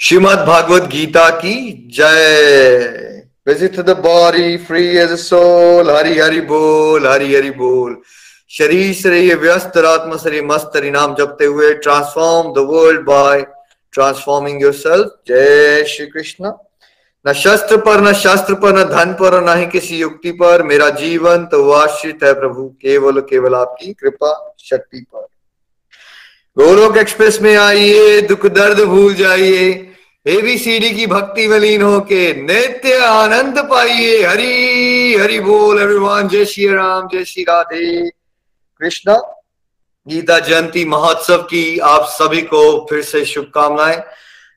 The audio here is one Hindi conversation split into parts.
श्रीमद भागवत गीता की जय। Visit the body free age soul Hari Hari बोल हरि हरि बोल शरीर से व्यस्त आत्मा से मस्त नाम जपते हुए transform the world by transforming yourself जय श्री कृष्ण न शस्त्र पर न शास्त्र पर न धन पर न ही किसी युक्ति पर मेरा जीवन तो आश्रित है प्रभु केवल केवल आपकी कृपा शक्ति पर गोलोक एक्सप्रेस में आइए, दुख दर्द भूल जाइए। एबीसीडी की भक्ति में लीन होके नित्य आनंद पाइए। हरि हरि बोल एवरीवन जय श्री राम, जय श्री राधे। कृष्णा, गीता जयंती महोत्सव की आप सभी को फिर से शुभकामनाएँ।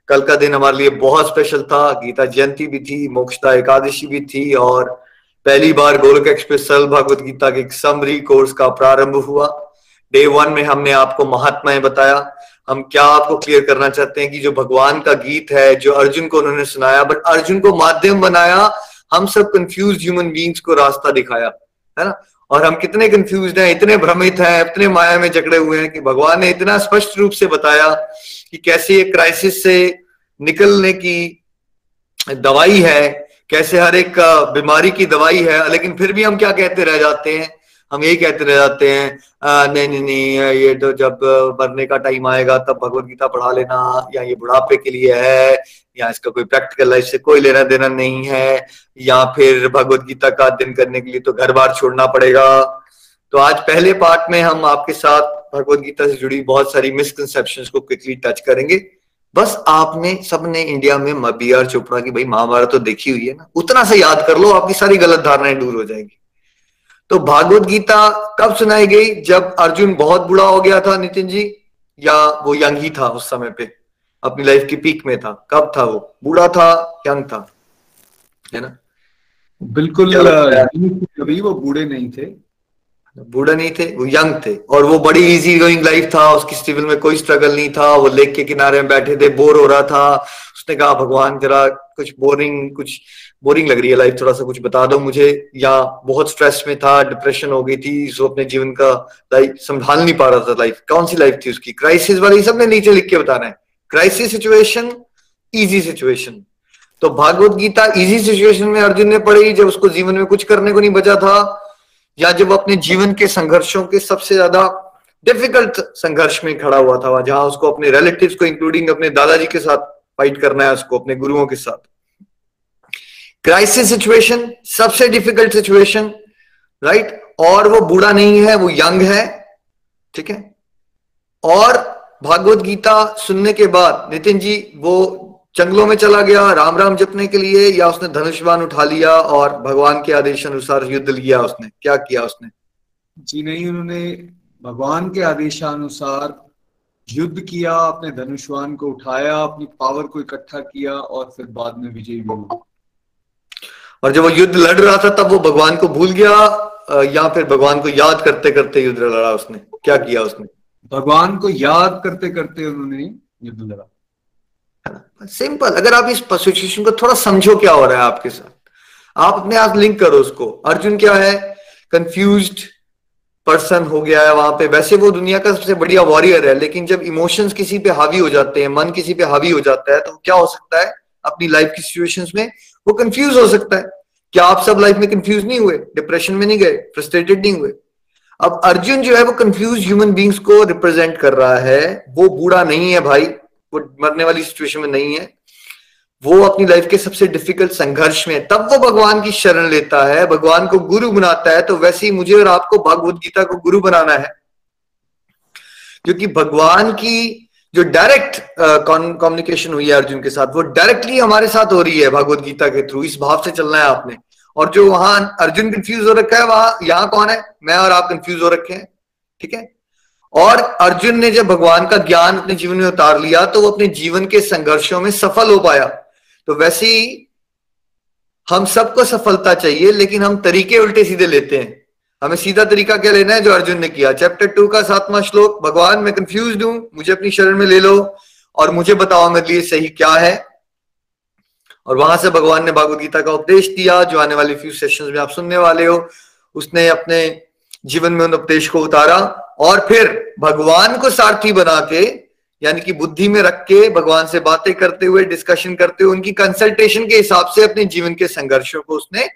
कल का दिन हमारे लिए बहुत स्पेशल था। गीता जयंती भी थी मोक्षता एकादशी भी थी और पहली बार गोलक एक्सप्रेस सल भगवत गीता के समरी कोर्स का प्रारंभ हुआ। डे वन में हमने आपको महात्माएँ बताया। हम क्या आपको क्लियर करना चाहते हैं कि जो भगवान का गीत है, जो अर्जुन को उन्होंने सुनाया बट अर्जुन को माध्यम बनाया, हम सब कंफ्यूज ह्यूमन बींग्स को रास्ता दिखाया, है ना? और हम कितने कंफ्यूज हैं, इतने भ्रमित हैं, इतने माया में जकड़े हुए हैं कि भगवान ने इतना स्पष्ट रूप से बताया कि कैसे ये क्राइसिस से निकलने की दवाई है, कैसे हर एक बीमारी की दवाई है, लेकिन फिर भी हम क्या कहते रह जाते हैं? हम यही कहते रह जाते हैं नहीं नहीं नहीं, ये तो जब मरने का टाइम आएगा, तब भगवत गीता पढ़ा लेना, या ये बुढ़ापे के लिए है, या इसका कोई प्रैक्टिकल लाइफ से कोई लेना देना नहीं है, या फिर भगवत गीता का अध्ययन करने के लिए तो घर बार छोड़ना पड़ेगा। तो आज पहले पार्ट में हम आपके साथ भगवत गीता से जुड़ी बहुत सारी मिसकनसेप्शन को क्विकली टच करेंगे। बस आपने, सबने इंडिया में बी आर चोपड़ा की, भाई, महाभारत तो देखी हुई है ना, उतना से याद कर लो, आपकी सारी गलत धारणाएँ दूर हो जाएँगी। तो भागवत गीता कब सुनाई गई? जब अर्जुन बहुत बुढ़ा हो गया था नितिन जी या वो यंग ही था उस समय पे? अपनी लाइफ की पीक में था। कब था वो? बूढ़ा था यंग था? है ना? बिल्कुल अभी वो बूढ़े नहीं थे। बूढ़े नहीं थे वो यंग थे। और वो बड़ी इजी गोइंग लाइफ था उसकी सिविल में कोई स्ट्रगल नहीं था वो लेक के किनारे में बैठे थे बोर हो रहा था। उसने कहा, भगवान जरा कुछ बोरिंग कुछ बोरिंग लग रही है लाइफ थोड़ा सा कुछ बता दो मुझे। या बहुत स्ट्रेस में था डिप्रेशन हो गई थी जो अपने जीवन का लाइफ संभाल नहीं पा रहा था लाइफ कौन सी लाइफ थी उसकी? क्राइसिस वाली सबने नीचे लिख के बताना है। क्राइसिस सिचुएशन इजी सिचुएशन तो भागवत गीता इजी सिचुएशन में अर्जुन ने पढ़ी, जब उसको जीवन में कुछ करने को नहीं बचा था, या जब अपने जीवन के संघर्षों के सबसे ज़्यादा डिफ़िकल्ट संघर्ष में खड़ा हुआ था, जहाँ उसको अपने रिलेटिव्स को इंक्लूडिंग अपने दादाजी के साथ फाइट करना है उसको अपने गुरुओं के साथ। क्राइसिस सिचुएशन सबसे डिफ़िकल्ट सिचुएशन राइट और वो बूढ़ा नहीं है, वो यंग है, ठीक है? और भागवत गीता सुनने के बाद नितिन जी, वो जंगलों में चला गया, राम राम जपने के लिए, या उसने धनुष्वान उठा लिया और भगवान के आदेश अनुसार युद्ध लिया उसने? क्या किया उसने? जी नहीं, उन्होंने भगवान के आदेशानुसार युद्ध किया अपने धनुष्वान को उठाया अपनी पावर को इकट्ठा किया और फिर बाद में विजयी भी हुआ और जब वो युद्ध लड़ रहा था तब वो भगवान को भूल गया या फिर भगवान को याद करते करते युद्ध लड़ा उसने? क्या किया उसने? भगवान को याद करते करते उन्होंने युद्ध लड़ा। सिंपल अगर आप इस सिचुएशन को थोड़ा समझो क्या हो रहा है आपके साथ। आप अपने आप लिंक करो उसको। अर्जुन क्या है? कंफ्यूज पर्सन हो गया है वहाँ पे। वैसे वो दुनिया का सबसे बढ़िया वॉरियर है, लेकिन जब इमोशंस किसी पे हावी हो जाते हैं, मन किसी पे हावी हो जाता है तो क्या हो सकता है? अपनी लाइफ की सिचुएशन में वो कंफ्यूज हो सकता है। क्या आप सब लाइफ में कंफ्यूज नहीं हुए? डिप्रेशन में नहीं गए? फ्रस्ट्रेटेड नहीं हुए? अब अर्जुन जो है वो कंफ्यूज ह्यूमन बींग्स को रिप्रेजेंट कर रहा है। वो बूढ़ा नहीं है भाई। वो मरने वाली सिचुएशन में नहीं है। वो अपनी लाइफ के सबसे डिफ़िकल्ट संघर्ष में तब वो भगवान की शरण लेता है, भगवान को गुरु बनाता है तो वैसे ही मुझे और आपको भगवत गीता को गुरु बनाना है। क्योंकि भगवान की जो डायरेक्ट कम्युनिकेशन हुई है अर्जुन के साथ, वो डायरेक्टली हमारे साथ हो रही है भगवत गीता के थ्रू इस भाव से चलना है आपने। और जो वहाँ अर्जुन कंफ्यूज हो रखा है, वहाँ, यहाँ कौन है? मैं और आप कंफ्यूज हो रखे हैं, ठीक है? और अर्जुन ने जब भगवान का ज्ञान अपने जीवन में उतार लिया तो वो अपने जीवन के संघर्षों में सफल हो पाया। तो वैसे ही हम सबको सफलता चाहिए, लेकिन हम तरीके उल्टे सीधे लेते हैं। हमें सीधा तरीका क्या लेना है जो अर्जुन ने किया? चैप्टर टू का सातवां श्लोक, भगवान, मैं कंफ्यूज हूँ, मुझे अपनी शरण में ले लो और मुझे बताओ मेरे लिए सही क्या है। और वहाँ से भगवान ने भागवत गीता का उपदेश दिया, जो आने वाले फ्यू सेशन में आप सुनने वाले हो। उसने अपने जीवन में उन उपदेश को उतारा और फिर भगवान को सारथी बना के यानी कि बुद्धि में रख के भगवान से बातें करते हुए डिस्कशन करते हुए, उनकी कंसल्टेशन के हिसाब से अपने जीवन के संघर्षों को उसने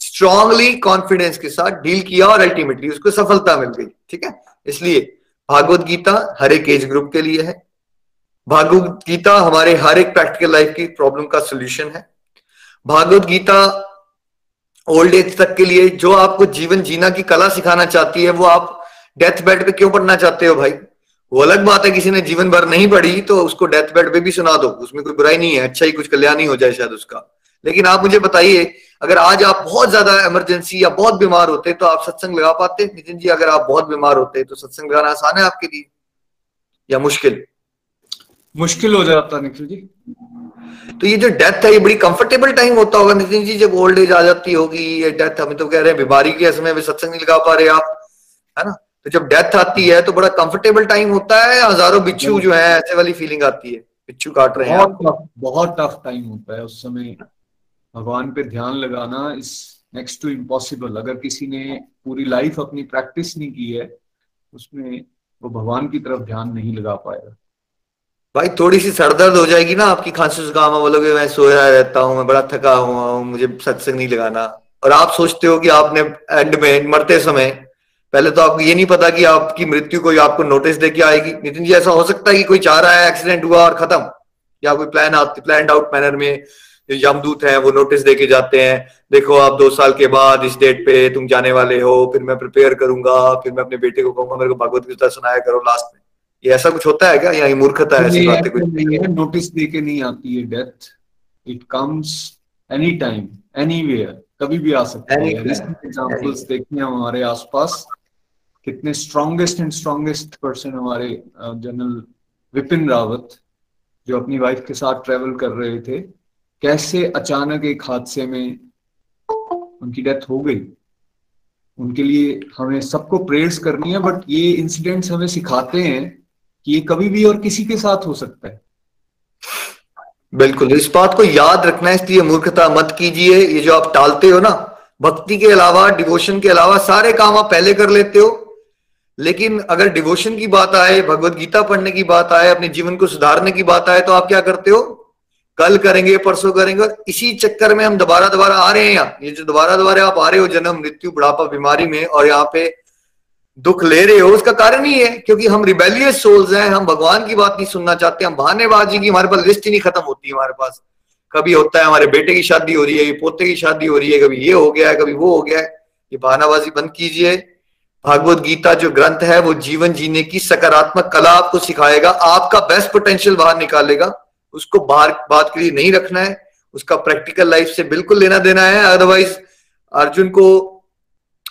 स्ट्रांगली कॉन्फिडेंस के साथ डील किया और अल्टीमेटली उसको सफलता मिल गई। ठीक है? इसलिए भागवत गीता हर एक एज ग्रुप के लिए है। भागवत गीता हमारे हर एक प्रैक्टिकल लाइफ की प्रॉब्लम का सोल्यूशन है। भागवत गीता ओल्ड एज तक के लिए जो आपको जीवन जीना की कला सिखाना चाहती है, वो आप डेथ बेड पे क्यों पढ़ना चाहते हो भाई? वो अलग बात है किसी ने जीवन भर नहीं पढ़ी तो उसको डेथ बेड पे भी सुना दो। उसमें कोई बुराई नहीं है अच्छा ही कुछ कल्याण ही हो जाए शायद उसका। लेकिन आप मुझे बताइए अगर आज आप बहुत ज़्यादा इमरजेंसी या बहुत बीमार होते तो आप सत्संग लगा पाते? नितिन जी अगर आप बहुत बीमार होते तो सत्संग लगाना आसान है आपके लिए? या मुश्किल? मुश्किल हो जाता निखिल जी। तो ये जो डेथ है ये बड़ी कंफर्टेबल टाइम होता होगा नितिन जी जब ओल्ड एज आ जाती होगी ये डेथ हमें तो कह रहे हैं बीमारी के समय सत्संग नहीं लगा पा रहे आप है ना? तो जब डेथ आती है तो बड़ा कंफर्टेबल टाइम होता है हज़ारों बिच्छू जो है ऐसे वाली फीलिंग आती है? बिच्छू काट रहे हैं बहुत बहुत टफ टाइम होता है उस समय। भगवान पे ध्यान लगाना इस नेक्स्ट टू इम्पॉसिबल अगर किसी ने पूरी लाइफ अपनी प्रैक्टिस नहीं की है उसमें वो भगवान की तरफ़ ध्यान नहीं लगा पाएगा। भाई थोड़ी सी सरदर्द हो जाएगी ना आपकी खांसी जुकाम बोलोगे मैं सोया रहता हूँ मैं बड़ा थका हुआ हूँ मुझे सत्संग नहीं लगाना। और आप सोचते हो कि आपने एंड में मरते समय पहले तो आपको ये नहीं पता कि आपकी मृत्यु कोई आपको नोटिस दे के आएगी। नितिन जी ऐसा हो सकता है कि कोई चाह रहा है एक्सीडेंट हुआ और खत्म या कोई प्लान प्लान आउट मैनर में यमदूत हैं वो नोटिस दे के जाते हैं। देखो आप दो साल के बाद इस डेट पे तुम जाने वाले हो फिर मैं प्रिपेयर करूँगा फिर मैं अपने बेटे को कहूँगा मेरे को भगवत गीता सुनाया करो लास्ट में। ये ऐसा कुछ होता है क्या? या मूर्खता है ऐसी बातें कुछ? नोटिस दे के नहीं आती है death it comes any time any कभी भी आ सकता है। एग्जाम्पल्स देखते हैं हमारे आसपास। कितने स्ट्रॉन्गेस्ट एंड स्ट्रॉन्गेस्ट पर्सन हमारे जनरल विपिन रावत, जो अपनी वाइफ के साथ ट्रेवल कर रहे थे, कैसे अचानक एक हादसे में उनकी डेथ हो गई? उनके लिए हमें सबको प्रेयर्स करनी है बट ये इंसिडेंट्स हमें सिखाते हैं कि ये कभी भी और किसी के साथ हो सकता है। बिल्कुल, इस बात को याद रखना है इसलिए मूर्खता मत कीजिए। ये जो आप टालते हो ना, भक्ति के अलावा डिवोशन के अलावा, सारे काम आप पहले कर लेते हो। लेकिन अगर डिवोशन की बात आए, भगवत गीता पढ़ने की बात आए, अपने जीवन को सुधारने की बात आए तो आप क्या करते हो? कल करेंगे, परसों करेंगे, और इसी चक्कर में हम दोबारा दोबारा आ रहे हैं यहाँ। ये जो दोबारा दोबारा आप आ रहे हो, जन्म, मृत्यु, बुढ़ापा, बीमारी में, और यहाँ पे दुख ले रहे हो, उसका कारण ही है, क्योंकि हम रिबेलियस सोल्स हैं, हम भगवान की बात नहीं सुनना चाहते, हम बहानेबाजी की, हमारे पास लिस्ट ही नहीं खत्म होती हमारे पास। कभी होता है, हमारे बेटे की शादी हो रही है पोते की शादी हो रही है, कभी ये हो गया है, कभी वो हो गया है, ये बहानाबाजी बंद कीजिए। भागवत गीता जो ग्रंथ है, वो जीवन जीने की सकारात्मक कला आपको सिखाएगा, आपका बेस्ट पोटेंशियल बाहर निकालेगा। उसको बाहर, बात के लिए नहीं रखना है, उसका प्रैक्टिकल लाइफ से बिल्कुल लेना देना है। अदरवाइज़ अर्जुन को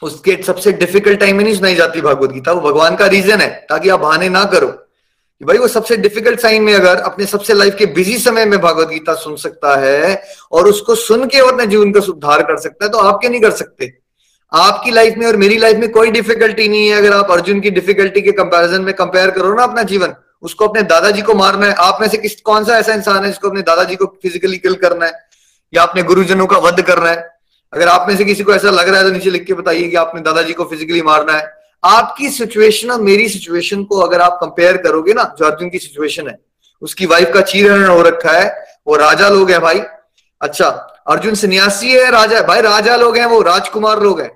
उसके सबसे डिफ़िकल्ट टाइम में नहीं सुनाई जाती भगवत गीता। वो भगवान का रीजन है, ताकि आप बहाने ना करो। कि भाई, वो सबसे डिफ़िकल्ट टाइम में अगर अपने सबसे लाइफ के बिज़ी समय में भगवत गीता सुन सकता है, और उसको सुन के और अपने जीवन का सुधार कर सकता है तो आप क्या नहीं कर सकते? आपकी लाइफ में और मेरी लाइफ में कोई डिफिकल्टी नहीं है। अगर आप अर्जुन की डिफिकल्टी के कंपैरिजन में कंपेयर करो ना अपना जीवन, उसको अपने दादाजी को मारना है। आप में से किस, कौन सा ऐसा इंसान है जिसको अपने दादाजी को फिजिकली किल करना है? या अपने गुरुजनों का वध करना है? अगर आप में से किसी को ऐसा लग रहा है तो नीचे लिख के बताइए कि आपने दादाजी को फिजिकली मारना है। आपकी सिचुएशन और मेरी सिचुएशन को अगर आप कंपेयर करोगे ना, जो अर्जुन की सिचुएशन है, उसकी वाइफ का चीरहरण हो रखा है, वो राजा लोग है भाई। अच्छा अर्जुन सन्यासी है, राजा, भाई राजा लोग हैं वो, राजकुमार लोग हैं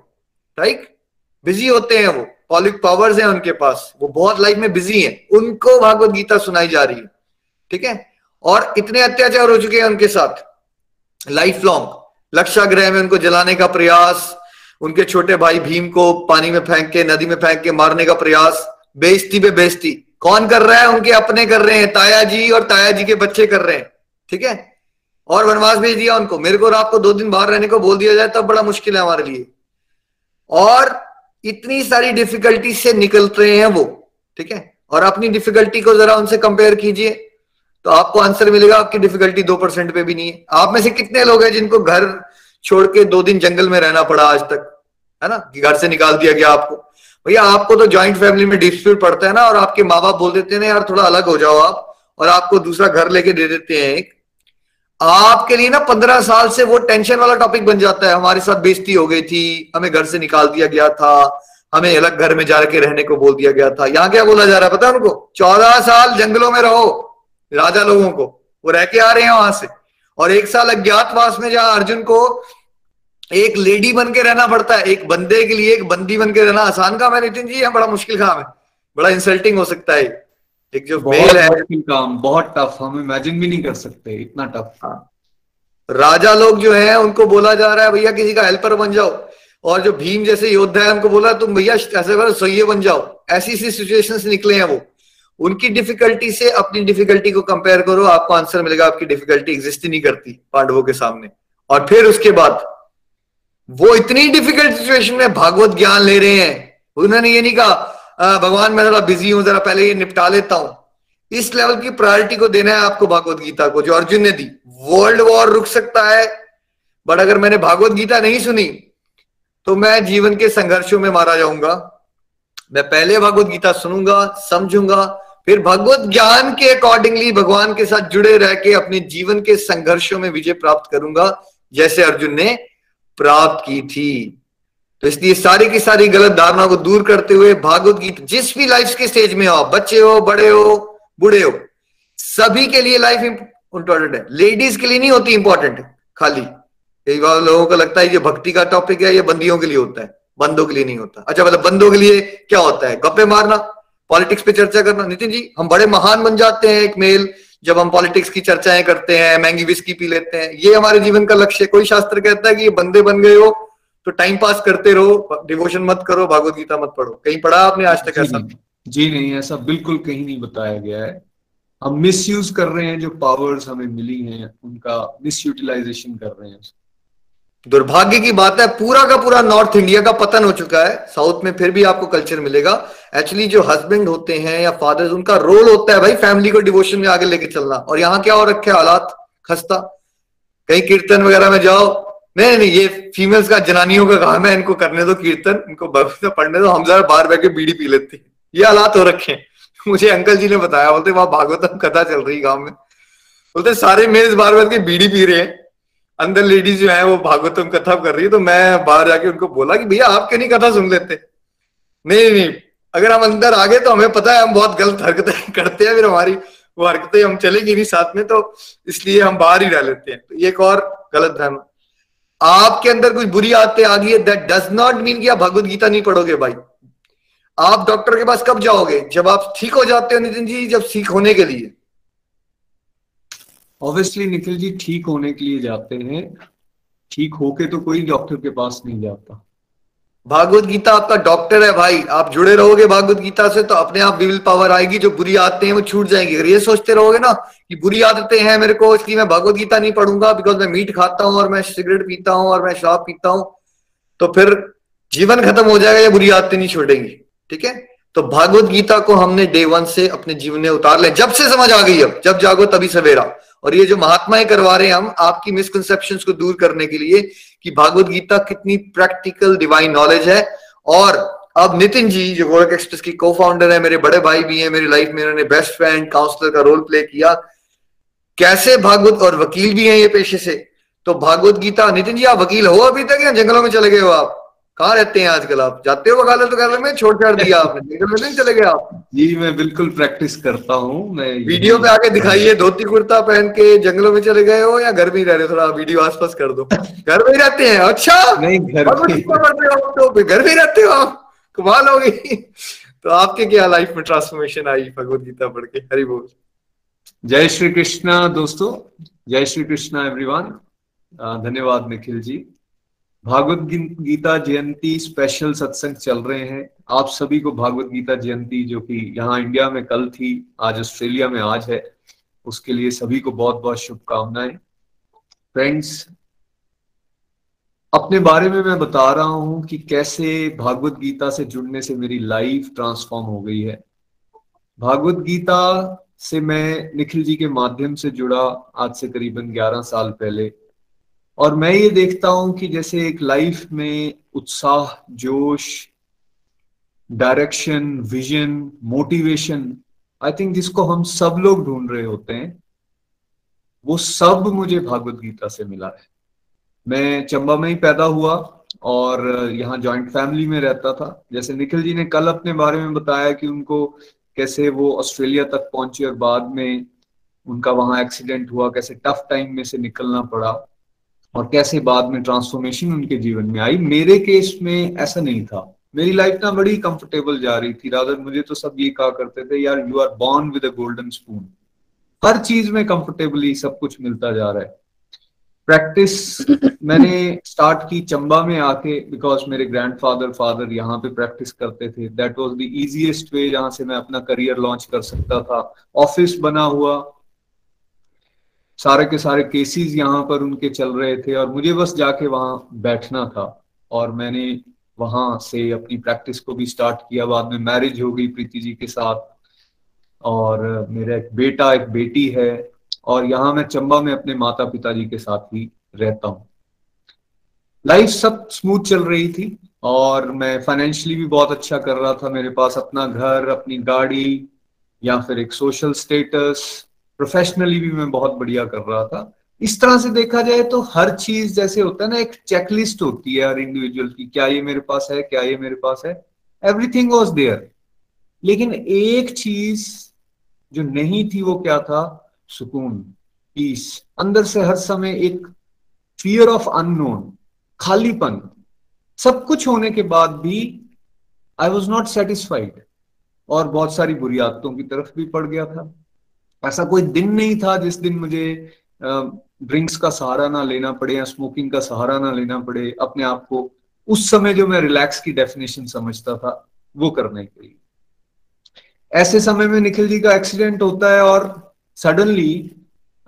राइट बिज़ी होते हैं वो पॉलिक पावर्स हैं उनके पास, वो बहुत लाइफ में बिज़ी हैं, उनको भागवत गीता सुनाई जा रही है, ठीक है? और इतने अत्याचार हो चुके हैं उनके साथ लाइफ लॉन्ग लक्षाग्रह में उनको जलाने का प्रयास, उनके छोटे भाई भीम को पानी में फेंक के, नदी में फेंक के मारने का प्रयास, बेइज्जती पे बेइज्जती, कौन कर रहा है? उनके अपने कर रहे हैं, ताया जी और ताया जी के बच्चे कर रहे हैं, ठीक है? और वनवास भेज दिया उनको। मेरे को और आपको दो दिन बाहर रहने को बोल दिया जाए, तब बड़ा मुश्किल है हमारे लिए। और इतनी सारी डिफिकल्टी से निकल रहे हैं वो, ठीक है? और अपनी डिफिकल्टी को जरा उनसे कंपेयर कीजिए तो आपको आंसर मिलेगा, आपकी डिफिकल्टी दो परसेंट पे भी नहीं है। आप में से कितने लोग हैं जिनको घर छोड़ के दो दिन जंगल में रहना पड़ा आज तक, है ना? कि घर से निकाल दिया गया आपको। भैया, आपको तो ज्वाइंट फैमिली में डिस्प्यूट पड़ता है ना, और आपके माँ बाप बोल देते हैं, यार, थोड़ा अलग हो जाओ आप, और आपको दूसरा घर लेके दे देते हैं एक। आपके लिए ना पंद्रह साल से वो टेंशन वाला टॉपिक बन जाता है। हमारे साथ बेइज्जती हो गई थी, हमें घर से निकाल दिया गया था, हमें अलग घर में जाके रहने को बोल दिया गया था। यहाँ क्या बोला जा रहा है पता है उनको? चौदह साल जंगलों में रहो, राजा लोगों को। वो रह के आ रहे हैं वहाँ से। और एक साल अज्ञातवास में जहाँ अर्जुन को एक लेडी बन के रहना पड़ता है, एक बंदे के लिए एक बंदी बन के रहना आसान काम है। नितिन जी, यहाँ बड़ा मुश्किल काम है। बड़ा इंसल्टिंग हो सकता है एक जो मेल है काम बहुत टफ हम इमेजिन भी नहीं कर सकते इतना टफ हाँ। राजा लोग जो है उनको बोला जा रहा है भैया किसी का हेल्पर बन जाओ। और जो भीम जैसे योद्धा है उनको बोला तुम भैया ऐसे करो सही बन जाओ। ऐसी ऐसी सिचुएशन निकले हैं वो। उनकी डिफिकल्टी से अपनी डिफिकल्टी को कंपेयर करो आपको आंसर मिलेगा आपकी डिफिकल्टी एग्जिस्ट ही नहीं करती पांडवों के सामने। और फिर उसके बाद वो इतनी डिफ़िकल्ट सिचुएशन में भागवत ज्ञान ले रहे हैं। उन्होंने ये नहीं कहा भगवान, मैं जरा बिज़ी हूँ, जरा पहले ये निपटा लेता हूँ। इस लेवल की प्रायोरिटी को देना है आपको भागवत गीता को, जो अर्जुन ने दी। वर्ल्ड वॉर रुक सकता है बट अगर मैंने भागवत गीता नहीं सुनी तो मैं जीवन के संघर्षों में मारा जाऊँगा। मैं पहले भगवत गीता सुनूँगा, समझूँगा, फिर भगवत ज्ञान के अकॉर्डिंगली भगवान के साथ जुड़े रह के अपने जीवन के संघर्षों में विजय प्राप्त करूँगा, जैसे अर्जुन ने प्राप्त की थी। तो इसलिए सारी की सारी गलत धारणा को दूर करते हुए भागवत गीता जिस भी लाइफ के स्टेज में हो बच्चे हो, बड़े हो, बूढ़े हो, सभी के लिए लाइफ इंपॉर्टेंट है। लेडीज़ के लिए नहीं होती इंपॉर्टेंट खाली। कई बार लोगों को लगता है ये भक्ति का टॉपिक है, ये बंदियों के लिए होता है। बंदों के लिए नहीं होता। अच्छा मतलब बंदों के लिए क्या होता है? गप्पे मारना पॉलिटिक्स पे चर्चा करना। नितिन जी, हम बड़े महान बन जाते हैं एक मेल जब हम पॉलिटिक्स की चर्चाएँ करते हैं महँगी विस्की पी लेते हैं। ये हमारे जीवन का लक्ष्य कोई शास्त्र कहता है कि ये बंदे बन गए हो तो टाइम पास करते रहो डिवोशन मत करो भागवत गीता मत पढ़ो। कहीं पढ़ा आपने आज तक ऐसा? जी नहीं ऐसा बिल्कुल कहीं नहीं बताया गया है। हम मिस यूज़ कर रहे हैं जो पावर्स हमें मिली हैं उनका मिस यूटिलाइजेशन कर रहे हैं दुर्भाग्य की बात है पूरा का पूरा नॉर्थ इंडिया का पतन हो चुका है। साउथ में फिर भी आपको कल्चर मिलेगा। एक्चुअली जो हस्बैंड होते हैं या फादर्स उनका रोल होता है भाई फैमिली को डिवोशन में आगे लेके चलना। और यहाँ क्या हो रखे हालात खस्ता। कहीं कीर्तन वगैरह में जाओ नहीं नहीं ये फीमेल्स का जनानियों का काम है, इनको करने दो कीर्तन, इनको भविष्य पढ़ने दो, हम जरा बाहर बैठ के बीड़ी पी लेते हैं। ये हालात हो रखे हैं। मुझे अंकल जी ने बताया, बोलते वहाँ भागवतम कथा चल रही गाँव में। बोलते सारे मेज बाहर बैठ के बीड़ी पी रहे हैं। अंदर लेडीज़ जो है, वो भागवतम कथा कर रही है। तो मैं बाहर जाके उनको बोला कि, भैया, आप क्यों नहीं कथा सुन लेते? नहीं नहीं। अगर हम अंदर आ गए तो हमें पता है, हम बहुत गलत हरकतें करते हैं फिर हमारी, वो हरकतें हम चलेगी नहीं साथ में तो इसलिए हम बाहर ही रह लेते हैं। तो ये एक और गलत धर्म। आपके अंदर कुछ बुरी आदतें आ गई है दैट डज नॉट मीन कि आप भगवत गीता नहीं पढ़ोगे भाई। आप डॉक्टर के पास कब जाओगे? जब आप ठीक हो जाते हो नितिन जी, जब ठीक होने के लिए। ऑब्वियसली निखिल जी ठीक होने के लिए जाते हैं। ठीक होके तो कोई डॉक्टर के पास नहीं जाता। भागवत गीता आपका डॉक्टर है भाई। आप जुड़े रहोगे भागवत गीता से तो अपने आप विल पावर आएगी, जो बुरी आदतें हैं वो छूट जाएँगी। अगर ये सोचते रहोगे ना कि बुरी आदतें हैं मेरे को, इसलिए मैं भागवत गीता नहीं पढ़ूँगा बिकॉज़ मैं मीट खाता हूँ और मैं सिगरेट पीता हूँ और मैं शराब पीता हूँ तो फिर जीवन खत्म हो जाएगा या बुरी आदतें नहीं छोड़ेंगी ठीक है? तो भागवत गीता को हमने डे वन से अपने जीवन में उतार ले जब से समझ आ गई अब, जब जागो तभी सवेरा। और ये जो महात्माएँ करवा रहे हैं हम, आपकी मिसकनसेप्शन को दूर करने के लिए कि भागवत गीता कितनी प्रैक्टिकल डिवाइन नॉलेज है। और अब नितिन जी, जो गोरख एक्सप्रेस की को फाउंडर है, मेरे बड़े भाई भी हैं, मेरी लाइफ में इन्होंने बेस्ट फ्रेंड काउंसलर का रोल प्ले किया। कैसे भागवत और वकील भी हैं ये पेशे से? तो भागवत गीता, नितिन जी, आप वकील हो अभी तक या जंगलों में चले गए हो आप? कहाँ रहते हैं आजकल आप। जाते हो वकालत वगैरह में छोड़ छाड़ दिया आपने। जंगल में नहीं चले गए आप। जी मैं बिल्कुल प्रैक्टिस करता हूँ मैं वीडियो पे आके दिखाइए धोती कुर्ता पहन के जंगलों में चले गए हो या घर में ही रह रहे हो? थोड़ा वीडियो आसपास कर दो। घर में ही रहते हैं अच्छा। नहीं घर में तो घर में रहते हो आप। कमाल हो गई। तो आपके क्या लाइफ में ट्रांसफॉर्मेशन आई भगवत गीता पढ़ के? हरि बोल। जय श्री कृष्णा दोस्तों। जय श्री कृष्णा एवरीवन धन्यवाद निखिल जी। भागवत गीता जयंती स्पेशल सत्संग चल रहे हैं। आप सभी को भागवत गीता जयंती, जो कि यहाँ इंडिया में कल थी, आज ऑस्ट्रेलिया में आज है, उसके लिए सभी को बहुत बहुत शुभकामनाएँ। फ्रेंड्स अपने बारे में मैं बता रहा हूँ कि कैसे भागवत गीता से जुड़ने से मेरी लाइफ ट्रांसफॉर्म हो गई है। भागवत गीता से मैं निखिल जी के माध्यम से जुड़ा आज से करीबन 11 साल पहले। और मैं ये देखता हूँ कि जैसे एक लाइफ में उत्साह, जोश direction vision motivation I think जिसको हम सब लोग ढूंढ रहे होते हैं, वो सब मुझे भागवत गीता से मिला है। मैं चंबा में ही पैदा हुआ और यहाँ जॉइंट फैमिली में रहता था। जैसे निखिल जी ने कल अपने बारे में बताया कि उनको कैसे वो ऑस्ट्रेलिया तक पहुँचे और बाद में उनका वहाँ एक्सीडेंट हुआ, कैसे टफ टाइम में से निकलना पड़ा। और कैसे बाद में ट्रांसफॉर्मेशन उनके जीवन में आई? मेरे केस में ऐसा नहीं था। मेरी लाइफ ना बड़ी कंफर्टेबल जा रही थी। राधर मुझे तो सब ये कहा करते थे यार you are born with a golden spoon हर चीज़ में कंफर्टेबली सब कुछ मिलता जा रहा है। प्रैक्टिस मैंने स्टार्ट की चंबा में आके बिकॉज़ मेरे ग्रैंडफादर फादर यहाँ पे प्रैक्टिस करते थे। That was the easiest way जहाँ से मैं अपना करियर लॉन्च कर सकता था। ऑफ़िस बना हुआ सारे के सारे केसेस यहाँ पर उनके चल रहे थे और मुझे बस जाके वहाँ बैठना था और मैंने वहाँ से अपनी प्रैक्टिस को भी स्टार्ट किया। बाद में मैरिज हो गई प्रीति जी के साथ और मेरा एक बेटा, एक बेटी है और यहाँ मैं चंबा में अपने माता पिता जी के साथ ही रहता हूँ। लाइफ सब स्मूथ चल रही थी और मैं फाइनेंशियली भी बहुत अच्छा कर रहा था। मेरे पास अपना घर, अपनी गाड़ी या फिर एक सोशल स्टेटस प्रोफेशनली भी मैं बहुत बढ़िया कर रहा था। इस तरह से देखा जाए तो हर चीज़ जैसे होता है ना, एक चेकलिस्ट होती है हर इंडिविजुअल की, क्या ये मेरे पास है, क्या ये मेरे पास है। एवरीथिंग वॉज़ देयर लेकिन एक चीज़ जो नहीं थी वो क्या था? सुकून पीस अंदर से हर समय एक फियर ऑफ़ अननोन खालीपन। सब कुछ होने के बाद भी आई वॉज़ नॉट सेटिस्फाइड और बहुत सारी बुरी आदतों की तरफ़ भी पड़ गया था। ऐसा कोई दिन नहीं था जिस दिन मुझे ड्रिंक्स का सहारा ना लेना पड़े या स्मोकिंग का सहारा ना लेना पड़े, अपने आप को उस समय जो मैं रिलैक्स की डेफिनेशन समझता था, वो करने के लिए। ऐसे समय में निखिल जी का एक्सीडेंट होता है और सडनली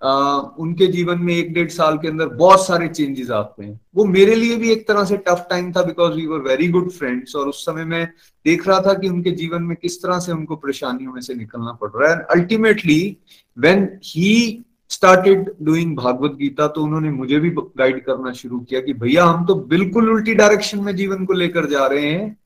उनके जीवन में एक डेढ़ साल के अंदर बहुत सारे चेंजेस आते हैं। वो मेरे लिए भी एक तरह से टफ टाइम था because we were very good friends और उस समय मैं देख रहा था कि उनके जीवन में किस तरह से उनको परेशानियों में से निकलना पड़ रहा है। And ultimately when he started doing Bhagavad Gita तो उन्होंने मुझे भी गाइड करना शुरू किया कि भैया, हम तो बिल्कुल उल्टी डायरेक्शन में जीवन को लेकर जा रहे हैं।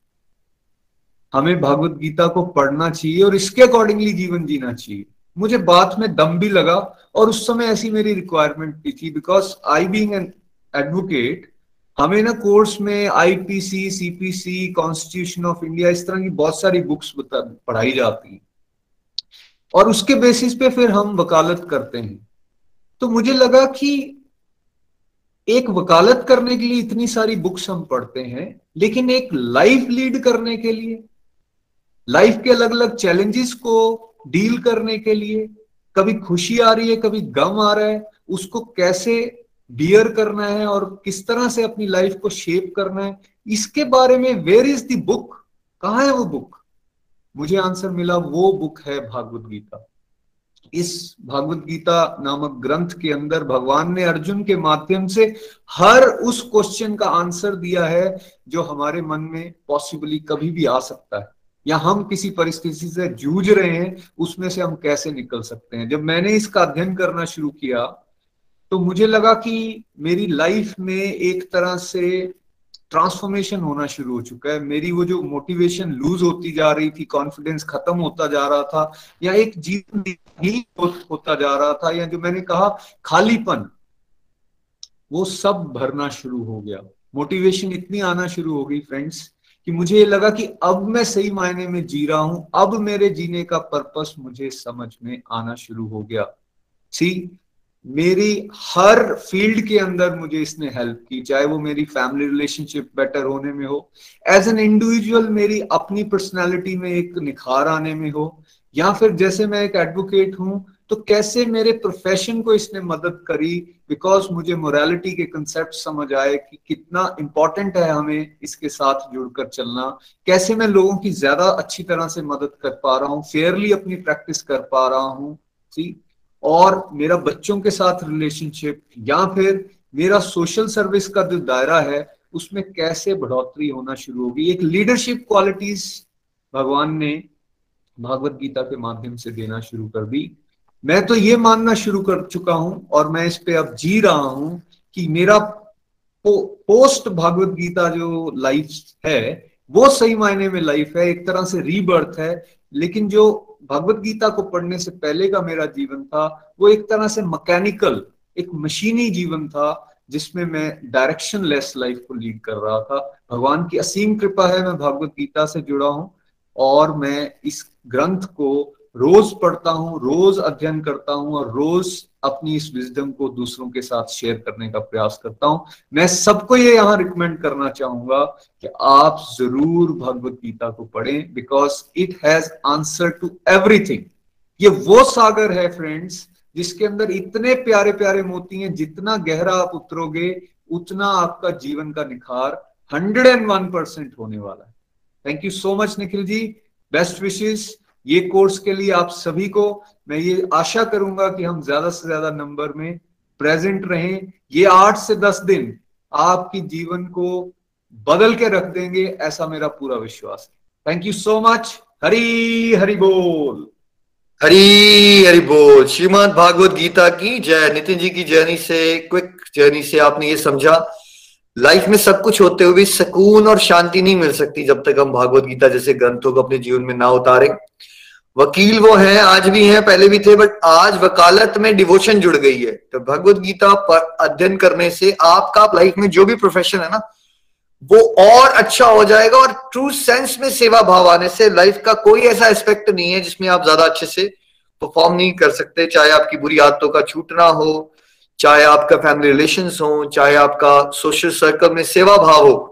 हमें भागवत गीता को पढ़ना चाहिए और इसके अकॉर्डिंगली जीवन जीना चाहिए। मुझे बात में दम भी लगा और उस समय ऐसी मेरी रिक्वायरमेंट भी थी because I being an advocate हमें ना कोर्स में IPC CPC constitution of India इस तरह की बहुत सारी बुक्स पढ़ाई जाती और उसके बेसिस पे फिर हम वकालत करते हैं। तो मुझे लगा कि एक वकालत करने के लिए इतनी सारी बुक्स हम पढ़ते हैं, लेकिन एक लाइफ लीड करने के लिए लाइफ के अलग अलग चैलेंजेस को डील करने के लिए, कभी खुशी आ रही है, कभी गम आ रहा है, उसको कैसे डियर करना है और किस तरह से अपनी लाइफ को शेप करना है, इसके बारे में वेयर इज़ द बुक कहा है वो बुक मुझे आंसर मिला, वो बुक है भागवत गीता। इस भागवत गीता नामक ग्रंथ के अंदर भगवान ने अर्जुन के माध्यम से हर उस क्वेश्चन का आंसर दिया है जो हमारे मन में पॉसिबली कभी भी आ सकता है। या हम किसी परिस्थिति से जूझ रहे हैं, उसमें से हम कैसे निकल सकते हैं? जब मैंने इसका अध्ययन करना शुरू किया तो मुझे लगा कि मेरी लाइफ में एक तरह से ट्रांसफॉर्मेशन होना शुरू हो चुका है। मेरी वो जो मोटिवेशन लूज होती जा रही थी कॉन्फिडेंस खत्म होता जा रहा था, या एक जीवन होता जा रहा था, या जो मैंने कहा, खालीपन, वो सब भरना शुरू हो गया। मोटिवेशन इतनी आना शुरू हो गई फ्रेंड्स कि मुझे ये लगा कि अब मैं सही मायने में जी रहा हूँ, अब मेरे जीने का पर्पस मुझे समझ में आना शुरू हो गया। सी मेरी हर फ़ील्ड के अंदर मुझे इसने हेल्प की, चाहे वो मेरी फैमिली रिलेशनशिप बेटर होने में हो एज एन इंडिविजुअल मेरी अपनी पर्सनालिटी में एक निखार आने में हो, या फिर जैसे मैं एक एडवोकेट हूँ तो कैसे मेरे प्रोफेशन को इसने मदद करी? बिकॉज़ मुझे मोरालिटी के कंसेप्ट समझ आए कि कितना इंपॉर्टेंट है हमें इसके साथ जुड़कर चलना। कैसे मैं लोगों की ज़्यादा अच्छी तरह से मदद कर पा रहा हूँ फेयरली अपनी प्रैक्टिस कर पा रहा हूँ सी और मेरा बच्चों के साथ रिलेशनशिप या फिर मेरा सोशल सर्विस का जो दायरा है, उसमें कैसे बढ़ोतरी होना शुरू होगी? एक लीडरशिप क्वालिटीज भगवान ने भागवत गीता के माध्यम से देना शुरू कर दी। मैं तो ये मानना शुरू कर चुका हूँ और मैं इस पे अब जी रहा हूँ कि मेरा पो, पोस्ट भागवत गीता जो लाइफ है वो सही मायने में लाइफ है एक तरह से रीबर्थ है लेकिन जो भगवत गीता को पढ़ने से पहले का मेरा जीवन था वो एक तरह से मैकेनिकल एक मशीनी जीवन था जिसमें मैं डायरेक्शन लेस लाइफ को लीड कर रहा था। भगवान की असीम कृपा है मैं भगवत गीता से जुड़ा हूँ और मैं इस ग्रंथ को रोज पढ़ता हूँ, रोज अध्ययन करता हूँ और रोज अपनी इस विजडम को दूसरों के साथ शेयर करने का प्रयास करता हूँ। मैं सबको ये यहाँ रिकमेंड करना चाहूँगा कि आप ज़रूर भगवत गीता को पढ़ें because it has answer to everything ये वो सागर है फ्रेंड्स जिसके अंदर इतने प्यारे प्यारे मोती हैं, जितना गहरा आप उतरोगे, उतना आपका जीवन का निखार हंड्रेड एंड वन परसेंट होने वाला है। Thank you so much Nikhil ji. Best विशेष ये कोर्स के लिए आप सभी को मैं ये आशा करूँगा कि हम ज़्यादा से ज़्यादा नंबर में प्रेजेंट रहें। ये आठ से दस दिन आपकी जीवन को बदल के रख देंगे, ऐसा मेरा पूरा विश्वास है। Thank you so much Hari, Hari बोल। हरी, हरि बोल। श्रीमद भागवत गीता की जय। नितिन जी की जर्नी से, क्विक जर्नी से आपने ये समझा। लाइफ में सब कुछ होते हुए सुकून और शांति नहीं मिल सकती जब तक हम भागवत गीता जैसे ग्रंथों को अपने जीवन में ना उतारें। वकील वो हैं, आज भी हैं, पहले भी थे बट आज वकालत में डिवोशन जुड़ गई है। तो भगवत गीता पर अध्ययन करने से आपका लाइफ में जो भी प्रोफेशन है ना, वो और अच्छा हो जाएगा और ट्रू सेंस में सेवा भाव आने से लाइफ का कोई ऐसा एस्पेक्ट नहीं है जिसमें आप ज़्यादा अच्छे से परफॉर्म नहीं कर सकते, चाहे आपकी बुरी आदतों का छूटना हो चाहे आपका फैमिली रिलेशन हो, चाहे आपका सोशल सर्कल में सेवा भाव हो।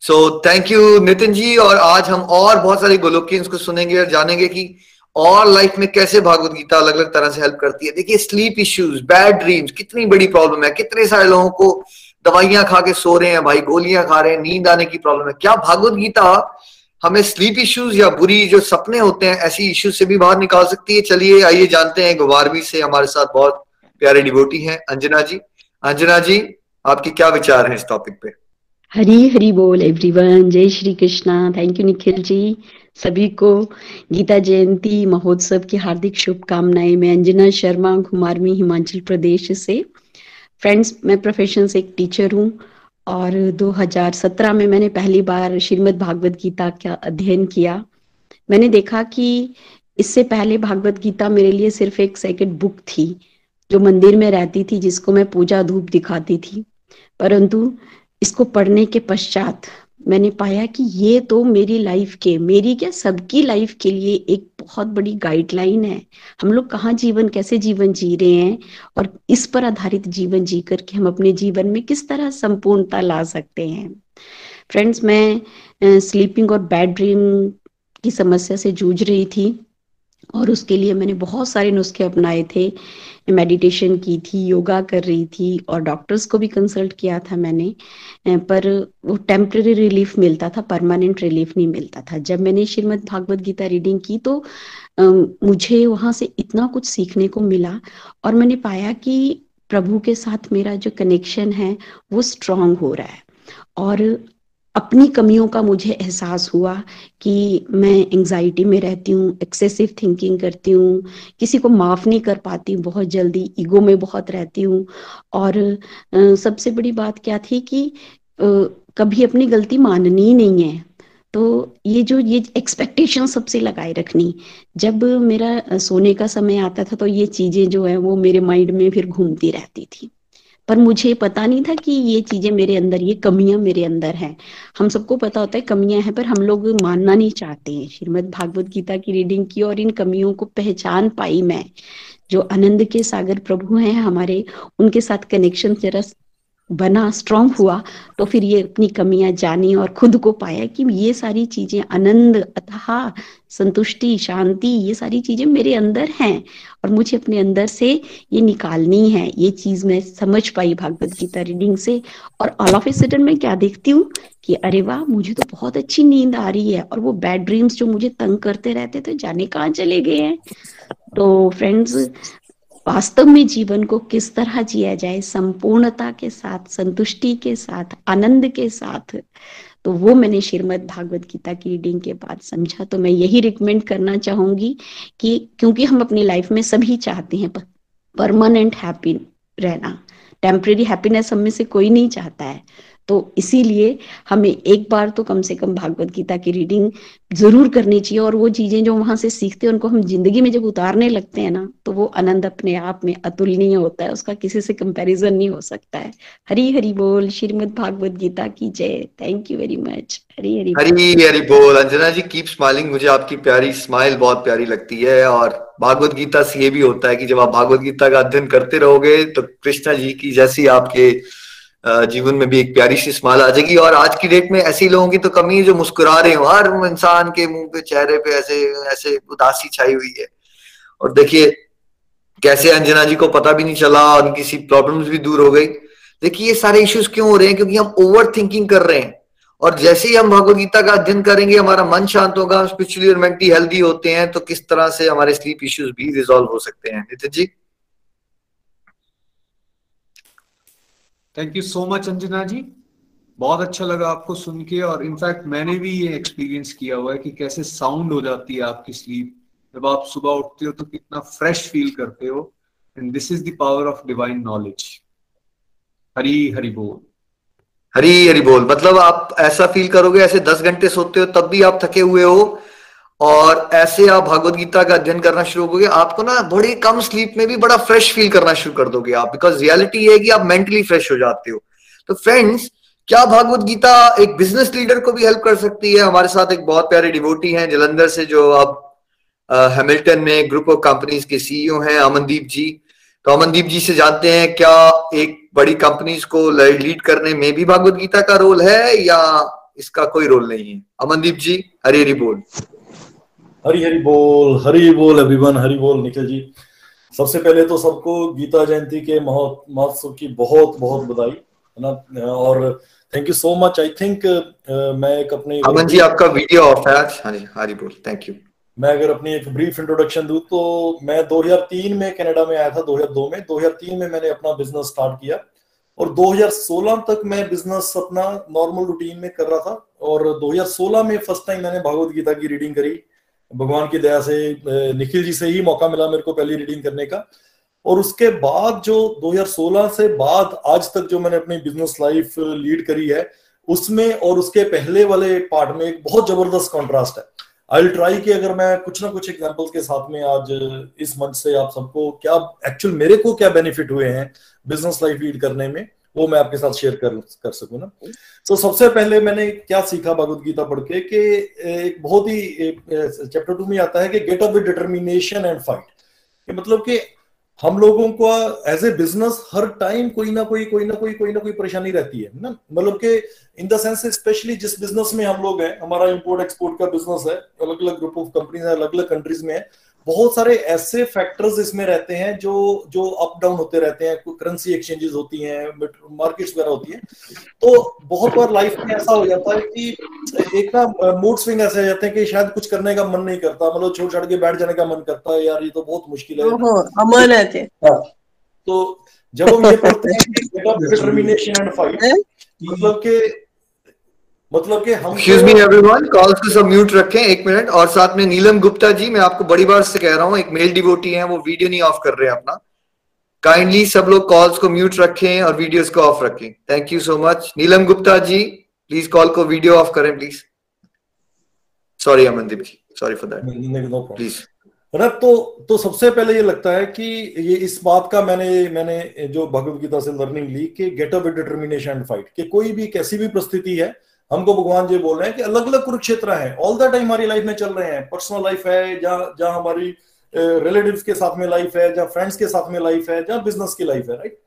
So thank you Nitin ji, और आज हम और बहुत सारे गोलोकियंस को सुनेंगे और जानेंगे कि और लाइफ में कैसे भागवत गीता अलग अलग तरह से हेल्प करती है। देखिए स्लीप इश्यूज़ बैड ड्रीम्स कितनी बड़ी प्रॉब्लम है। कितने सारे लोगों को दवाइयाँ खा के सो रहे हैं, भाई गोलियाँ खा रहे हैं, नींद आने की प्रॉब्लम है। क्या भागवत गीता हमें स्लीप इश्यूज़ या बुरी जो सपने होते हैं, ऐसी इश्यूज़ से भी बाहर निकाल सकती है? चलिए, आइए, जानते हैं गुवारवी से हमारे साथ बहुत प्यारे डिबोटी हैं, अंजना जी। अंजना जी, आपके क्या विचार हैं इस टॉपिक पे? हरी हरी बोल एवरीवन जय Shri Krishna. Thank you Nikhil ji. सभी को गीता जयंती महोत्सव की हार्दिक शुभकामनाएँ। मैं अंजना शर्मा घुमारवी हिमाचल प्रदेश से। फ्रेंड्स मैं प्रोफेशन से एक टीचर हूँ और 2017 में मैंने पहली बार श्रीमद् भागवत गीता का अध्ययन किया। मैंने देखा कि इससे पहले भागवत गीता मेरे लिए सिर्फ़ एक सेकेंड बुक थी। जो मंदिर में रहती थी, जिसको मैं पूजा धूप दिखाती थी। परंतु इसको पढ़ने के पश्चात मैंने पाया कि ये तो मेरी लाइफ के, मेरी क्या, सबकी लाइफ के लिए एक बहुत बड़ी गाइडलाइन है। हम लोग कहाँ जीवन, कैसे जीवन जी रहे हैं और इस पर आधारित जीवन जी करके हम अपने जीवन में किस तरह संपूर्णता ला सकते हैं। फ्रेंड्स मैं स्लीपिंग और बैड ड्रीम की समस्या से जूझ रही थी। और उसके लिए मैंने बहुत सारे नुस्खे अपनाए थे। मेडिटेशन की थी योगा कर रही थी और डॉक्टर्स को भी कंसल्ट किया था मैंने। पर वो टेम्पररी रिलीफ मिलता था परमानेंट रिलीफ नहीं मिलता था। जब मैंने श्रीमद भागवत गीता रीडिंग की तो मुझे वहाँ से इतना कुछ सीखने को मिला और मैंने पाया कि प्रभु के साथ मेरा जो कनेक्शन है, वो स्ट्रांग हो रहा है। और अपनी कमियों का मुझे एहसास हुआ कि मैं एंजाइटी में रहती हूँ एक्सेसिव थिंकिंग करती हूँ, किसी को माफ़ नहीं कर पाती, बहुत जल्दी ईगो में बहुत रहती हूँ। और सबसे बड़ी बात क्या थी कि कभी अपनी गलती माननी ही नहीं है तो ये जो, ये एक्सपेक्टेशन सबसे लगाए रखनी। जब मेरा सोने का समय आता था तो ये चीज़ें जो है वो मेरे माइंड में फिर घूमती रहती थी। पर मुझे पता नहीं था कि ये चीज़ें मेरे अंदर, ये कमियाँ मेरे अंदर हैं। हम सबको पता होता है कमियाँ हैं, पर हम लोग मानना नहीं चाहते हैं। श्रीमद भागवत गीता की रीडिंग की और इन कमियों को पहचान पाई मैं। जो आनंद के सागर प्रभु हैं हमारे, उनके साथ कनेक्शन जरा बना स्ट्रांग हुआ तो फिर ये अपनी कमियाँ जानी और खुद को पाया कि ये सारी चीज़ें आनंद अथाह संतुष्टि, शांति, ये सारी चीज़ें मेरे अंदर हैं और मुझे अपने अंदर से ये निकालनी है। ये चीज़ मैं समझ पाई भागवत गीता रीडिंग से और ऑल ऑफ़ ए सडन मैं क्या देखती हूँ कि अरे वाह, मुझे तो बहुत अच्छी नींद आ रही है और वो बैड ड्रीम्स जो मुझे तंग करते रहते थे, जाने कहाँ चले गए हैं? तो फ्रेंड्स वास्तव में जीवन को किस तरह जिया जाए, संपूर्णता के साथ, संतुष्टि के साथ, आनंद के साथ तो वो मैंने श्रीमद भागवत गीता की रीडिंग के बाद समझा। तो मैं यही रिकमेंड करना चाहूँगी कि क्योंकि हम अपनी लाइफ में सभी चाहते हैं परमानेंट हैप्पी रहना। टेम्परेरी हैप्पीनेस हम से कोई नहीं चाहता है। तो इसीलिए हमें एक बार तो कम से कम भागवत गीता की रीडिंग ज़रूर करनी चाहिए और वो चीज़ें जो वहाँ से सीखते हैं, उनको हम ज़िंदगी में जब उतारने लगते हैं ना तो वो आनंद अपने आप में अतुलनीय होता है। उसका किसी से कंपैरिजन नहीं हो सकता है। हरी हरी बोल, श्रीमद भागवत गीता की जय। Thank you very much Hari Hari Hari Hari बोल। अंजना जी कीप स्माइलिंग मुझे आपकी प्यारी स्माइल बहुत प्यारी लगती है और भागवत गीता से ये भी होता है कि जब आप भागवत गीता का अध्ययन करते रहोगे तो कृष्णा जी की जैसी आपके जीवन में भी एक प्यारी सी स्माइल आ जाएगी। और आज की डेट में ऐसे लोगों की तो कमी है जो मुस्कुरा रहे हो। हर इंसान के मुँह पे, चेहरे पे ऐसे ऐसे उदासी छाई हुई है। और देखिए, कैसे अंजना जी को पता भी नहीं चला, उनकी सी प्रॉब्लम्स भी दूर हो गई। देखिए, ये सारे इश्यूज़ क्यों हो रहे हैं? क्योंकि हम ओवर थिंकिंग कर रहे हैं। और जैसे ही हम भगवदगीता का अध्ययन करेंगे, हमारा मन शांत होगा स्पिरिचुअली और मेंटली हेल्दी होते हैं तो किस तरह से हमारे स्लीप इश्यूज़ भी रिजोल्व हो सकते हैं। Nitin ji? Thank you so much Anjana ji बहुत अच्छा लगा आपको सुन के और इनफैक्ट मैंने भी ये एक्सपीरियंस किया हुआ है कि कैसे साउंड हो जाती है आपकी स्लीप जब आप सुबह उठते हो तो कितना फ्रेश फील करते हो। And this is the power of divine knowledge Hari Hari बोल। हरी हरी बोल। मतलब आप ऐसा फील करोगे, ऐसे दस घंटे सोते हो तब भी आप थके हुए हो। और ऐसे आप भगवत गीता का अध्ययन करना शुरू करोगे, आपको ना बड़ी कम स्लीप में भी बड़ा फ्रेश फील करना शुरू कर दोगे आप बिकॉज़ रियलिटी है कि आप मेंटली फ्रेश हो जाते हो। तो फ्रेंड्स क्या भागवत गीता एक बिज़नेस लीडर को भी हेल्प कर सकती है? हमारे साथ एक बहुत प्यारे डिवोटी हैं, जलंधर से, जो अब हैमिल्टन में ग्रुप ऑफ़ कंपनीज़ के सीईओ हैं अमनदीप जी। तो अमनदीप जी से जानते हैं, क्या एक बड़ी कंपनीज़ को लीड करने में भी भागवत गीता का रोल है या इसका कोई रोल नहीं है? अमनदीप जी हरी हरी बोल। हरी हरी बोल हरी बोल अभिमन हरी बोल निखिल जी। सबसे पहले तो सबको गीता जयंती के महोत्सव की बहुत बहुत बधाई है ना? और thank you so much I think मैं एक अपने अमन जी आपका वीडियो ऑफ़ है आज। हाँ जी हरी बोल। थैंक यू मैं अगर अपनी एक ब्रीफ इंट्रोडक्शन दूँ तो मैं 2003 में कनाडा में आया था 2002 में। 2003 में मैंने अपना बिज़नेस स्टार्ट किया। और 2016 तक मैं बिज़नेस अपना नॉर्मल रूटीन में कर रहा था। और 2016 में फ़र्स्ट टाइम मैंने भगवत गीता की रीडिंग करी। भगवान की दया से निखिल जी से ही मौका मिला मेरे को पहली रीडिंग करने का। और उसके बाद जो 2016 से बाद आज तक जो मैंने अपनी बिज़नेस लाइफ लीड करी है, उसमें और उसके पहले वाले पार्ट में एक बहुत ज़बरदस्त कॉन्ट्रास्ट है। आई ट्राई कि अगर मैं कुछ ना कुछ एग्जांपल्स के साथ में आज, इस मंच से आप सबको क्या एक्चुअल मेरे को क्या बेनिफिट हुए हैं बिज़नेस लाइफ लीड करने में। वो मैं आपके साथ शेयर कर कर सकूँ ना? तो सबसे पहले मैंने क्या सीखा भगवत गीता पढ़ के कि एक बहुत ही चैप्टर टू में आता है कि get up with determination and fight मतलब कि हम लोगों को एज ए बिज़नेस हर टाइम कोई ना कोई कोई ना कोई कोई ना कोई परेशानी रहती है, ना? मतलब कि इन द सेंस स्पेशली जिस बिज़नेस में हम लोग हैं, हमारा इंपोर्ट एक्सपोर्ट का बिज़नेस है अलग अलग ग्रुप ऑफ़ कंपनीज़ है अलग अलग कंट्रीज़ में है बहुत सारे ऐसे फैक्टर्स इसमें रहते हैं जो जो अप डाउन होते रहते हैं करेंसी एक्सचेंजेस होती हैं मार्केट्स वगैरह होती हैं। तो बहुत बार लाइफ में ऐसा हो जाता है कि एक ना मूड स्विंग ऐसे हो जाते हैं कि शायद कुछ करने का मन नहीं करता मतलब छोड़ छाड़ के बैठ जाने का मन करता है यार ये तो बहुत मुश्किल है। अमन है हाँ। तो जब हम ये पढ़ते हैं कि डिटर्मिनेशन एंड मतलब के मतलब कि हम एक्सक्यूज मी एवरीवन कॉल्स को सब म्यूट रखें एक मिनट और साथ में नीलम गुप्ता जी मैं आपको बड़ी बार से कह रहा हूँ एक मेल डिवोटी हैं वो वीडियो नहीं ऑफ़ कर रहे हैं अपना। काइंडली सब लोग कॉल्स को म्यूट रखें और वीडियोस को ऑफ़ रखें। Thank you so much Neelam Gupta ji please call को वीडियो ऑफ़ करें please sorry Amandeep ji sorry for that please ना तो तो सबसे पहले ये लगता है कि ये इस बात का मैंने मैंने जो भगवत गीता से लर्निंग ली कि get up with determination and fight कि कोई भी कैसी भी परिस्थिति है हमको भगवान जी बोल रहे हैं कि अलग अलग कुरुक्षेत्र है। ऑल द टाइम हमारी लाइफ में चल रहे हैं। पर्सनल लाइफ है, जहाँ जहाँ हमारी रिलेटिव्स के साथ में लाइफ है, जहाँ फ्रेंड्स के साथ में लाइफ है, जहाँ बिज़नेस की लाइफ है राइट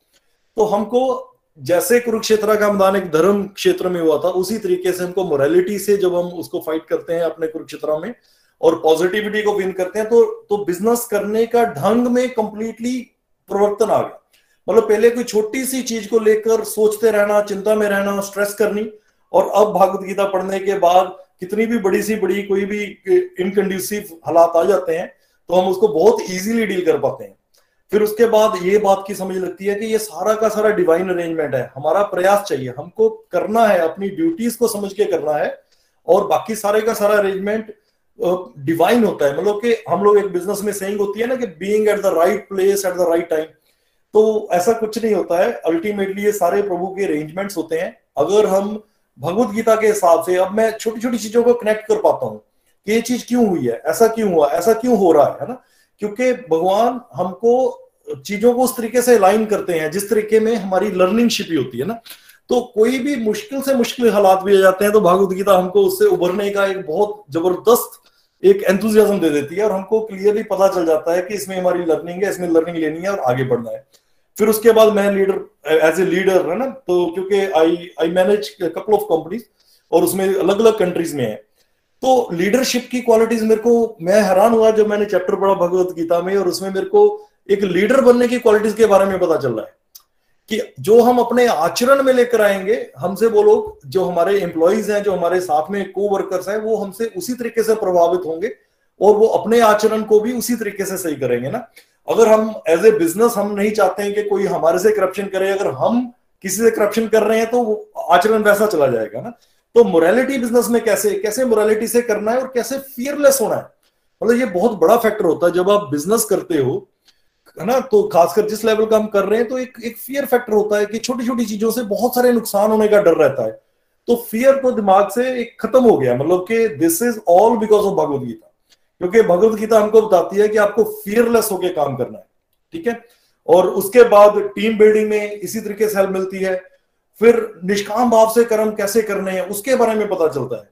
तो हमको जैसे कुरुक्षेत्र का मैदान एक धर्म क्षेत्र में हुआ था, उसी तरीके से हमको मोरालिटी से जब हम उसको फाइट करते हैं अपने कुरुक्षेत्र में और पॉजिटिविटी को विन करते हैं तो तो बिज़नेस करने का ढंग में कंप्लीटली परिवर्तन आ गया। मतलब पहले कोई छोटी सी चीज़ को लेकर सोचते रहना, चिंता में रहना स्ट्रेस करनी और अब भागवत गीता पढ़ने के बाद कितनी भी बड़ी सी, बड़ी कोई भी इनकंड्यूसिव हालात आ जाते हैं तो हम उसको बहुत इजीली डील कर पाते हैं। फिर उसके बाद ये बात की समझ लगती है कि ये सारा का सारा डिवाइन अरेंजमेंट है। हमारा प्रयास चाहिए, हमको करना है, अपनी ड्यूटीज़ को समझ के करना है, और बाकी सारे का सारा अरेंजमेंट डिवाइन होता है। मतलब कि हम लोग एक बिज़नेस में सेइंग होती है ना कि being at the right place at the right time तो ऐसा कुछ नहीं होता है। अल्टीमेटली ये सारे प्रभु के अरेंजमेंट्स होते हैं। अगर हम भगवत गीता के हिसाब से अब मैं छोटी छोटी चीज़ों को कनेक्ट कर पाता हूँ कि ये चीज़ क्यों हुई है, ऐसा क्यों हुआ, ऐसा क्यों हो रहा है ना? क्योंकि भगवान हमको चीज़ों को उस तरीके से लाइन करते हैं, जिस तरीके में हमारी लर्निंग शिपी होती है ना? तो कोई भी मुश्किल से मुश्किल हालात भी आ जाते हैं तो भागवत गीता हमको उससे उभरने का एक बहुत ज़बरदस्त एक एंथुजियाज्म दे देती है और हमको क्लियरली पता चल जाता है कि इसमें हमारी लर्निंग है, इसमें लर्निंग लेनी है और आगे बढ़ना है। फिर उसके बाद मैं लीडर एज ए लीडर है ना तो क्योंकि I I manage couple of companies और उसमें अलग अलग कंट्रीज़ में है। तो लीडरशिप की क्वालिटीज मेरे को, मैं हैरान हुआ जब मैंने चैप्टर पढ़ा भगवत गीता में और उसमें मेरे को एक लीडर बनने की क्वालिटीज के बारे में पता चल रहा है कि जो हम अपने आचरण में लेकर आएँगे, हमसे वो लोग, जो हमारे एम्प्लॉयज़ हैं, जो हमारे साथ में को वर्कर्स हैं, वो हमसे उसी तरीके से प्रभावित होंगे और वो अपने आचरण को भी उसी तरीके से सही करेंगे ना। अगर हम एज ए बिज़नेस हम नहीं चाहते हैं कि कोई हमारे से करप्शन करे, अगर हम किसी से करप्शन कर रहे हैं तो आचरण वैसा चला जाएगा ना। तो मोरालिटी बिज़नेस में कैसे कैसे मोरालिटी से करना है और कैसे फियरलेस होना है? मतलब ये बहुत बड़ा फैक्टर होता है, जब आप बिज़नेस करते हो, है ना तो खासकर जिस लेवल का हम कर रहे हैं तो एक एक फियर फैक्टर होता है कि छोटी छोटी चीज़ों से बहुत सारे नुकसान होने का डर रहता है। तो फियर तो दिमाग से एक खत्म हो गया मतलब कि this is all because of Bhagwat Gita क्योंकि भगवत गीता हमको बताती है कि आपको फियरलेस होकर काम करना है, ठीक है? और उसके बाद टीम बिल्डिंग में इसी तरीके से हेल्प मिलती है। फिर निष्काम भाव से कर्म कैसे करने हैं, उसके बारे में पता चलता है।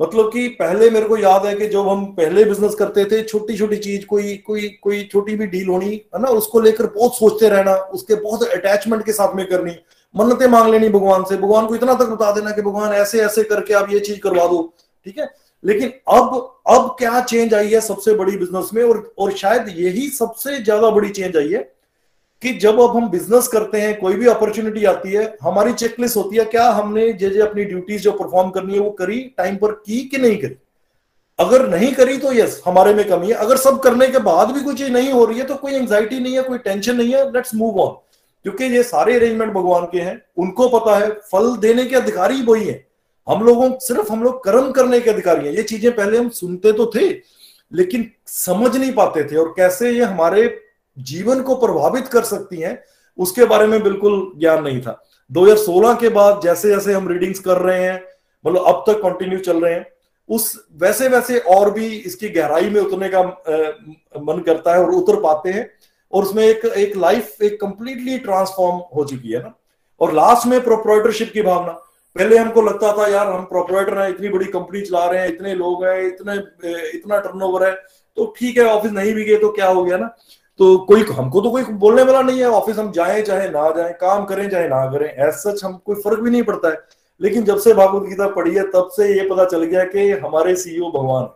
मतलब कि पहले मेरे को याद है कि जब हम पहले बिज़नेस करते थे छोटी छोटी चीज़, कोई कोई कोई छोटी भी डील होनी, है ना? उसको लेकर बहुत सोचते रहना, उसके बहुत अटैचमेंट के साथ में करनी, मन्नतें मांग लेनी भगवान से। भगवान को इतना तक बता देना कि भगवान ऐसे ऐसे करके आप ये चीज़ करवा दो, ठीक है? लेकिन अब अब क्या चेंज आई है सबसे बड़ी बिज़नेस में और और शायद यही सबसे ज़्यादा बड़ी चेंज आई है कि जब अब हम बिज़नेस करते हैं, कोई भी अपॉर्चुनिटी आती है, हमारी चेकलिस्ट होती है, क्या हमने जे जे अपनी ड्यूटीज़ जो परफॉर्म करनी है वो करी टाइम पर की कि नहीं करी? अगर नहीं करी तो यस हमारे में कमी है। अगर सब करने के बाद भी कोई चीज़ नहीं हो रही है तो कोई एंग्जाइटी नहीं है, कोई टेंशन नहीं है लेट्स मूव ऑन क्योंकि ये सारे अरेंजमेंट भगवान के हैं, उनको पता है, फल देने के अधिकारी वही है। हम लोगों सिर्फ़ हम लोग कर्म करने के अधिकारी हैं ये चीज़ें पहले हम सुनते तो थे लेकिन समझ नहीं पाते थे और कैसे ये हमारे जीवन को प्रभावित कर सकती हैं उसके बारे में बिल्कुल ज्ञान नहीं था 2016 के बाद जैसे जैसे हम रीडिंग्स कर रहे हैं मतलब अब तक कंटिन्यू चल रहे हैं उस वैसे वैसे और भी इसकी गहराई में उतरने का मन करता है और उतर पाते हैं और उसमें एक एक लाइफ एक कंप्लीटली ट्रांसफॉर्म हो चुकी है ना और लास्ट में प्रोप्राइटरशिप की भावना पहले हमको लगता था, यार, हम प्रोप्राइटर हैं, इतनी बड़ी कंपनी चला रहे हैं, इतने लोग हैं, इतने, इतना टर्नओवर है। तो ठीक है ऑफ़िस नहीं भी गए तो क्या हो गया ना? तो कोई, हमको तो कोई बोलने वाला नहीं है ऑफ़िस हम जाए, चाहे ना जाए, काम करें, चाहे ना करें एज सच हम, कोई फ़र्क भी नहीं पड़ता है। लेकिन जब से भागवत गीता पढ़ी है, तब से ये पता चल गया कि हमारे सीईओ भगवान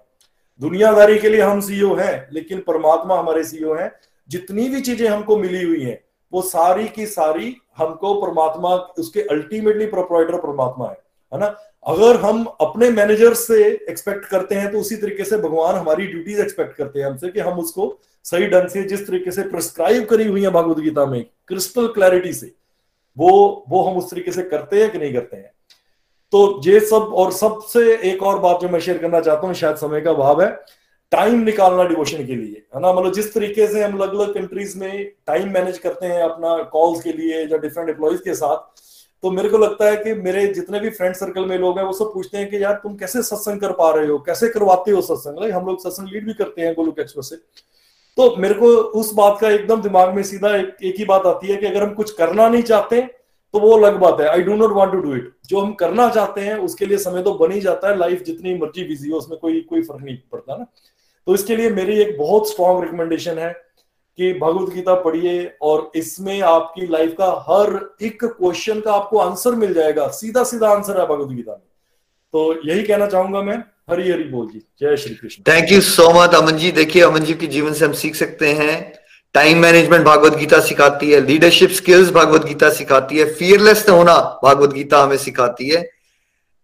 दुनियादारी के लिए हम सीईओ हैं, लेकिन परमात्मा हमारे सीईओ हैं। जितनी भी चीज़ें हमको मिली हुई हैं, वो सारी की सारी हमको परमात्मा, उसके अल्टीमेटली प्रोप्राइटर परमात्मा है है ना? अगर हम अपने मैनेजर से एक्सपेक्ट करते हैं तो उसी तरीके से भगवान हमारी ड्यूटीज़ एक्सपेक्ट करते हैं हमसे कि हम उसको सही ढंग से, जिस तरीके से प्रिस्क्राइब करी हुई है भागवत गीता में क्रिस्टल क्लैरिटी से, वो वो हम उस तरीके से करते हैं कि नहीं करते हैं? तो ये सब, और सबसे एक और बात जो मैं शेयर करना चाहता हूँ, शायद समय का अभाव है टाइम निकालना डिवोशन के लिए है ना? मतलब जिस तरीके से हम अलग अलग कंट्रीज़ में टाइम मैनेज करते हैं अपना कॉल्स के लिए या डिफरेंट एम्प्लॉयज़ के साथ तो मेरे को लगता है कि मेरे जितने भी फ्रेंड सर्कल में लोग हैं वो सब पूछते हैं कि यार तुम कैसे सत्संग कर पा रहे हो? कैसे करवाते हो सत्संग? हम लोग सत्संग लीड भी करते हैं गोलुक एक्सप्रेस से। तो मेरे को उस बात का एकदम दिमाग में सीधा एक, एक ही बात आती है कि अगर हम कुछ करना नहीं चाहते तो वो अलग बात है। I do not want to do it जो हम करना चाहते हैं उसके लिए समय तो बन ही जाता है। लाइफ जितनी मर्ज़ी बिज़ी हो उसमें कोई कोई फ़र्क नहीं पड़ता ना। तो इसके लिए मेरी एक बहुत स्ट्रॉन्ग रिकमेंडेशन है कि भगवत गीता पढ़िए और इसमें आपकी लाइफ का हर एक क्वेश्चन का आपको आंसर मिल जाएगा। सीधा सीधा आंसर है भगवत गीता में। तो यही कहना चाहूँगा मैं। हरी हरी बोल जी। जय Shri Krishna. Thank you so much Aman ji. देखिए, अमन जी के जीवन से हम सीख सकते हैं। टाइम मैनेजमेंट भागवत गीता सिखाती है। लीडरशिप स्किल्स भागवत गीता सिखाती है। फियरलेस होना भागवत गीता हमें सिखाती है।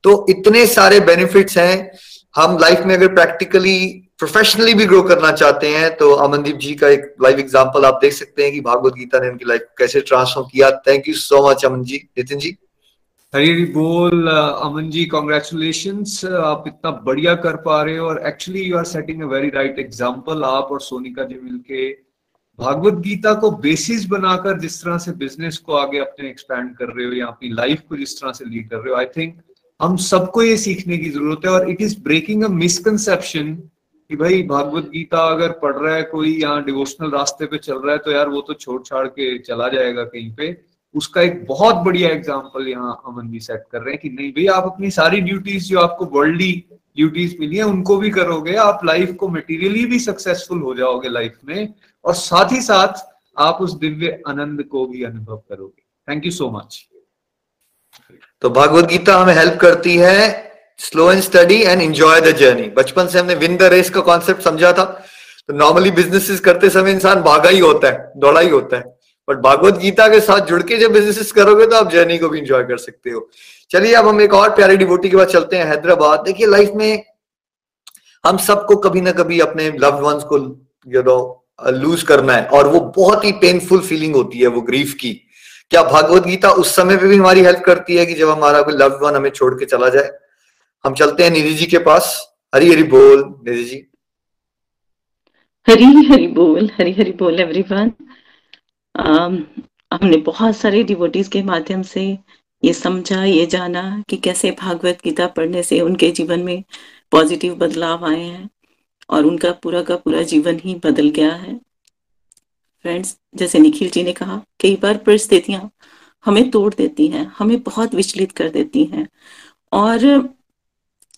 तो इतने सारे बेनिफिट्स हैं। हम लाइफ में अगर प्रैक्टिकली प्रोफेशनली भी ग्रो करना चाहते हैं तो अमनदीप जी का एक लाइव एग्जांपल आप देख सकते हैं कि भागवत गीता ने उनकी लाइफ कैसे ट्रांसफॉर्म किया। Thank you so much Aman ji. Nitin ji. Hari बोल अमन जी कॉन्ग्रेचुलेशन आप इतना बढ़िया कर पा रहे हो और actually you are setting a very right example आप और सोनिका जी मिलके। भागवत गीता को बेसिस बनाकर जिस तरह से बिज़नेस को आगे अपने एक्सपैंड कर रहे हो या अपनी लाइफ को जिस तरह से लीड कर रहे हो आई थिंक हम सबको ये सीखने की ज़रूरत है और it is breaking a misconception कि भाई भागवत गीता अगर पढ़ रहा है कोई यहाँ डिवोशनल रास्ते पे चल रहा है तो यार वो तो छोड़ छाड़ के चला जाएगा कहीं पे। उसका एक बहुत बढ़िया एग्ज़ाम्पल यहाँ अमन जी सेट कर रहे हैं कि नहीं भाई, आप अपनी सारी ड्यूटीज़ जो आपको वर्ल्डली ड्यूटीज़ मिली है, उनको भी करोगे, आप लाइफ को मटेरियली भी सक्सेसफुल हो जाओगे लाइफ में, और साथ ही साथ आप उस दिव्य आनंद को भी अनुभव करोगे। थैंक यू सो मच तो भागवत गीता हमें हेल्प करती है slow and study and enjoy the journey बचपन से हमने विन द रेस का कॉन्सेप्ट समझा था। तो नॉर्मली बिजनेसेस करते समय इंसान भागा ही होता है, दौड़ा ही होता है। बट भागवत गीता के साथ जुड़ के जब बिज़नेस करोगे तो आप जर्नी को भी इंजॉय कर सकते हो। चलिए अब हम एक और प्यारे डिवोटी के बाद चलते हैं, हैदराबाद। देखिए लाइफ में हम सबको कभी ना कभी अपने लव्ड वंस को यू नो लूज करना है। और वो बहुत ही पेनफुल फीलिंग होती है, वो ग्रीफ की। क्या भागवत गीता उस समय पे भी हमारी हेल्प करती है कि जब हमारा कोई लव्ड वन हमें छोड़ के चला जाए? हम चलते हैं निधि जी के पास। हरी हरी बोल, निधि जी। हरी हरी बोल, हरी हरी बोल एवरीवन हमने बहुत सारे डिवोटीज के माध्यम से ये समझा, ये जाना कि कैसे भागवत गीता पढ़ने से उनके जीवन में पॉजिटिव बदलाव आए हैं और उनका पूरा का पूरा जीवन ही बदल गया है। फ्रेंड्स जैसे निखिल जी ने कहा, कई बार परिस्थितियाँ हमें तोड़ देती हैं, हमें बहुत विचलित कर देती हैं। और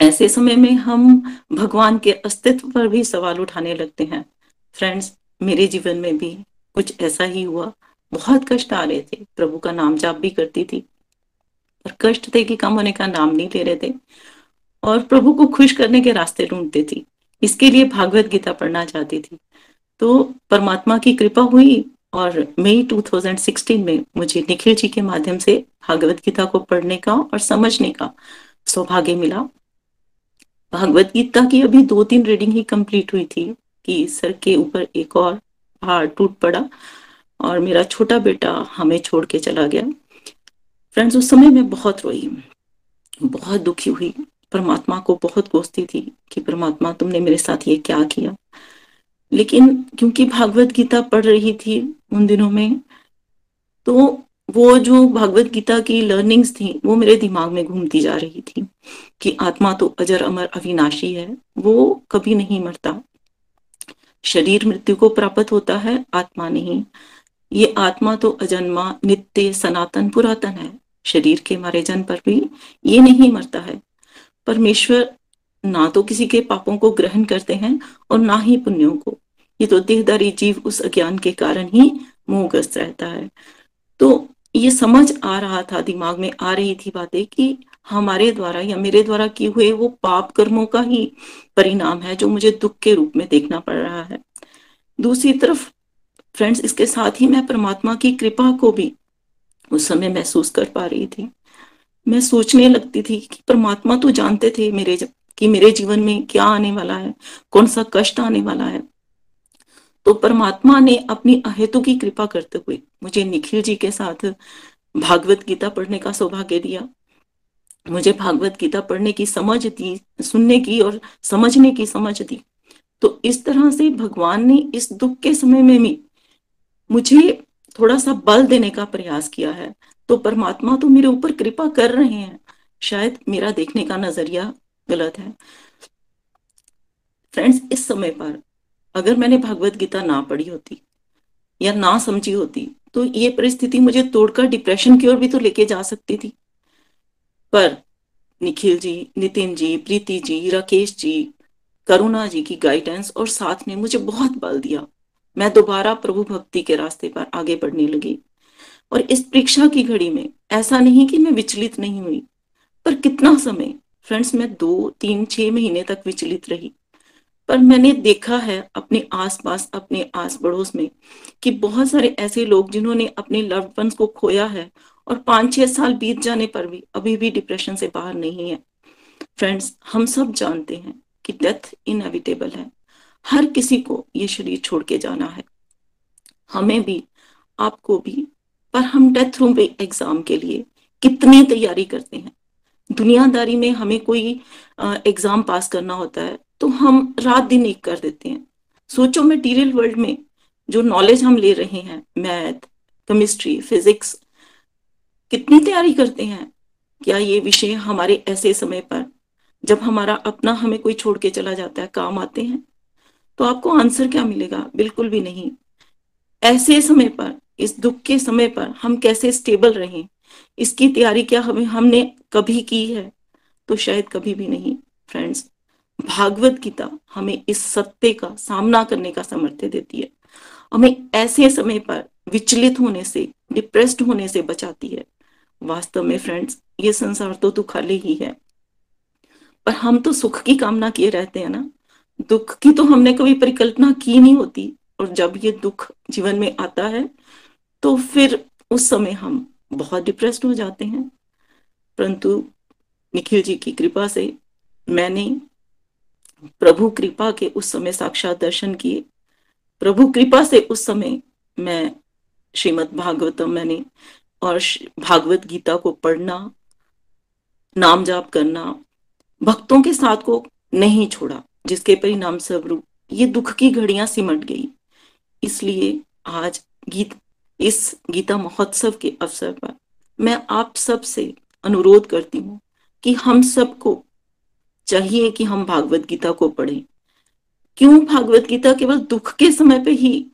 ऐसे समय में हम भगवान के अस्तित्व पर भी सवाल उठाने लगते हैं। फ्रेंड्स मेरे जीवन में भी कुछ ऐसा ही हुआ। बहुत कष्ट आ रहे थे। प्रभु का नाम जाप भी करती थी। पर कष्ट थे कि कम होने का नाम नहीं ले रहे थे। और प्रभु को खुश करने के रास्ते ढूंढती थी। इसके लिए भागवत गीता पढ़ना चाहती थी। तो परमात्मा की कृपा हुई और मई 2016 में मुझे निखिल जी के माध्यम से भागवत गीता को पढ़ने का और समझने का सौभाग्य मिला। भागवत गीता की अभी दो तीन रीडिंग ही कंप्लीट हुई थी कि सर के ऊपर एक और पहाड़ टूट पड़ा और मेरा छोटा बेटा हमें छोड़ के चला गया। फ्रेंड्स उस समय मैं बहुत रोई, बहुत दुखी हुई। परमात्मा को बहुत कोसती थी कि परमात्मा, तुमने मेरे साथ ये क्या किया? लेकिन क्योंकि भागवत गीता पढ़ रही थी उन दिनों में तो वो जो भागवत गीता की लर्निंग्स थी, वो मेरे दिमाग में घूमती जा रही थी कि आत्मा तो अजर अमर अविनाशी है, वो कभी नहीं मरता। शरीर मृत्यु को प्राप्त होता है, आत्मा नहीं। ये आत्मा तो अजन्मा, नित्य, सनातन, पुरातन है। शरीर के मारे जन पर भी ये नहीं मरता है। परमेश्वर ना तो किसी के पापों को ग्रहण करते हैं और ना ही पुण्यों को। ये तो देहदारी जीव उस अज्ञान के कारण ही मोहग्रस्त रहता है। तो ये समझ आ रहा था दिमाग में आ रही थी बातें कि हमारे द्वारा या मेरे द्वारा किए हुए वो पाप कर्मों का ही परिणाम है जो मुझे दुख के रूप में देखना पड़ रहा है। दूसरी तरफ़, फ्रेंड्स, इसके साथ ही मैं परमात्मा की कृपा को भी उस समय महसूस कर पा रही थी। मैं सोचने लगती थी कि परमात्मा तो जानते थे मेरे कि मेरे जीवन में क्या आने वाला है, कौन सा कष्ट आने वाला है। तो परमात्मा ने अपनी अहेतु की कृपा करते हुए मुझे निखिल जी के साथ भागवत गीता पढ़ने का सौभाग्य दिया। मुझे भागवत गीता पढ़ने की समझ दी, सुनने की और समझने की समझ दी। तो इस तरह से भगवान ने इस दुख के समय में भी मुझे थोड़ा सा बल देने का प्रयास किया है। तो परमात्मा तो मेरे ऊपर कृपा कर रहे हैं। शायद मेरा देखने का नज़रिया गलत है। फ्रेंड्स, इस समय पर अगर मैंने भगवत गीता ना पढ़ी होती या ना समझी होती तो ये परिस्थिति मुझे तोड़कर डिप्रेशन की ओर भी तो लेके जा सकती थी। पर निखिल जी, नितिन जी, प्रीति जी, राकेश जी, करुणा जी की गाइडेंस और साथ ने मुझे बहुत बल दिया। मैं दोबारा प्रभु भक्ति के रास्ते पर आगे बढ़ने लगी। और इस परीक्षा की घड़ी में ऐसा नहीं कि मैं विचलित नहीं हुई, पर कितना समय फ्रेंड्स मैं दो, तीन, छह महीने तक विचलित रही। पर मैंने देखा है अपने आसपास, अपने आस पड़ोस में कि बहुत सारे ऐसे लोग जिन्होंने अपने लव्ड वंस को खोया है और पाँच छह साल बीत जाने पर भी अभी भी डिप्रेशन से बाहर नहीं है। फ्रेंड्स हम सब जानते हैं कि डेथ इनएविटेबल है। हर किसी को ये शरीर छोड़ के जाना है। हमें भी, आपको भी, पर हम डेथ रूम पे एग्ज़ाम के लिए कितनी तैयारी करते हैं? दुनियादारी में हमें कोई एग्ज़ाम पास करना होता है तो हम रात दिन एक कर देते हैं। सोचो मटीरियल वर्ल्ड में जो नॉलेज हम ले रहे हैं मैथ केमिस्ट्री फिजिक्स कितनी तैयारी करते हैं? क्या ये विषय हमारे ऐसे समय पर जब हमारा अपना हमें कोई छोड़ के चला जाता है, काम आते हैं? तो आपको आंसर क्या मिलेगा? बिल्कुल भी नहीं। ऐसे समय पर, इस दुख के समय पर हम कैसे स्टेबल रहें? इसकी तैयारी क्या हमें हमने कभी की है? तो शायद कभी भी नहीं फ्रेंड्स भागवत गीता हमें इस सत्य का सामना करने का सामर्थ्य देती है। हमें ऐसे समय पर विचलित होने से डिप्रेस्ड होने से बचाती है। वास्तव में फ्रेंड्स ये संसार तो तू खाली ही है। पर हम तो सुख की कामना किए रहते हैं ना। दुख की तो हमने कभी परिकल्पना की नहीं होती। और जब ये दुख जीवन में आता है तो फिर उस समय हम बहुत डिप्रेस्ड हो जाते हैं। परंतु निखिल जी की कृपा से मैंने प्रभु कृपा के उस समय साक्षात दर्शन किए। प्रभु कृपा से उस समय मैं श्रीमद भागवतम मैंने और भागवत गीता को पढ़ना, नाम जाप करना, भक्तों के साथ को नहीं छोड़ा, जिसके परिणाम स्वरूप ये दुख की घड़ियाँ सिमट गई। इसलिए आज गीत, इस गीता महोत्सव के अवसर पर मैं आप सबसे अनुरोध करती हूँ कि हम सबको चाहिए कि हम भागवत गीता को पढ़ें। क्यों भागवत गीता केवल दुख के समय पे ही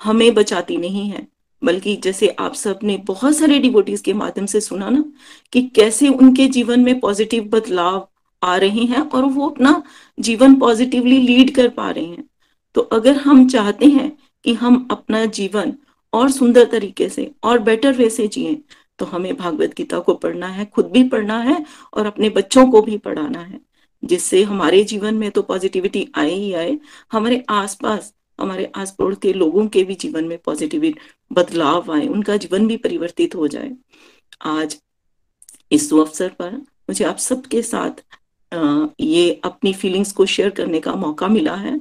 हमें बचाती नहीं है? बल्कि जैसे आप सबने बहुत सारे डिवोटीज के माध्यम से सुना ना, कि कैसे उनके जीवन में पॉजिटिव बदलाव आ रहे हैं और वो अपना जीवन पॉजिटिवली लीड कर पा रहे हैं। तो अगर हम चाहते हैं कि हम अपना जीवन और सुंदर तरीके से और बेटर वे से जिए तो हमें भागवत गीता को पढ़ना है, खुद भी पढ़ना है और अपने बच्चों को भी पढ़ाना है। जिससे हमारे जीवन में तो पॉजिटिविटी आए ही आए। हमारे आसपास, हमारे आस पड़ोस के लोगों के भी जीवन में पॉजिटिव बदलाव आए, उनका जीवन भी परिवर्तित हो जाए। आज इस अवसर पर मुझे आप सबके साथ ये अपनी फीलिंग्स को शेयर करने का मौका मिला है।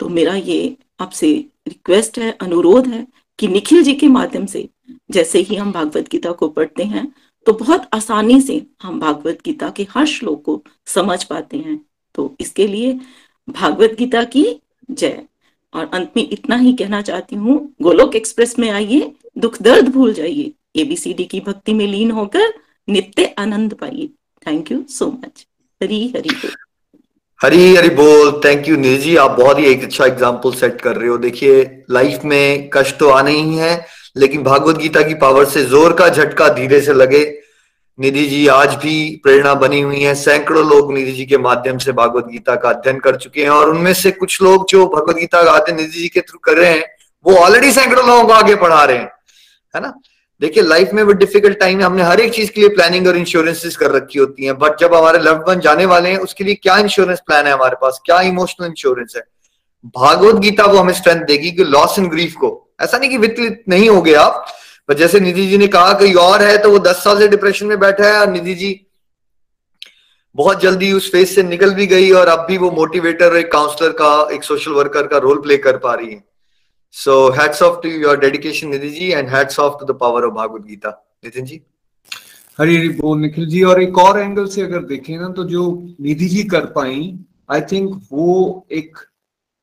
तो मेरा ये आपसे रिक्वेस्ट है, अनुरोध है कि निखिल जी के माध्यम से, जैसे ही हम भागवत गीता को पढ़ते हैं तो बहुत आसानी से हम भागवत गीता के हर श्लोक को समझ पाते हैं। तो इसके लिए भागवत गीता की जय। और अंत में इतना ही कहना चाहती हूँ, गोलोक एक्सप्रेस में आइए, दुख दर्द भूल जाइए एबीसीडी की भक्ति में लीन होकर नित्य आनंद पाइए। Thank you so much Hari Hari बोल। हरी हरी बोल। थैंक यू निधि जी आप बहुत ही एक अच्छा एग्ज़ाम्पल सेट कर रहे हो। देखिए लाइफ में कष्ट तो आने ही है लेकिन भागवत गीता की पावर से ज़ोर का झटका धीरे से लगे। निधि जी, आज भी प्रेरणा बनी हुई है। सैकड़ों लोग निधि जी के माध्यम से भागवत गीता का अध्ययन कर चुके हैं और उनमें से कुछ लोग जो भगवत गीता का अध्ययन निधि जी के थ्रू कर रहे हैं, वो ऑलरेडी सैकड़ों लोगों को आगे पढ़ा रहे हैं। है ना? देखिए लाइफ में वो डिफ़िकल्ट टाइम है हमने हर एक चीज़ के लिए प्लानिंग और इंश्योरेंसेस कर रखी होती हैं। बट जब हमारे लव्ड वन जाने वाले हैं, उसके लिए क्या इंश्योरेंस प्लान है हमारे पास? क्या इमोशनल इंश्योरेंस है? भागवत गीता वो हमें स्ट्रेंथ देगी कि लॉस एंड ग्रीफ को। ऐसा नहीं कि विचलित नहीं हो गया आप, पर जैसे निधि जी ने कहा कहीं और है तो वो दस साल से डिप्रेशन में बैठा है और निधि जी बहुत जल्दी उस फ़ेज़ से निकल भी गई और अब भी वो मोटिवेटर एक काउंसलर का, एक सोशल वर्कर का रोल प्ले कर पा रही है। So hats off to your dedication Nidhi ji and hats off to the power of Bhagwat Gita Nitin ji? Hari Hari बोल, निखिल जी। और एक और एंगल से अगर देखें ना तो जो निधि जी कर पाई आई थिंक वो एक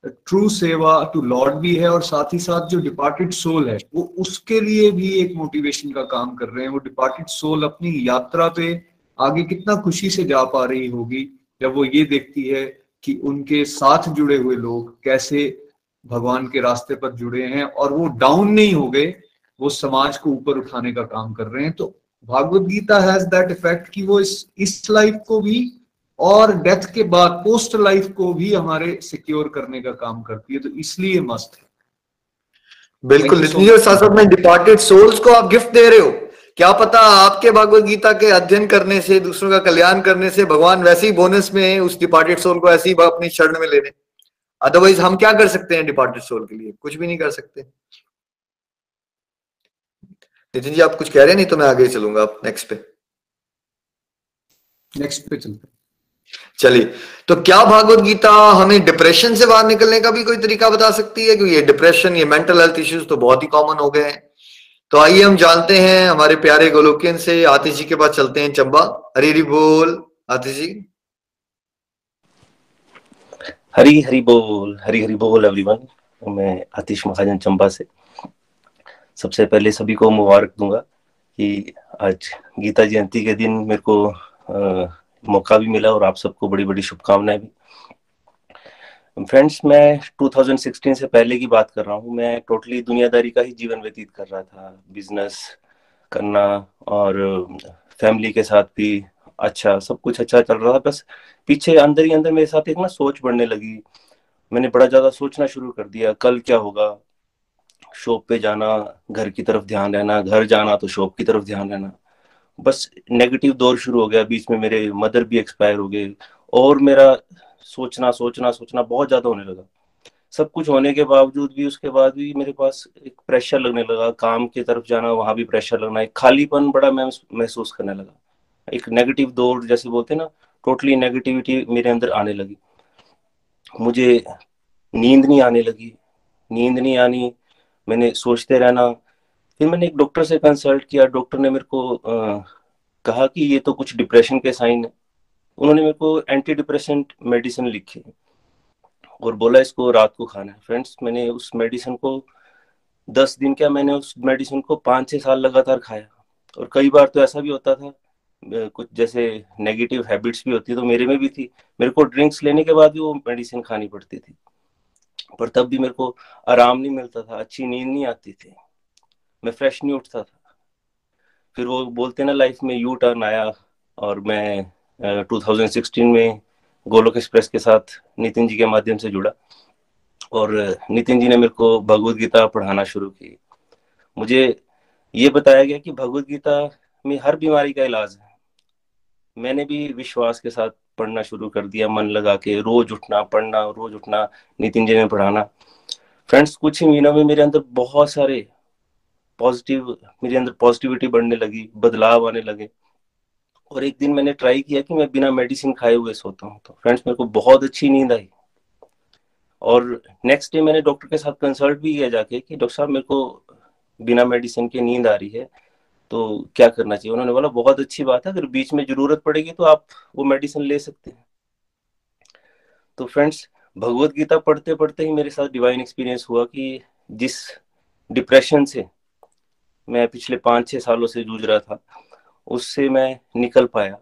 ट्रू सेवा टू लॉर्ड भी है और साथ ही साथ जो डिपार्टेड सोल है, वो उसके लिए भी एक मोटिवेशन का काम कर रहे हैं। वो डिपार्टेड सोल अपनी यात्रा पे आगे कितना खुशी से जा पा रही होगी, जब वो ये देखती है कि उनके साथ जुड़े हुए लोग कैसे भगवान के रास्ते पर जुड़े हैं और वो डाउन नहीं हो गए, वो समाज को ऊपर उठाने का काम कर रहे हैं। तो Bhagwat Gita has that effect कि वो इस इस लाइफ को भी और डेथ के बाद पोस्ट लाइफ को भी हमारे सिक्योर करने का काम करती है तो इसलिए मस्त है। बिल्कुल साथ साथ में डिपार्टेड सोल्स को आप गिफ्ट दे रहे हो। क्या पता आपके भागवत गीता के अध्ययन करने से दूसरों का कल्याण करने से भगवान वैसे ही बोनस में उस डिपार्टेड सोल को ऐसे ही अपनी शरण में ले लें अदरवाइज़ हम क्या कर सकते हैं डिपार्टेड सोल के लिए? कुछ भी नहीं कर सकते। नितिन जी आप कुछ कह रहे हैं? नहीं तो मैं आगे चलूँगा आप नेक्स्ट पे। नेक्स्ट पे चलते चलिए तो क्या भागवत गीता हमें डिप्रेशन से बाहर निकलने का भी कोई तरीका बता सकती है? क्योंकि ये डिप्रेशन ये मेंटल हेल्थ इश्यूज़ तो बहुत ही कॉमन हो गए हैं। तो आइए हम जानते हैं हमारे प्यारे गोलोकियन से आतिश जी के पास चलते हैं चंबा। हरी हरी बोल आतिश जी। हरी हरी बोल हरी हरी बोल एवरीवन मैं आतिश महाजन चंबा से। सबसे पहले सभी को मुबारक दूँगा कि आज गीता जयंती के दिन मेरे को आ, मौका भी मिला और आप सबको बड़ी बड़ी शुभकामनाएँ भी। फ्रेंड्स, मैं 2016 से पहले की बात कर रहा हूँ। मैं टोटली दुनियादारी का ही जीवन व्यतीत कर रहा था। बिज़नेस करना और फैमिली के साथ भी अच्छा सब कुछ अच्छा चल रहा था। बस पीछे अंदर ही अंदर मेरे साथ एक ना सोच बढ़ने लगी। मैंने बड़ा ज़्यादा सोचना शुरू कर दिया, कल क्या होगा? शॉप पे जाना, घर की तरफ़ ध्यान रहना, घर जाना तो शॉप की तरफ़ ध्यान रहना। बस नेगेटिव दौर शुरू हो गया, बीच में मेरे मदर भी एक्सपायर हो गए और मेरा सोचना सोचना सोचना बहुत ज़्यादा होने लगा। सब कुछ होने के बावजूद भी, उसके बाद भी मेरे पास एक प्रेशर लगने लगा, काम की तरफ़ जाना, वहाँ भी प्रेशर लगना, एक खालीपन बड़ा मैं महसूस करने लगा। एक नेगेटिव दौर जैसे बोलते ना टोटली नेगेटिविटी मेरे अंदर आने लगी। मुझे नींद नहीं आने लगी, नींद नहीं आनी, मैंने सोचते रहना फिर मैंने एक डॉक्टर से कंसल्ट किया डॉक्टर ने मेरे को आ, कहा कि ये तो कुछ डिप्रेशन के साइन है। उन्होंने मेरे को एंटी डिप्रेशेंट मेडिसिन लिखी और बोला इसको रात को खाना है। फ्रेंड्स मैंने उस मेडिसिन को दस दिन क्या मैंने उस मेडिसिन को पाँच छः साल लगातार खाया। और कई बार तो ऐसा भी होता था कुछ जैसे नेगेटिव हैबिट्स भी होती तो मेरे में भी थी। मेरे को ड्रिंक्स लेने के बाद भी वो मेडिसिन खानी पड़ती थी। पर तब भी मेरे को आराम नहीं मिलता था अच्छी नींद नहीं आती थी। मैं फ्रेश नहीं उठता था। फिर वो बोलते ना लाइफ में यू टर्न आया। और मैं uh, 2016 में गोलोक एक्सप्रेस के साथ नितिन जी के माध्यम से जुड़ा। और नितिन जी ने मेरे को भगवत गीता पढ़ाना शुरू की। मुझे ये बताया गया कि भगवत गीता में हर बीमारी का इलाज है। मैंने भी विश्वास के साथ पढ़ना शुरू कर दिया मन लगा के रोज उठना पढ़ना रोज उठना नितिन जी ने पढ़ाना। फ्रेंड्स कुछ ही महीनों में मेरे अंदर बहुत सारे पॉजिटिव मेरे अंदर पॉजिटिविटी बढ़ने लगी, बदलाव आने लगे। और एक दिन मैंने ट्राई किया कि मैं बिना मेडिसिन खाए हुए सोता हूँ। तो फ्रेंड्स मेरे को बहुत अच्छी नींद आई। और नेक्स्ट डे मैंने डॉक्टर के साथ कंसल्ट भी किया जाके कि, डॉक्टर साहब, मेरे को बिना मेडिसिन के नींद आ रही है तो क्या करना चाहिए? उन्होंने बोला, बहुत अच्छी बात है, अगर बीच में ज़रूरत पड़ेगी तो आप वो मेडिसिन ले सकते हैं। तो फ्रेंड्स भगवत गीता पढ़ते पढ़ते ही मेरे साथ डिवाइन एक्सपीरियंस हुआ कि जिस डिप्रेशन से मैं पिछले पाँच छह सालों से जूझ रहा था, उससे मैं निकल पाया।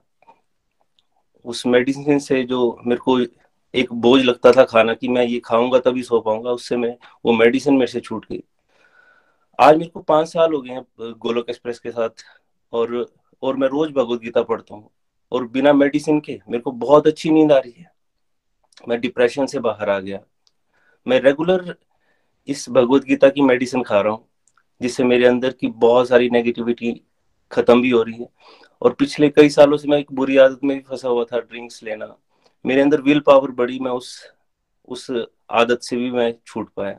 उस मेडिसिन से जो मेरे को एक बोझ लगता था खाना कि मैं ये खाऊँगा तभी सो पाऊँगा, उससे मैं वो मेडिसिन मेरे से छूट गई। आज मेरे को पाँच साल हो गए हैं गोलोक एक्सप्रेस के साथ और और मैं रोज भगवत गीता पढ़ता हूँ और बिना मेडिसिन के मेरे को बहुत अच्छी नींद आ रही है। मैं डिप्रेशन से बाहर आ गया। मैं रेगुलर इस भगवत गीता की मेडिसिन खा रहा हूँ। जिससे मेरे अंदर की बहुत सारी नेगेटिविटी खत्म भी हो रही है। और पिछले कई सालों से मैं एक बुरी आदत में भी फंसा हुआ था ड्रिंक्स लेना। मेरे अंदर विल पावर बढ़ी मैं उस उस आदत से भी मैं छूट पाया।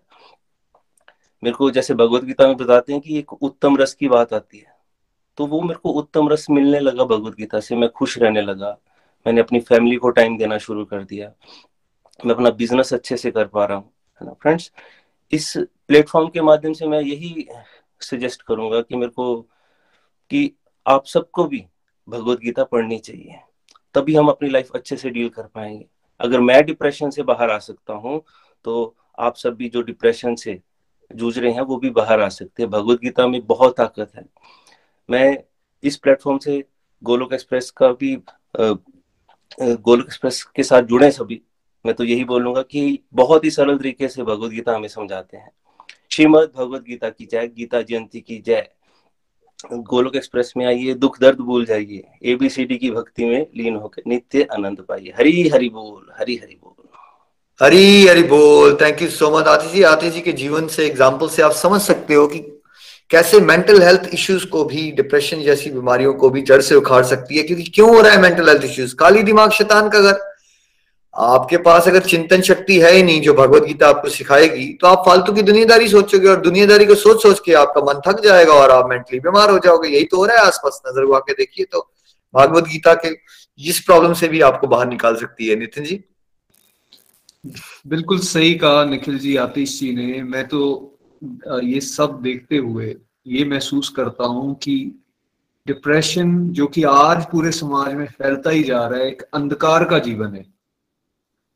मेरे को जैसे भगवत गीता में बताते हैं कि एक उत्तम रस की बात आती है। तो वो मेरे को उत्तम रस मिलने लगा भगवत गीता से, मैं खुश रहने लगा। मैंने अपनी फैमिली को टाइम देना शुरू कर दिया। मैं अपना बिज़नेस अच्छे से कर पा रहा हूँ, है ना फ्रेंड्स इस प्लेटफॉर्म के माध्यम से मैं यही सजेस्ट करूँगा कि मेरे को कि आप सबको भी भगवत गीता पढ़नी चाहिए। तभी हम अपनी लाइफ अच्छे से डील कर पाएँगे। अगर मैं डिप्रेशन से बाहर आ सकता हूँ तो आप सब भी जो डिप्रेशन से जूझ रहे हैं, वो भी बाहर आ सकते हैं। भगवत गीता में बहुत ताकत है। मैं इस प्लेटफॉर्म से गोलोक एक्सप्रेस का भी गोलोक एक्सप्रेस के साथ जुड़े सभी मैं तो यही बोलूँगा कि बहुत ही सरल तरीके से भगवत गीता हमें समझाते हैं। श्रीमद भगवत गीता की जय, गीता जयंती की जय। गोलोक एक्सप्रेस में आइए, दुख दर्द भूल जाइए एबीसीडी की भक्ति में लीन होकर नित्य आनंद पाइए। हरी हरि बोल, हरी हरि बोल। हरी हरि बोल thank you so much Atish ji Atish ji के जीवन से एग्ज़ाम्पल से आप समझ सकते हो कि कैसे मेंटल हेल्थ इश्यूज़ को भी डिप्रेशन जैसी बीमारियों को भी जड़ से उखाड़ सकती है, क्योंकि क्यों हो रहा है मेंटल हेल्थ इश्यूज़ काली दिमाग शैतान का घर। आपके पास अगर चिंतन शक्ति है ही नहीं जो भगवत गीता आपको सिखाएगी तो आप फालतू की दुनियादारी सोचोगे और दुनियादारी को सोच सोच के आपका मन थक जाएगा और आप मेंटली बीमार हो जाओगे। यही तो हो रहा है आसपास, नज़र हुआ के देखिए तो भागवत गीता के इस प्रॉब्लम से भी आपको बाहर निकाल सकती है। नितिन जी? बिल्कुल सही कहा निखिल जी, आतिश जी ने। मैं तो ये सब देखते हुए ये महसूस करता हूँ कि डिप्रेशन जो कि आज पूरे समाज में फैलता ही जा रहा है, एक अंधकार का जीवन है।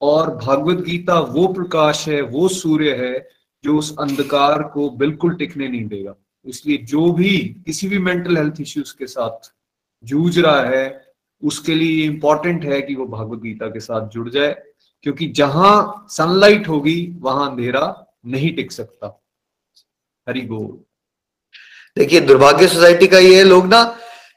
और भागवत गीता वो प्रकाश है, वो सूर्य है, जो उस अंधकार को बिल्कुल टिकने नहीं देगा। इसलिए जो भी किसी भी मेंटल हेल्थ इश्यूज़ के साथ जूझ रहा है, उसके लिए इंपॉर्टेंट है कि वो भागवत गीता के साथ जुड़ जाए, क्योंकि जहाँ सनलाइट होगी, वहाँ अंधेरा नहीं टिक सकता। हरि बोल। देखिए, दुर्भाग्य सोसाइटी का ये लोग ना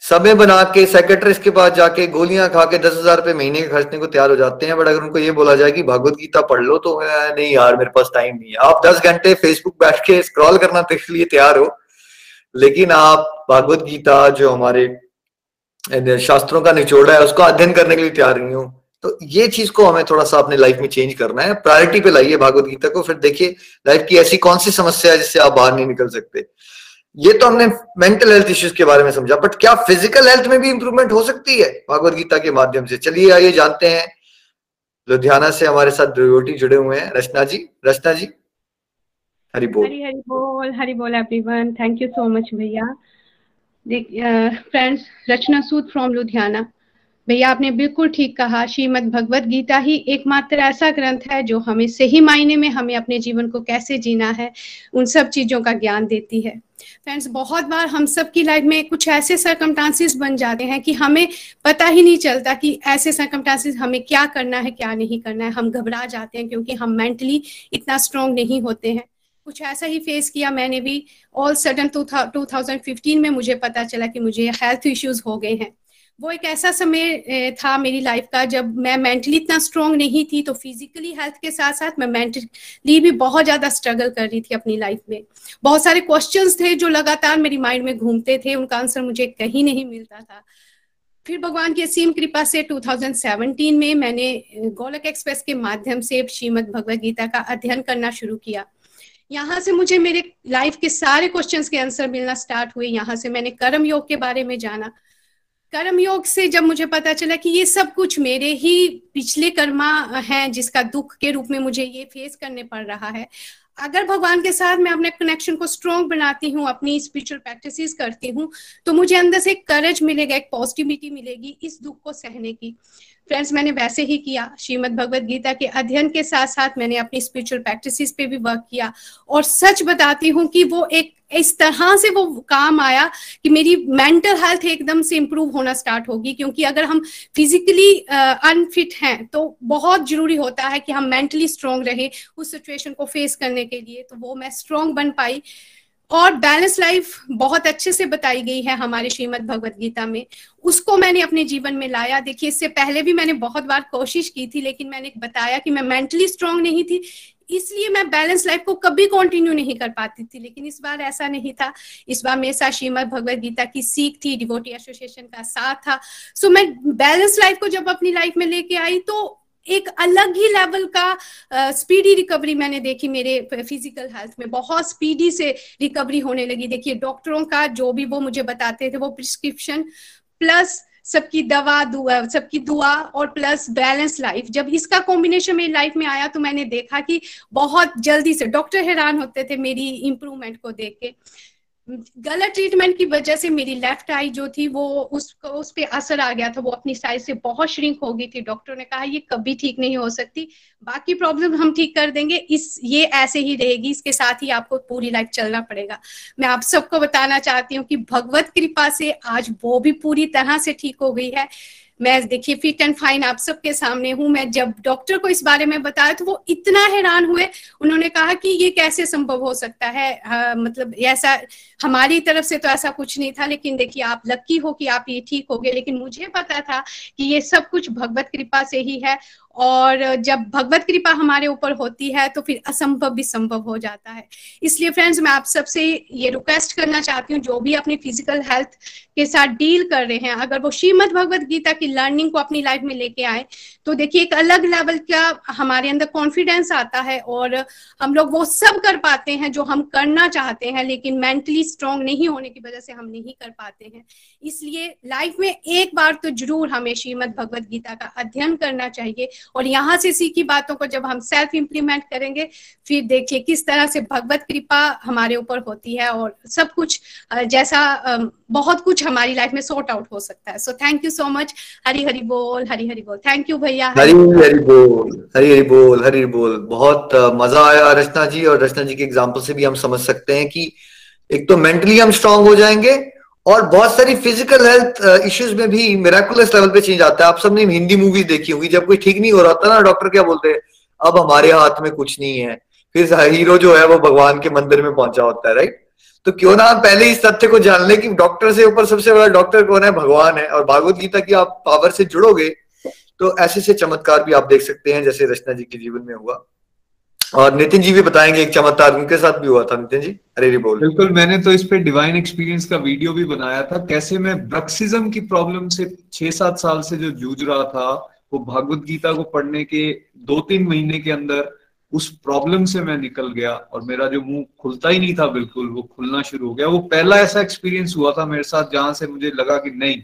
समय बना के सेक्रेटरीज के पास जाके गोलियाँ खा के दस हज़ार रुपए महीने के खर्चने को तैयार हो जाते हैं। बट अगर उनको ये बोला जाए कि भगवत गीता पढ़ लो तो नहीं यार, मेरे पास टाइम नहीं है। आप दस घंटे फेसबुक बैठ के स्क्रॉल करना के लिए तैयार हो। लेकिन आप भगवत गीता जो हमारे शास्त्रों का निचोड़ा है, उसको अध्ययन करने के लिए तैयार नहीं हो। तो ये चीज़ को हमें थोड़ा सा अपने लाइफ में चेंज करना है। प्रायोरिटी पे लाइए भागवत गीता को। फिर देखिए लाइफ की ऐसी कौन सी समस्या है जिससे आप बाहर नहीं निकल सकते? ये तो हमने मेंटल हेल्थ इश्यूज़ के बारे में समझा बट क्या फ़िज़िकल हेल्थ में भी इंप्रूवमेंट हो सकती है भागवत गीता के माध्यम से? चलिए आइए जानते हैं। लुधियाना से हमारे साथ डिवोटी जुड़े हुए हैं। रचना जी रचना जी। हरी बोल। हरी हरी बोल हरी बोल everyone thank you so much भैया। Friends Rachna Sood from Ludhiana. भैया, आपने बिल्कुल ठीक कहा। श्रीमद भगवत गीता ही एकमात्र ऐसा ग्रंथ है जो हमें सही मायने में हमें अपने जीवन को कैसे जीना है, उन सब चीज़ों का ज्ञान देती है। फ्रेंड्स, बहुत बार हम सब की लाइफ में कुछ ऐसे सरकमटांसिस बन जाते हैं कि हमें पता ही नहीं चलता कि ऐसे सरकमटांसिस हमें क्या करना है, क्या नहीं करना है। हम घबरा जाते हैं क्योंकि हम मेंटली इतना स्ट्रांग नहीं होते हैं। कुछ ऐसा ही फेस किया मैंने भी। All sudden two thousand fifteen में मुझे पता चला कि मुझे हेल्थ इश्यूज़ हो गए हैं। वो एक ऐसा समय था मेरी लाइफ का जब मैं मेंटली इतना स्ट्रांग नहीं थी तो फिजिकली हेल्थ के साथ साथ मैं मेंटली भी बहुत ज़्यादा स्ट्रगल कर रही थी अपनी लाइफ में। बहुत सारे क्वेश्चंस थे जो लगातार मेरी माइंड में घूमते थे, उनका आंसर मुझे कहीं नहीं मिलता था। फिर भगवान की असीम कृपा से 2017 में मैंने गोलक एक्सप्रेस के माध्यम से श्रीमद भगवद गीता का अध्ययन करना शुरू किया। यहाँ से मुझे मेरे लाइफ के सारे क्वेश्चंस के आंसर मिलना स्टार्ट हुए। यहाँ से मैंने कर्म योग के बारे में जाना। कर्म योग से जब मुझे पता चला कि ये सब कुछ मेरे ही पिछले कर्मा हैं, जिसका दुख के रूप में मुझे ये फेस करने पड़ रहा है। अगर भगवान के साथ मैं अपने कनेक्शन को स्ट्रॉन्ग बनाती हूँ, अपनी स्पिरिचुअल प्रैक्टिस करती हूँ तो मुझे अंदर से एक करज मिलेगा, एक पॉजिटिविटी मिलेगी इस दुख को सहने की। फ्रेंड्स मैंने वैसे ही किया श्रीमद भगवत गीता के अध्ययन के साथ साथ मैंने अपनी स्पिरिचुअल प्रैक्टिस पे भी वर्क किया। और सच बताती हूँ कि वो एक इस तरह से वो काम आया कि मेरी मेंटल हेल्थ एकदम से इम्प्रूव होना स्टार्ट होगी। क्योंकि अगर हम फिजिकली अनफिट uh, हैं तो बहुत ज़रूरी होता है कि हम मेंटली स्ट्रोंग रहे उस सिचुएशन को फेस करने के लिए। तो वो मैं स्ट्रोंग बन पाई। और बैलेंस लाइफ बहुत अच्छे से बताई गई है हमारे श्रीमद भगवत गीता में। उसको मैंने अपने जीवन में लाया। देखिए, इससे पहले भी मैंने बहुत बार कोशिश की थी, लेकिन मैंने बताया कि मैं मेंटली स्ट्रांग नहीं थी, इसलिए मैं बैलेंस लाइफ को कभी कंटिन्यू नहीं कर पाती थी। लेकिन इस बार ऐसा नहीं था। इस बार मेरे साथ श्रीमद भगवत गीता की सीख थी डिवोटी एसोसिएशन का साथ था। सो मैं बैलेंस लाइफ को जब अपनी लाइफ में लेके आई तो एक अलग ही लेवल का स्पीडी uh, रिकवरी मैंने देखी मेरे फ़िज़िकल हेल्थ में। बहुत स्पीडी से रिकवरी होने लगी। देखिए डॉक्टरों का जो भी वो मुझे बताते थे वो प्रिस्क्रिप्शन प्लस सबकी दवा दुआ सबकी दुआ और प्लस बैलेंस लाइफ जब इसका कॉम्बिनेशन मेरी लाइफ में आया तो मैंने देखा कि बहुत जल्दी से डॉक्टर हैरान होते थे मेरी इंप्रूवमेंट को देख के। गलत ट्रीटमेंट की वजह से मेरी लेफ़्ट आई जो थी वो उस उस पर असर आ गया था। वो अपनी साइज़ से बहुत श्रिंक हो गई थी। डॉक्टर ने कहा, ये कभी ठीक नहीं हो सकती। बाकी प्रॉब्लम हम ठीक कर देंगे। इस, ये ऐसे ही रहेगी। इसके साथ ही आपको पूरी लाइफ चलना पड़ेगा। मैं आप सबको बताना चाहती हूँ कि भगवत कृपा से आज वो भी पूरी तरह से ठीक हो गई है। मैं देखिए फिट एंड फाइन आप सबके सामने हूँ। मैं जब डॉक्टर को इस बारे में बताया तो वो इतना हैरान हुए। उन्होंने कहा कि ये कैसे संभव हो सकता है? आ, मतलब ऐसा हमारी तरफ़ से तो ऐसा कुछ नहीं था लेकिन देखिए आप लक्की हो कि आप ये ठीक हो गए। लेकिन मुझे पता था कि ये सब कुछ भगवत कृपा से ही है और जब भगवत कृपा हमारे ऊपर होती है तो फिर असंभव भी संभव हो जाता है। इसलिए फ्रेंड्स मैं आप सबसे ये रिक्वेस्ट करना चाहती हूँ, जो भी अपनी फ़िज़िकल हेल्थ के साथ डील कर रहे हैं, अगर वो श्रीमद भगवत गीता की लर्निंग को अपनी लाइफ में लेके आए तो देखिए, एक अलग लेवल का हमारे अंदर कॉन्फिडेंस आता है और हम लोग वो सब कर पाते हैं जो हम करना चाहते हैं, लेकिन मेंटली स्ट्रांग नहीं होने की वजह से हम नहीं कर पाते हैं। इसलिए लाइफ में एक बार तो ज़रूर हमें श्रीमद भगवत गीता का अध्ययन करना चाहिए और यहाँ से सीखी बातों को जब हम सेल्फ इम्प्लीमेंट करेंगे, फिर देखिए किस तरह से भगवत कृपा हमारे ऊपर होती है और सब कुछ जैसा बहुत कुछ हमारी लाइफ में सॉर्ट आउट हो सकता है। So thank you so much Hari Hari बोल, हरी हरी बोल। थैंक यू भैया। हरी हरी बोल, हरी हरी बोल हरी बोल। बहुत मज़ा आया रचना जी और रचना जी के एग्ज़ाम्पल से भी हम समझ सकते हैं कि एक तो मेंटली हम स्ट्रांग हो जाएँगे और बहुत सारी फ़िज़िकल हेल्थ इश्यूज़ में भी मेराकुलस लेवल पे चेंज आता है। आप सबने हिंदी मूवी देखी होगी। जब कोई ठीक नहीं हो रहा था ना डॉक्टर क्या बोलते हैं? अब हमारे हाथ में कुछ नहीं है। फिर हीरो जो है वो भगवान के मंदिर में पहुँचा होता है राइट तो क्यों ना हम पहले इस तथ्य को जान ले कि डॉक्टर से ऊपर सबसे बड़ा डॉक्टर कौन है? भगवान है। और भागवत गीता की आप पावर से जुड़ोगे तो ऐसे से चमत्कार भी आप देख सकते हैं, जैसे रचना जी के जीवन में हुआ। और नितिन जी भी बताएँगे, एक चमत्कार उनके साथ भी हुआ था। नितिन जी, अरे बोल। बिल्कुल, मैंने तो इस पे डिवाइन एक्सपीरियंस का वीडियो भी बनाया था। कैसे मैं ब्रक्सिज्म की प्रॉब्लम से छह सात साल से जो जूझ रहा था, वो भागवत गीता को पढ़ने के दो तीन महीने के अंदर उस प्रॉब्लम से मैं निकल गया और मेरा जो मुँह खुलता ही नहीं था बिल्कुल, वो खुलना शुरू हो गया। वो पहला ऐसा एक्सपीरियंस हुआ था मेरे साथ जहाँ से मुझे लगा कि नहीं,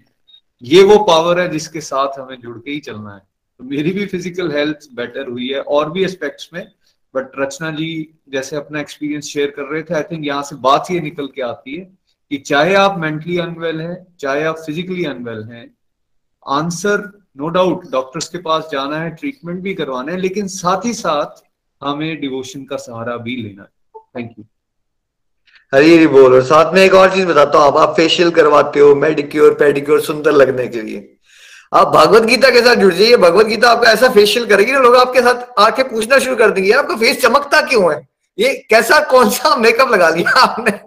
ये वो पावर है जिसके साथ हमें जुड़ के ही चलना है। तो मेरी भी फ़िज़िकल हेल्थ बेटर हुई है और भी एस्पेक्ट्स में। बट रचना जी जैसे अपना एक्सपीरियंस शेयर कर रहे थे आई थिंक यहाँ से बात ये निकल के आती है कि चाहे आप मेंटली अनवेल हैं, चाहे आप फिजिकली अनवेल हैं आंसर नो डाउट डॉक्टर्स के पास जाना है ट्रीटमेंट भी करवाना है, लेकिन साथ ही साथ हमें डिवोशन का सहारा भी लेना है। थैंक यू हरी हरी बोल और साथ में एक और चीज़ बताता हूँ। आप आप फेशियल करवाते हो मेडिक्योर पेडिक्योर सुंदर लगने के लिए। आप भगवत गीता के साथ जुड़ जाइए। भगवत गीता आपका ऐसा फेशियल करेगी ना, लोग आपके साथ आके पूछना शुरू कर देंगे आपका फेस चमकता क्यों है? ये कैसा, कौन सा मेकअप लगा लिया आपने?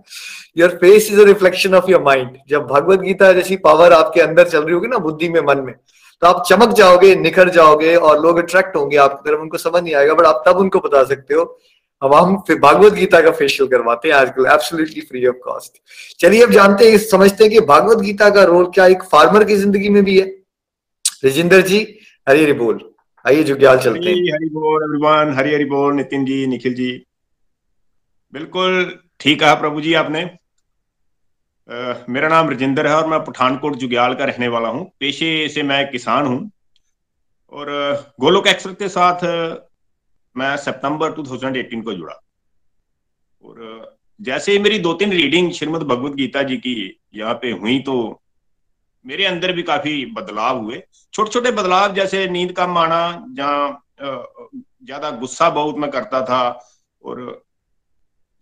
Your face is a reflection of your mind जब भगवत गीता जैसी पावर आपके अंदर चल रही होगी ना, बुद्धि में, मन में तो आप चमक जाओगे, निखर जाओगे और लोग अट्रैक्ट होंगे आपकी तरफ़, उनको समझ नहीं आएगा बट आप तब उनको बता सकते हो, अब हम भागवत गीता का फेशियल करवाते हैं आजकल एब्सोल्युटली फ्री ऑफ़ कॉस्ट चलिए अब जानते हैं, समझते हैं कि भागवत गीता का रोल क्या एक फार्मर की ज़िंदगी में भी है। रजिंदर जी हरी हरी बोल। आइए जुग्याल चलते हैं। हरी बोल एवरीवन हरी हरी बोल, नितिन जी, निखिल जी। बिल्कुल, ठीक कहा प्रभु जी आपने। मेरा नाम रजिंदर है और मैं पठानकोट जुग्याल का रहने वाला हूँ। पेशे से मैं किसान हूँ। और गोलोक एक्सप्रेस के साथ मैं सितंबर 2018 को जुड़ा। और जैसे ही मेरी दो तीन रीडिंग श्रीमद भगवत गीता जी की यहाँ पे हुई तो मेरे अंदर भी काफ़ी बदलाव हुए। छोटे छोटे बदलाव जैसे नींद कम आना जहाँ ज़्यादा गुस्सा बहुत मैं करता था। और,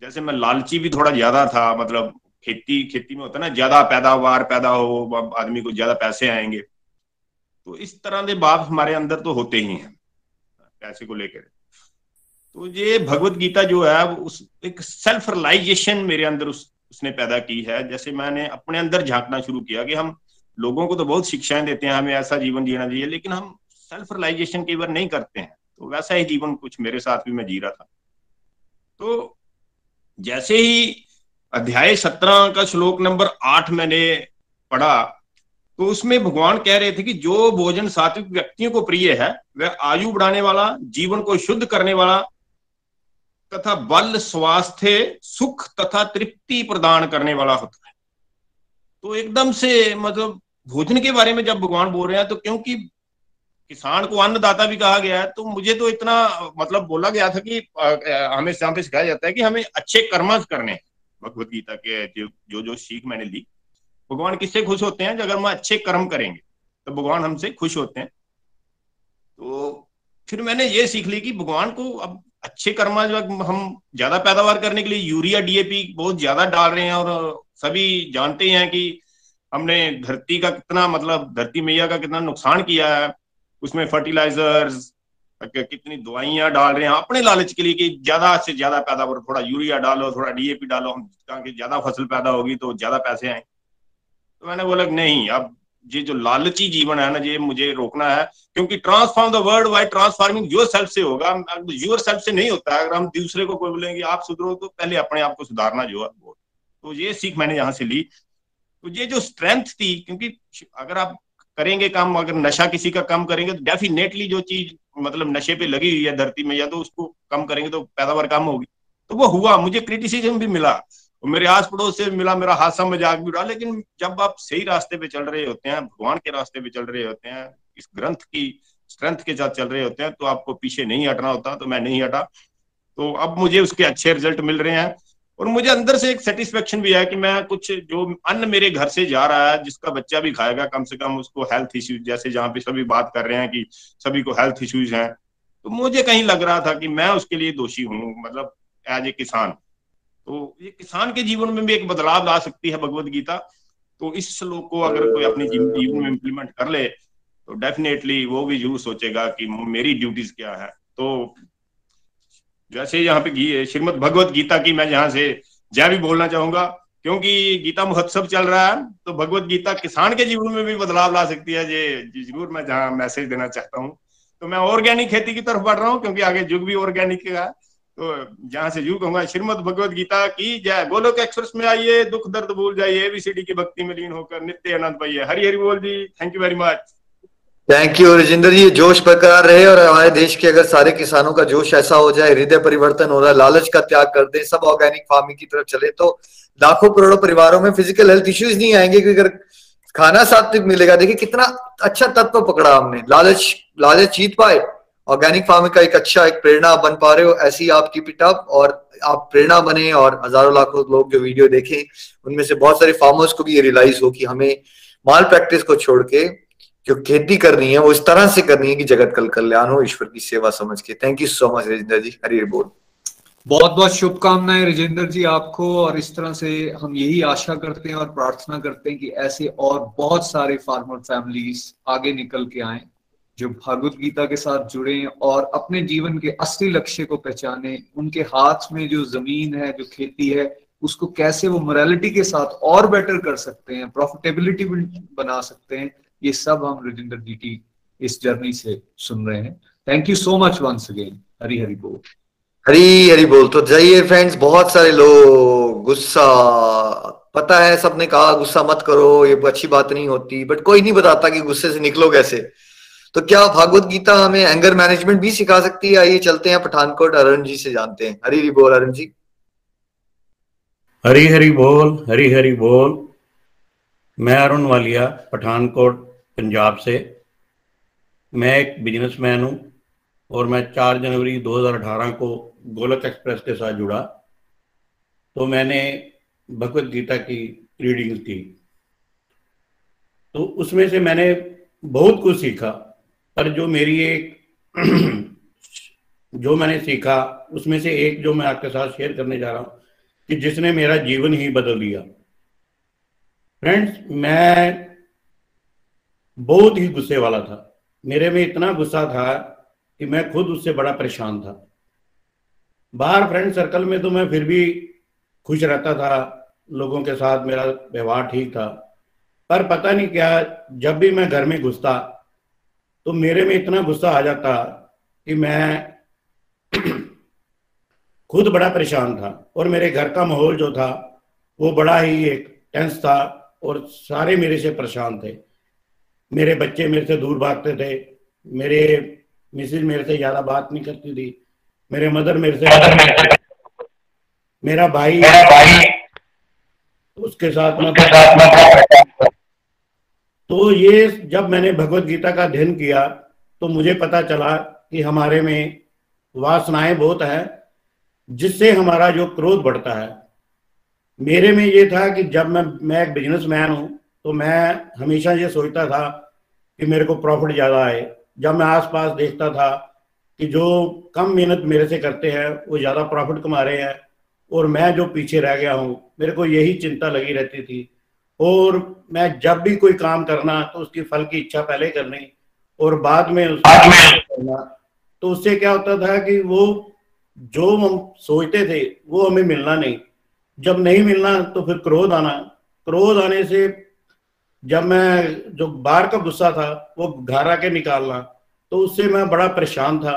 जैसे मैं लालची भी थोड़ा ज़्यादा था मतलब खेती खेती में होता है ना, ज़्यादा पैदावार पैदा हो आदमी को ज़्यादा पैसे आएँगे। तो इस तरह के बाप हमारे अंदर तो होते ही हैं, पैसे को लेकर। तो ये भगवत गीता जो है उस एक सेल्फ रिलाइजेशन मेरे अंदर उस, उसने पैदा की है। जैसे मैंने अपने अंदर झांकना शुरू किया कि हम लोगों को तो बहुत शिक्षाएँ देते हैं, हमें ऐसा जीवन जीना चाहिए, लेकिन हम सेल्फ रिलाइजेशन कई बार नहीं करते हैं। तो वैसा ही जीवन कुछ मेरे साथ भी मैं जी रहा था। तो जैसे ही अध्याय सत्रह का श्लोक नंबर आठ मैंने पढ़ा। तो उसमें भगवान कह रहे थे कि जो भोजन सात्विक व्यक्तियों को प्रिय है, वह आयु बढ़ाने वाला, जीवन को शुद्ध करने वाला तथा बल, स्वास्थ्य, सुख तथा तृप्ति प्रदान करने वाला होता है। तो एकदम से मतलब भोजन के बारे में जब भगवान बोल रहे हैं तो क्योंकि किसान को अन्नदाता भी कहा गया है तो मुझे तो इतना मतलब बोला गया था कि हमें सिखाया जाता है कि हमें अच्छे कर्म करने भगवत गीता के जो जो सीख मैंने ली, भगवान किससे खुश होते हैं? अगर हम अच्छे कर्म करेंगे तो भगवान हमसे खुश होते हैं। तो फिर मैंने ये सीख ली कि भगवान को अब अच्छे कर्म हम ज़्यादा पैदावार करने के लिए यूरिया डीएपी बहुत ज़्यादा डाल रहे हैं और सभी जानते हैं कि हमने धरती का कितना मतलब धरती मैया का कितना नुकसान किया है। उसमें फर्टिलाइजर्स कितनी दवाइयाँ डाल रहे हैं। अपने लालच के लिए कि ज़्यादा से ज़्यादा पैदावार थोड़ा यूरिया डालो, थोड़ा डीएपी डालो। हम ज़्यादा फ़सल पैदा होगी तो ज़्यादा पैसे आए तो मैंने बोला नहीं, अब ये जो लालची जीवन है ना, ये मुझे रोकना है। क्योंकि transform the world by transforming yourself से होगा। योर सेल्फ से नहीं होता अगर हम दूसरे को कोई बोलेंगे, आप सुधरो तो पहले अपने आप को सुधारना जो है वो। तो ये सीख मैंने यहाँ से ली। तो ये जो स्ट्रेंथ थी, क्योंकि अगर आप करेंगे काम, अगर नशा किसी का कम करेंगे तो डेफिनेटली जो चीज़ मतलब नशे पे लगी हुई है धरती में, या तो उसको कम करेंगे तो पैदावार कम होगी। तो वो हुआ, मुझे क्रिटिसिज्म भी मिला। मेरे आस पड़ोस से मिला, मेरा हादसा मज़ाक भी उड़ा, लेकिन जब आप सही रास्ते पे चल रहे होते हैं, भगवान के रास्ते पे चल रहे होते हैं, इस ग्रंथ की स्ट्रेंथ के साथ चल रहे होते हैं तो आपको पीछे नहीं हटना होता तो मैं नहीं हटा। तो अब मुझे उसके अच्छे रिज़ल्ट मिल रहे हैं। और मुझे अंदर से एक सेटिस्फेक्शन भी है कि मैं कुछ जो अन्न मेरे घर से जा रहा है, जिसका बच्चा भी खाएगा, कम से कम उसको हेल्थ इश्यूज़ जैसे जहाँ पे सभी बात कर रहे हैं कि सभी को हेल्थ इश्यूज़ हैं तो मुझे कहीं लग रहा था कि मैं उसके लिए दोषी हूँ मतलब एज ए किसान। तो ये किसान के जीवन में भी एक बदलाव ला सकती है भगवत गीता। तो इस श्लोक को अगर कोई अपने जीवन में इम्प्लीमेंट कर ले तो डेफिनेटली वो भी ज़रूर सोचेगा कि मेरी ड्यूटीज़ क्या है। तो जैसे यहाँ पे श्रीमद भगवत गीता की मैं यहाँ से जय भी बोलना चाहूँगा, क्योंकि गीता महोत्सव चल रहा है तो भगवत गीता किसान के जीवन में भी बदलाव ला सकती है, ये ज़रूर मैं जहाँ मैसेज देना चाहता हूँ। तो मैं ऑर्गेनिक खेती की तरफ़ बढ़ रहा हूँ, क्योंकि आगे युग भी ऑर्गेनिक का तो जहाँ से युग कहूँगा श्रीमद भगवत गीता की जय। गोलोक एक्सप्रेस में आइए, दुख दर्द भूल जाइए एबीसीडी की भक्ति में लीन होकर नित्य आनंद पाइए। हरी हरी बोल जी thank you very much thank you Rajendra ji जोश बरकरार रहे और हमारे देश के अगर सारे किसानों का जोश ऐसा हो जाए, हृदय परिवर्तन हो रहा है, लालच का त्याग कर दे, सब ऑर्गेनिक फ़ार्मिंग की तरफ़ चले तो लाखों करोड़ों परिवारों में फ़िज़िकल हेल्थ इश्यूज़ नहीं आएँगे क्योंकि अगर खाना सात्विक मिलेगा। देखिए कितना अच्छा तत्व पकड़ा हमने। लालच लालच जीत पाए। ऑर्गेनिक फ़ार्मिंग का एक अच्छा एक प्रेरणा बन पा रहे हो, ऐसी आप कीप इट अप और आप प्रेरणा बने और हज़ारों लाखों लोग जो वीडियो देखें, उनमें से बहुत सारे फार्मर्स को भी ये रियलाइज़ हो कि हमें माल प्रैक्टिस को छोड़ के जो खेती करनी है, वो इस तरह से करनी है कि जगत कल कल्याण हो, ईश्वर की सेवा समझ के। Thank you so much Rajendra ji. हरी बोल। बहुत बहुत शुभकामनाएँ राजेंद्र जी, आपको। और इस तरह से हम यही आशा करते हैं और प्रार्थना करते हैं कि ऐसे और बहुत सारे फार्मर फैमिलीज़ आगे निकल के आए, जो भागवत गीता के साथ जुड़े और अपने जीवन के असली लक्ष्य को पहचाने, उनके हाथ में जो ज़मीन है, जो खेती है, उसको कैसे वो मोरालिटी के साथ और बेटर कर सकते हैं प्रॉफिटेबिलिटी बना सकते हैं। ये सब हम राजेंद्र जी की इस जर्नी से सुन रहे हैं। Thank you so much once again Hari Hari बोल। हरी हरी बोल तो जाइए फ्रेंड्स बहुत सारे लोग गुस्सा पता है सबने कहा गुस्सा मत करो ये अच्छी बात नहीं होती बट कोई नहीं बताता कि गुस्से से निकलो कैसे। तो क्या भागवत गीता हमें एंगर मैनेजमेंट भी सिखा सकती है? आइए चलते हैं पठानकोट अरुण जी से जानते हैं। हरी हरी बोल अरुण जी। हरी हरी बोल हरी हरी बोल। मैं अरुण वालिया पठानकोट। पंजाब से। मैं एक बिजनेसमैन हूँ और मैं 4 जनवरी 2018 को गोलक एक्सप्रेस के साथ जुड़ा। तो मैंने भगवत गीता की रीडिंग की। तो उसमें से मैंने बहुत कुछ सीखा, पर जो मेरी एक जो मैंने सीखा, उसमें से एक जो मैं आपके साथ शेयर करने जा रहा हूँ कि जिसने मेरा जीवन ही बदल दिया। फ्रेंड्स मैं बहुत ही गुस्से वाला था। मेरे में इतना गुस्सा था कि मैं खुद उससे बड़ा परेशान था। बाहर फ्रेंड सर्कल में तो मैं फिर भी खुश रहता था, लोगों के साथ मेरा व्यवहार ठीक था। पर पता नहीं क्या, जब भी मैं घर में घुसता तो मेरे में इतना गुस्सा आ जाता कि मैं खुद बड़ा परेशान था और मेरे घर का माहौल जो था, वो बड़ा ही एक टेंस था और सारे मेरे से परेशान थे। मेरे बच्चे मेरे से दूर भागते थे मेरे मिसिज मेरे से ज़्यादा बात नहीं करती थी मेरे मदर मेरे से मेरा भाई मेरा भाई उसके साथ में तो ये जब मैंने भगवत गीता का अध्ययन किया तो मुझे पता चला कि हमारे में वासनाएँ बहुत है जिससे हमारा जो क्रोध बढ़ता है। मेरे में ये था कि जब मैं मैं एक बिजनेसमैन हूँ तो मैं हमेशा ये सोचता था कि मेरे को प्रॉफिट ज़्यादा आए। जब मैं आसपास देखता था कि जो कम मेहनत मेरे से करते हैं वो ज़्यादा प्रॉफिट कमा रहे हैं और मैं जो पीछे रह गया हूँ मेरे को यही चिंता लगी रहती थी। और मैं जब भी कोई काम करना तो उसकी फल की इच्छा पहले करनी और बाद में उसको तो उससे क्या होता था कि वो जो हम सोचते थे वो हमें मिलना नहीं। जब नहीं मिलना तो फिर क्रोध आना। क्रोध आने से जब मैं जो बाहर का गुस्सा था, वो घर आके निकालना तो उससे मैं बड़ा परेशान था।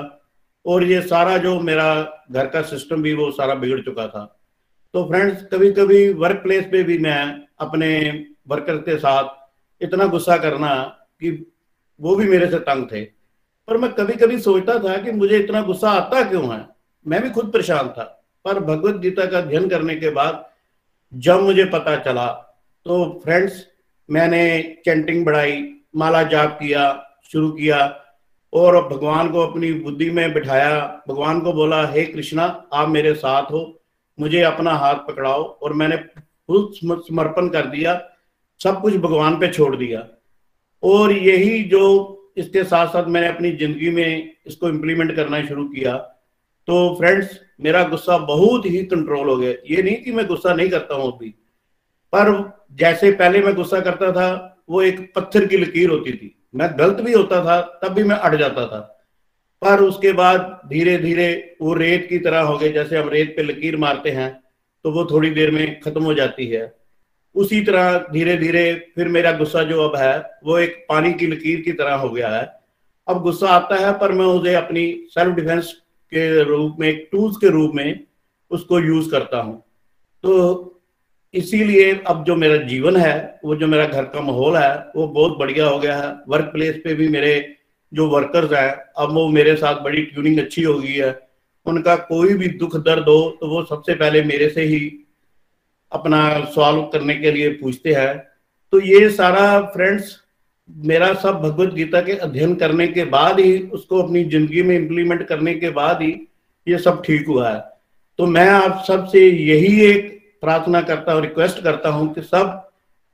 और ये सारा जो मेरा घर का सिस्टम भी, वो सारा बिगड़ चुका था। तो फ्रेंड्स कभी कभी वर्क प्लेस पे भी मैं अपने वर्कर के साथ इतना गुस्सा करना कि वो भी मेरे से तंग थे। पर मैं कभी कभी सोचता था कि मुझे इतना गुस्सा आता क्यों है? मैं भी खुद परेशान था। पर भगवत गीता का अध्ययन करने के बाद जब मुझे पता चला तो फ्रेंड्स मैंने चैंटिंग बढ़ाई, माला जाप किया, शुरू किया और भगवान को अपनी बुद्धि में बिठाया। भगवान को बोला, हे कृष्णा, आप मेरे साथ हो, मुझे अपना हाथ पकड़ाओ। और मैंने फुल समर्पण कर दिया, सब कुछ भगवान पे छोड़ दिया। और यही जो इसके साथ साथ मैंने अपनी ज़िंदगी में इसको इम्प्लीमेंट करना शुरू किया तो फ्रेंड्स मेरा गुस्सा बहुत ही कंट्रोल हो गया। ये नहीं कि मैं गुस्सा नहीं करता हूँ अभी। पर जैसे पहले मैं गुस्सा करता था, वो एक पत्थर की लकीर होती थी। मैं गलत भी होता था, तब भी मैं अट जाता था। पर उसके बाद धीरे धीरे वो रेत की तरह हो गए, जैसे हम रेत पे लकीर मारते हैं तो वो थोड़ी देर में खत्म हो जाती है। उसी तरह धीरे धीरे फिर मेरा गुस्सा जो अब है, वो एक पानी की लकीर की तरह हो गया है। अब गुस्सा आता है, पर मैं उसे अपनी सेल्फ डिफेंस के रूप में, एक टूल्स के रूप में उसको यूज़ करता हूँ। तो इसीलिए अब जो मेरा जीवन है, वो जो मेरा घर का माहौल है, वो बहुत बढ़िया हो गया है। वर्क प्लेस पे भी मेरे जो वर्कर्स हैं, अब वो मेरे साथ बड़ी ट्यूनिंग अच्छी हो गई है। उनका कोई भी दुख दर्द हो तो वो सबसे पहले मेरे से ही अपना सॉल्व करने के लिए पूछते हैं। तो ये सारा फ्रेंड्स मेरा सब भगवत गीता के अध्ययन करने के बाद ही, उसको अपनी ज़िंदगी में इम्प्लीमेंट करने के बाद ही ये सब ठीक हुआ है। तो मैं आप सबसे यही एक प्रार्थना करता हूँ रिक्वेस्ट करता हूँ कि सब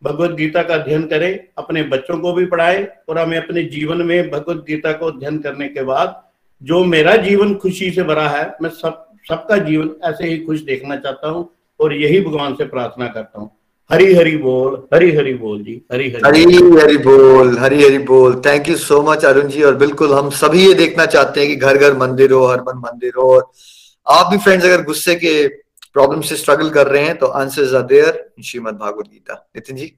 भगवत गीता का अध्ययन करें, अपने बच्चों को भी पढ़ाए और हमें अपने जीवन में भगवत गीता को अध्ययन करने के बाद जो मेरा जीवन खुशी से भरा है, मैं सब, सबका जीवन ऐसे ही खुश देखना चाहता हूँ और यही भगवान से प्रार्थना करता हूँ। हरी हरी बोल, हरी हरी बोल जी, हरी हरी हरी हरी बोल, हरी हरी बोल। Thank you so much Arun ji और बिल्कुल हम सभी ये देखना चाहते हैं कि घर घर मंदिर हो, हर मन मंदिर हो और आप भी फ्रेंड्स अगर गुस्से के प्रॉब्लम से स्ट्रगल कर रहे हैं तो answers are there Shrimad Bhagwat Gita Nitin ji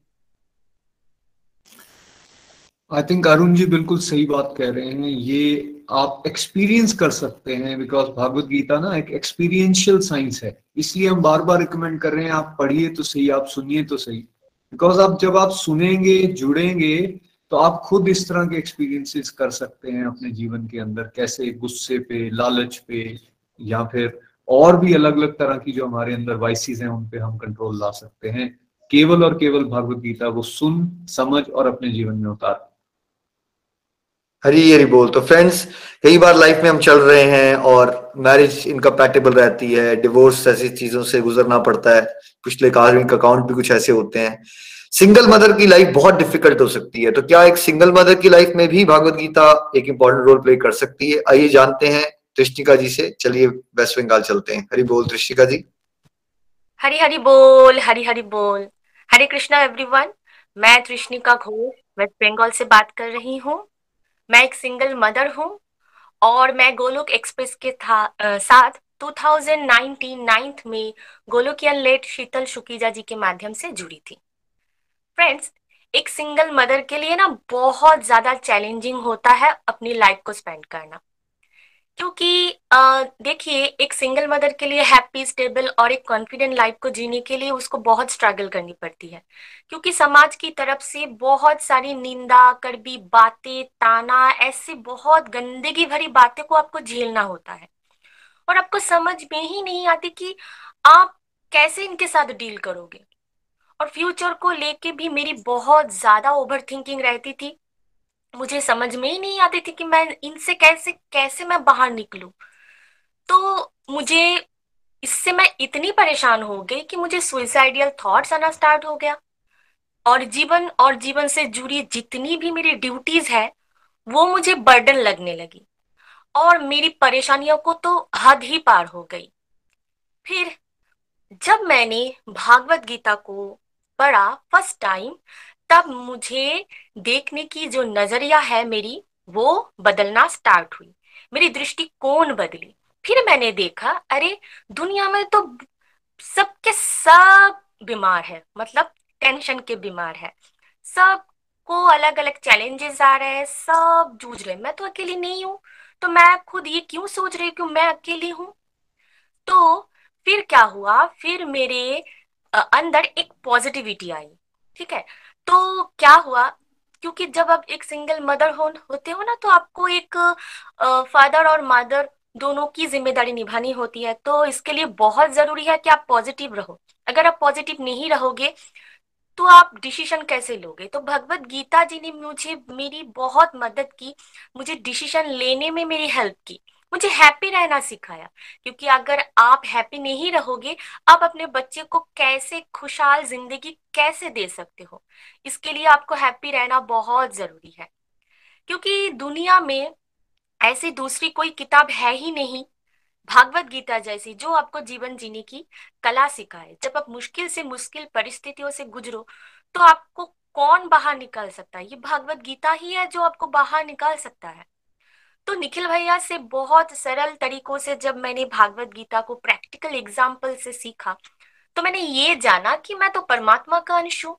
I think Arun ji बिल्कुल सही बात कह रहे हैं। ये आप एक्सपीरियंस कर सकते हैं बिकॉज़ भागवत गीता ना एक एक्सपीरियंशियल साइंस है। इसलिए हम बार बार रिकमेंड कर रहे हैं, आप पढ़िए तो सही, आप सुनिए तो सही। बिकॉज़ आप जब आप सुनेंगे, जुड़ेंगे तो आप खुद इस तरह के एक्सपीरियंसेस कर सकते हैं अपने जीवन के अंदर। कैसे गुस्से पे, लालच पे, या फिर और भी अलग अलग तरह की जो हमारे अंदर वाइसिस हैं, उन पे हम कंट्रोल ला सकते हैं। केवल और केवल भगवत गीता को सुन, समझ और अपने जीवन में उतार। हरी हरी बोल। तो फ्रेंड्स कई बार लाइफ में हम चल रहे हैं और मैरिज इनकम्पैटिबल रहती है डिवोर्स ऐसी चीज़ों से गुजरना पड़ता है। पिछले कार्मिक अकाउंट भी कुछ ऐसे होते हैं। सिंगल मदर की लाइफ बहुत डिफ़िकल्ट हो सकती है। तो क्या एक सिंगल मदर की लाइफ में भी भागवत गीता एक इंपॉर्टेंट रोल प्ले कर सकती है? आइए जानते हैं तृष्णिका जी से चलिए वेस्ट बंगाल चलते हैं। हरी बोल तृष्णिका जी। हरी हरी बोल हरी हरी बोल। हरे कृष्णा एवरीवन मैं तृष्णिका घोष वेस्ट बंगाल से बात कर रही हूँ। मैं एक सिंगल मदर हूँ और मैं गोलोक एक्सप्रेस के था, आ, साथ 2019 नाइन्थ में गोलोकियन लेट शीतल शुकीजा जी के माध्यम से जुड़ी थी। फ्रेंड्स एक सिंगल मदर के लिए ना बहुत ज़्यादा चैलेंजिंग होता है अपनी लाइफ को स्पेंड करना। क्योंकि देखिए, एक सिंगल मदर के लिए हैप्पी स्टेबल और एक कॉन्फिडेंट लाइफ को जीने के लिए उसको बहुत स्ट्रगल करनी पड़ती है। क्योंकि समाज की तरफ़ से बहुत सारी निंदा कड़बी बातें, ताना, ऐसी बहुत गंदगी भरी बातें को आपको झेलना होता है। और आपको समझ में ही नहीं आती कि आप कैसे इनके साथ डील करोगे? और फ्यूचर को लेके भी मेरी बहुत ज़्यादा ओवर थिंकिंग रहती थी। मुझे समझ में ही नहीं आती थी कि मैं इनसे कैसे कैसे मैं बाहर निकलूं। तो मुझे, इससे मैं इतनी परेशान हो गई कि मुझे सुइसाइडियल थॉट्स आना स्टार्ट हो गया। और जीवन और जीवन से जुड़ी जितनी भी मेरी ड्यूटीज़ है, वो मुझे बर्डन लगने लगी। और मेरी परेशानियों को तो हद ही पार हो गई। फिर जब मैंने भागवत गीता को पढ़ा फ़र्स्ट टाइम तब मुझे देखने की जो नज़रिया है मेरी, वो बदलना स्टार्ट हुई। मेरी दृष्टिकोण बदली। फिर मैंने देखा, अरे, दुनिया में तो सबके सब बीमार है। मतलब टेंशन के बीमार है। सबको अलग अलग चैलेंजेस आ रहे हैं, सब जूझ रहे मैं तो अकेली नहीं हूँ। तो मैं खुद ये क्यों सोच रही हूँ मैं अकेली हूँ? तो फिर क्या हुआ? फिर मेरे अंदर एक पॉजिटिविटी आई। ठीक है? तो क्या हुआ? क्योंकि जब आप एक सिंगल मदर हो, होते हो ना तो आपको एक फादर और मदर दोनों की ज़िम्मेदारी निभानी होती है। तो इसके लिए बहुत ज़रूरी है कि आप पॉजिटिव रहो। अगर आप पॉजिटिव नहीं रहोगे तो आप डिसीज़न कैसे लोगे? तो भगवत गीता जी ने मुझे, मेरी बहुत मदद की। मुझे डिसीज़न लेने में मेरी हेल्प की। मुझे हैप्पी रहना सिखाया। क्योंकि अगर आप हैप्पी नहीं रहोगे, आप अपने बच्चे को कैसे खुशहाल ज़िंदगी कैसे दे सकते हो? इसके लिए आपको हैप्पी रहना बहुत ज़रूरी है। क्योंकि दुनिया में ऐसी दूसरी कोई किताब है ही नहीं, भागवत गीता जैसी, जो आपको जीवन जीने की कला सिखाए। जब आप मुश्किल से मुश्किल परिस्थितियों से गुजरो तो आपको कौन बाहर निकाल सकता है? ये भागवत गीता ही है जो आपको बाहर निकाल सकता है। तो निखिल भैया से बहुत सरल तरीकों से जब मैंने भागवत गीता को प्रैक्टिकल एग्ज़ाम्पल से सीखा तो मैंने ये जाना कि मैं तो परमात्मा का अंश हूँ,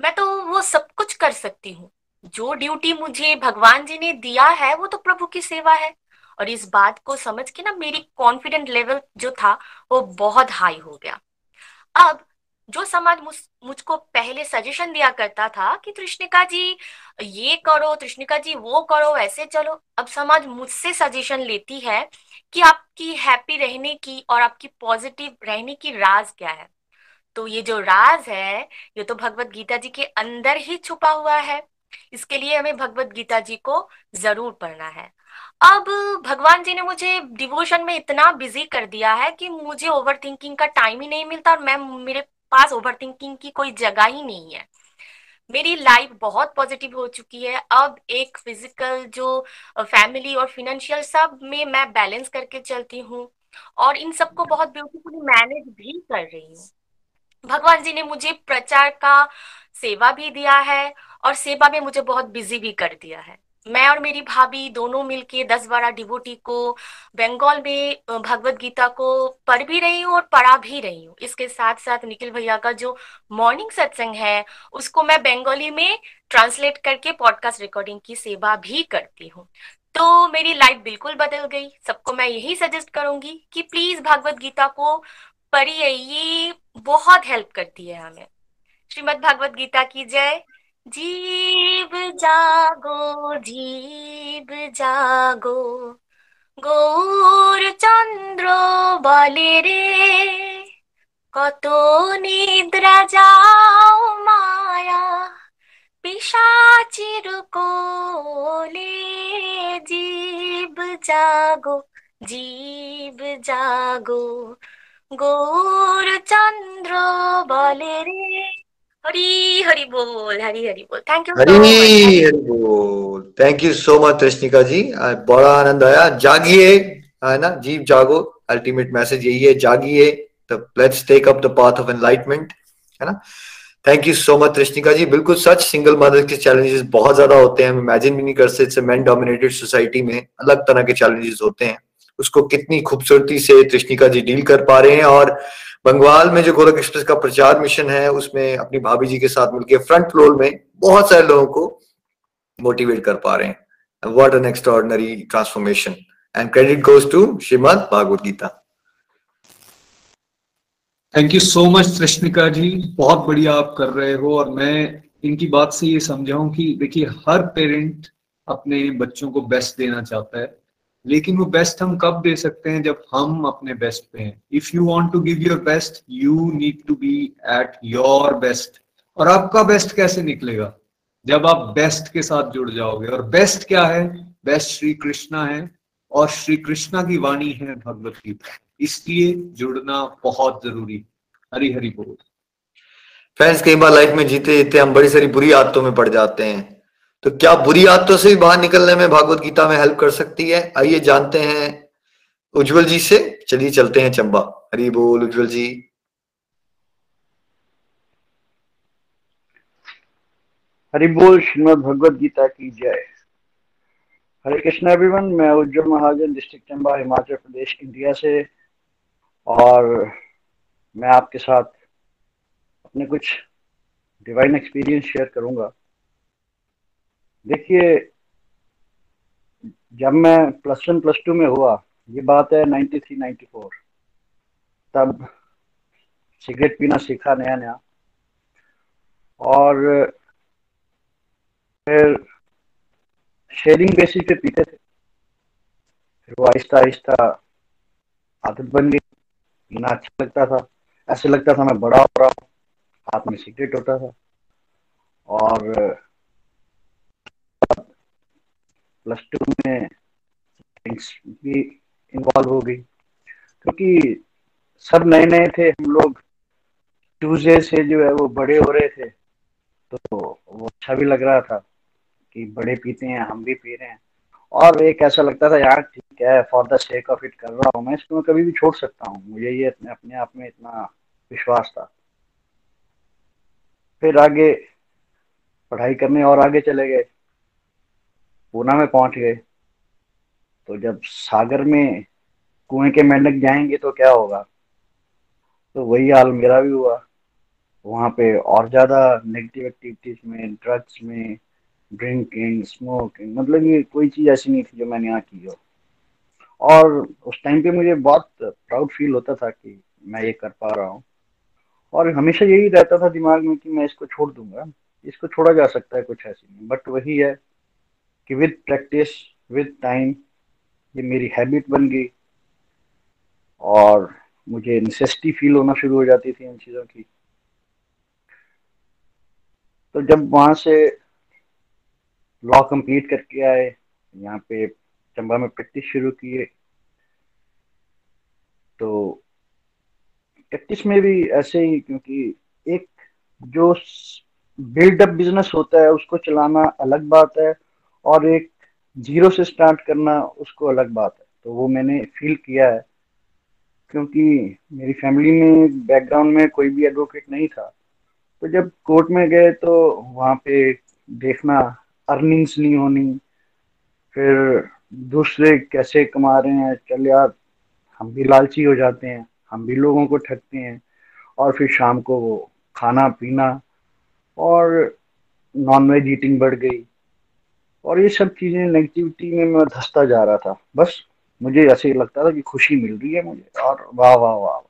मैं तो वो सब कुछ कर सकती हूँ। जो ड्यूटी मुझे भगवान जी ने दिया है, वो तो प्रभु की सेवा है। और इस बात को समझ के ना मेरी कॉन्फिडेंट लेवल जो था, वो बहुत हाई हो गया। अब जो समाज मुझ मुझको पहले सजेशन दिया करता था कि कृष्णिका जी, ये करो कृष्णिका जी वो करो ऐसे चलो। अब समाज मुझसे सजेशन लेती है कि आपकी हैप्पी रहने की और आपकी पॉजिटिव रहने की राज क्या है? तो ये जो राज है, ये तो भगवत गीता जी के अंदर ही छुपा हुआ है। इसके लिए हमें भगवत गीता जी को ज़रूर पढ़ना है। अब भगवान जी ने मुझे डिवोशन में इतना बिज़ी कर दिया है कि मुझे ओवर थिंकिंग का टाइम ही नहीं मिलता और मैं, मेरे पास ओवर थिंकिंग की कोई जगह ही नहीं है। मेरी लाइफ बहुत पॉजिटिव हो चुकी है। अब एक फ़िज़िकल जो फैमिली और फिनेंशियल सब में मैं बैलेंस करके चलती हूँ और इन सबको बहुत ब्यूटीफुली मैनेज भी कर रही हूँ। भगवान जी ने मुझे प्रचार का सेवा भी दिया है और सेवा में मुझे बहुत बिज़ी भी कर दिया है। मैं और मेरी भाभी दोनों मिलके दस बारह डिबोटी को बंगाल में भगवत गीता को पढ़ भी रही हूँ और पढ़ा भी रही हूँ। इसके साथ साथ निखिल भैया का जो मॉर्निंग सत्संग है, उसको मैं बंगाली में ट्रांसलेट करके पॉडकास्ट रिकॉर्डिंग की सेवा भी करती हूँ। तो मेरी लाइफ बिल्कुल बदल गई। सबको मैं यही सजेस्ट करूँगी कि प्लीज़ भागवत गीता को पढ़िए। ये बहुत हेल्प करती है हमें। श्रीमद भागवत गीता की जय। জীব জাগো জীব জাগো গৌর চন্দ্র বলে রে কত নিদ্রা যাও মায়া পিসাচির কোলে জীব জাগো জীব জাগো গৌর চন্দ্র বলে রে हरी हरी बोल हरी हरी बोल थैंक यू हरी हरी बोल। Thank you so much Krishnika जी बड़ा आनंद आया। जागिए, है ना? जीव जागो। अल्टीमेट मैसेज यही है, जागिए। Let's take up the path of enlightenment है ना? Thank you so much Krishnika ji बिल्कुल सच सिंगल मदर के चैलेंजेस बहुत ज़्यादा होते हैं। हम इमेजिन भी नहीं कर सकते मैन डोमिनेटेड सोसाइटी में अलग तरह के चैलेंजेस होते हैं। उसको कितनी खूबसूरती से कृष्णिका जी डील कर पा रहे हैं और बंगाल में जो गोरख एक्सप्रेस का प्रचार मिशन है, उसमें अपनी भाभी जी के साथ मिलकर फ्रंट फ्लोर में बहुत सारे लोगों को मोटिवेट कर पा रहे हैं। What an extraordinary transformation and credit goes to Shrimad Bhagwat Gita thank you so much Krishnika ji बहुत बढ़िया आप कर रहे हो और मैं इनकी बात से ये समझाऊं कि देखिए, हर पेरेंट अपने बच्चों को बेस्ट देना चाहता है। लेकिन वो बेस्ट हम कब दे सकते हैं जब हम अपने बेस्ट पे हैं? If you want to give your best you need to be at your best और आपका बेस्ट कैसे निकलेगा? जब आप बेस्ट के साथ जुड़ जाओगे। और बेस्ट क्या है? बेस्ट श्री कृष्णा है और श्री कृष्णा की वाणी है भगवत गीता। इसलिए जुड़ना बहुत ज़रूरी हरी हरी बोल। फ्रेंड्स कई बार लाइफ में जीते जीते हम बड़ी सारी बुरी आदतों में पड़ जाते हैं। तो क्या बुरी आदतों से भी बाहर निकलने में भागवत गीता में हेल्प कर सकती है? आइए जानते हैं उज्जवल जी से। चलिए चलते हैं चंबा। हरी बोल उज्जवल जी। हरि बोल, श्रीमद भगवद गीता की जय। हरे कृष्ण एवरीवन मैं उज्जवल महाजन डिस्ट्रिक्ट चंबा, हिमाचल प्रदेश इंडिया से। और मैं आपके साथ अपने कुछ डिवाइन एक्सपीरियंस शेयर करूँगा। देखिए, जब मैं प्लस वन प्लस टू में हुआ, ये बात है नाइन्टी थ्री नाइन्टी फोर तब सिगरेट पीना सीखा नया नया और फिर शेयरिंग बेसिस पे पीते थे। फिर वो आहिस्ता आहिस्ता आदत बन गई। पीना अच्छा लगता था। ऐसे लगता था मैं बड़ा हो रहा हूँ। हाथ में सिगरेट होता था। और प्लस टू में भी इन्वॉल्व हो गई। क्योंकि सब नए नए थे, हम लोग ट्यूजडे से जो है वो बड़े हो रहे थे तो वो अच्छा भी लग रहा था कि बड़े पीते हैं, हम भी पी रहे हैं। और एक ऐसा लगता था, यार, ठीक है for the sake of it कर रहा हूँ मैं, इसको मैं कभी भी छोड़ सकता हूँ। मुझे ये अपने अपने आप में इतना विश्वास था। फिर आगे पढ़ाई करने और आगे चले गए। पूना में पहुँच गए। तो जब सागर में कुएँ के मेंढक जाएँगे तो क्या होगा? तो वही हाल मेरा भी हुआ। वहाँ पे और ज़्यादा नेगेटिव एक्टिविटीज़ में ड्रग्स में ड्रिंकिंग स्मोकिंग मतलब ये कोई चीज़ ऐसी नहीं थी जो मैंने यहाँ की हो। और उस टाइम पे मुझे बहुत प्राउड फील होता था कि मैं ये कर पा रहा हूँ। और हमेशा यही रहता था दिमाग में कि मैं इसको छोड़ दूँगा। इसको छोड़ा जा सकता है कुछ ऐसी नहीं। बट वही है कि विद प्रैक्टिस विद टाइम ये मेरी हैबिट बन गई। और मुझे नेसेसिटी फील होना शुरू हो जाती थी इन चीज़ों की। तो जब वहाँ से लॉ कंप्लीट करके आए, यहाँ पे चंबा में प्रैक्टिस शुरू किए तो प्रैक्टिस में भी ऐसे ही क्योंकि एक जो बिल्डअप बिज़नेस होता है, उसको चलाना अलग बात है। और एक ज़ीरो से स्टार्ट करना उसको अलग बात है। तो वो मैंने फील किया है, क्योंकि मेरी फैमिली में बैकग्राउंड में कोई भी एडवोकेट नहीं था। तो जब कोर्ट में गए तो वहाँ पे देखना अर्निंग्स नहीं होनी, फिर दूसरे कैसे कमा रहे हैं, चल यार, हम भी लालची हो जाते हैं, हम भी लोगों को ठगते हैं, और फिर शाम को वो खाना पीना, और नॉन वेज ईटिंग बढ़ गई। और ये सब चीज़ें नेगेटिविटी में मैं धसता जा रहा था। बस मुझे ऐसे ही लगता था कि खुशी मिल रही है मुझे और वाह वाह वाह।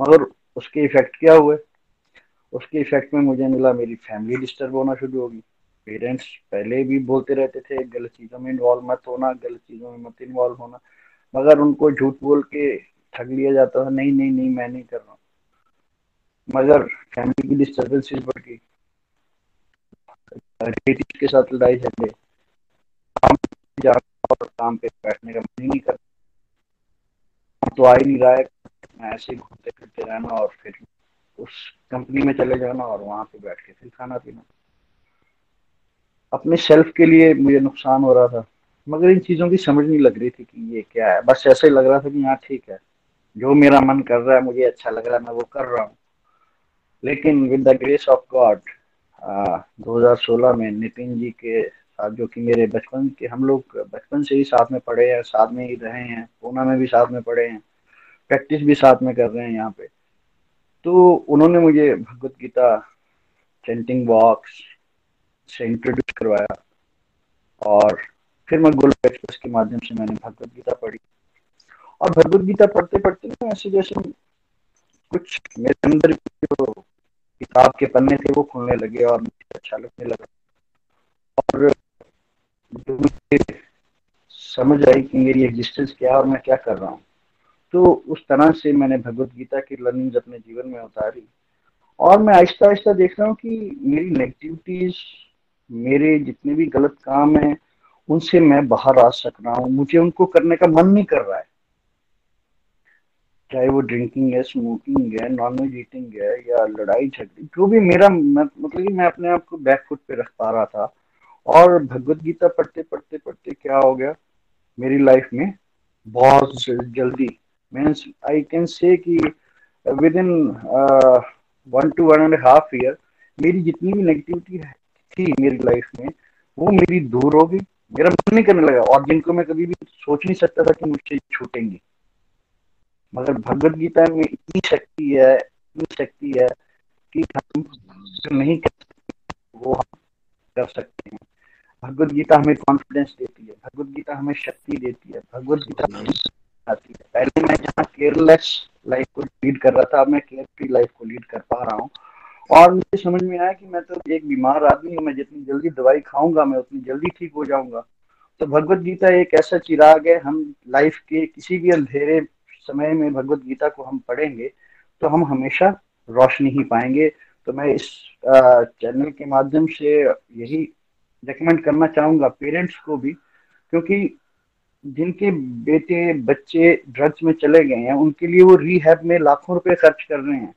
मगर उसके इफ़ेक्ट क्या हुए? उसके इफ़ेक्ट में मुझे मिला मेरी फैमिली डिस्टर्ब होना शुरू होगी पेरेंट्स पहले भी बोलते रहते थे, गलत चीज़ों में इन्वॉल्व मत होना, गलत चीज़ों में मत इन्वॉल्व होना। मगर उनको झूठ बोल के ठग लिया जाता था, नहीं नहीं नहीं, मैं नहीं कर रहा मगर फैमिली की डिस्टर्बेंसेस बढ़ गई। के साथ लड़ाई झगड़े। काम जाना और काम पे बैठने का मन ही नहीं करता तो आ ही नहीं रहा है मैं ऐसे ही घूमते फिरते रहना और फिर उस कंपनी में चले जाना और वहाँ पे बैठ के फिर खाना पीना अपने सेल्फ के लिए मुझे नुकसान हो रहा था, मगर इन चीज़ों की समझ नहीं लग रही थी कि ये क्या है। बस ऐसे ही लग रहा था कि हाँ ठीक है, जो मेरा मन कर रहा है मुझे अच्छा लग रहा है, मैं वो कर रहा हूँ। लेकिन with the grace of God 2016 में नितिन जी के साथ जो कि मेरे बचपन के, हम लोग बचपन से ही साथ में पढ़े हैं, साथ में ही रहे हैं पूना में भी साथ में पढ़े हैं, प्रैक्टिस भी साथ में कर रहे हैं यहाँ पे। तो उन्होंने मुझे भगवत गीता चेंटिंग बॉक्स से इंट्रोड्यूस करवाया और फिर मैं गोल्ड एक्सप्रेस के माध्यम से मैंने भगवत गीता पढ़ी। और भगवत गीता पढ़ते पढ़ते ना ऐसे जैसे कुछ मेरे अंदर जो किताब के पन्ने थे वो खुलने लगे और मुझे अच्छा लगने लगा। और जो मुझे समझ आई कि मेरी एग्जिस्टेंस क्या और मैं क्या कर रहा हूँ। तो उस तरह से मैंने भगवत गीता की लर्निंग अपने जीवन में उतारी और मैं आहिस्ता आहिस्ता देख रहा हूँ कि मेरी नेगेटिविटीज मेरे जितने भी गलत काम हैं, उनसे मैं बाहर आ सक रहा हूँ। मुझे उनको करने का मन नहीं कर रहा है। चाहे वो ड्रिंकिंग है स्मोकिंग है नॉन वेज ईटिंग है या लड़ाई झगड़ी जो भी मेरा मतलब कि मैं अपने आप को बैक फुट पे रख पा रहा था और भगवत गीता पढ़ते पढ़ते पढ़ते क्या हो गया? मेरी लाइफ में बहुत जल्दी means I can say that within one two one and half year मेरी जितनी भी नेगेटिविटी थी मेरी लाइफ में, वो मेरी दूर हो गई। मेरा मन नहीं करने लगा और जिनको मैं कभी भी सोच नहीं सकता था कि मुझसे छूटेंगे। मगर भगवत गीता में इतनी शक्ति है, इतनी शक्ति है कि हम नहीं कर सकते, वो हम कर सकते हैं। भगवत गीता हमें कॉन्फिडेंस देती है भगवत गीता हमें शक्ति देती है भगवत गीता आती है। पहले मैं जहाँ केयरलेस लाइफ को लीड कर रहा था, अब मैं केयर फ्री लाइफ को लीड कर पा रहा हूँ। और मुझे समझ में आया कि मैं तो एक बीमार आदमी हूँ, मैं जितनी जल्दी दवाई खाऊँगा, मैं उतनी जल्दी ठीक हो जाऊँगा। तो भगवत गीता एक ऐसा चिराग है, हम लाइफ के किसी भी अंधेरे समय में भगवत गीता को हम पढ़ेंगे तो हम हमेशा रोशनी ही पाएँगे। तो मैं इस चैनल के माध्यम से यही रिकमेंड करना चाहूँगा पेरेंट्स को भी, क्योंकि जिनके बेटे, बच्चे ड्रग्स में चले गए हैं, उनके लिए वो रिहैब में लाखों रुपए खर्च कर रहे हैं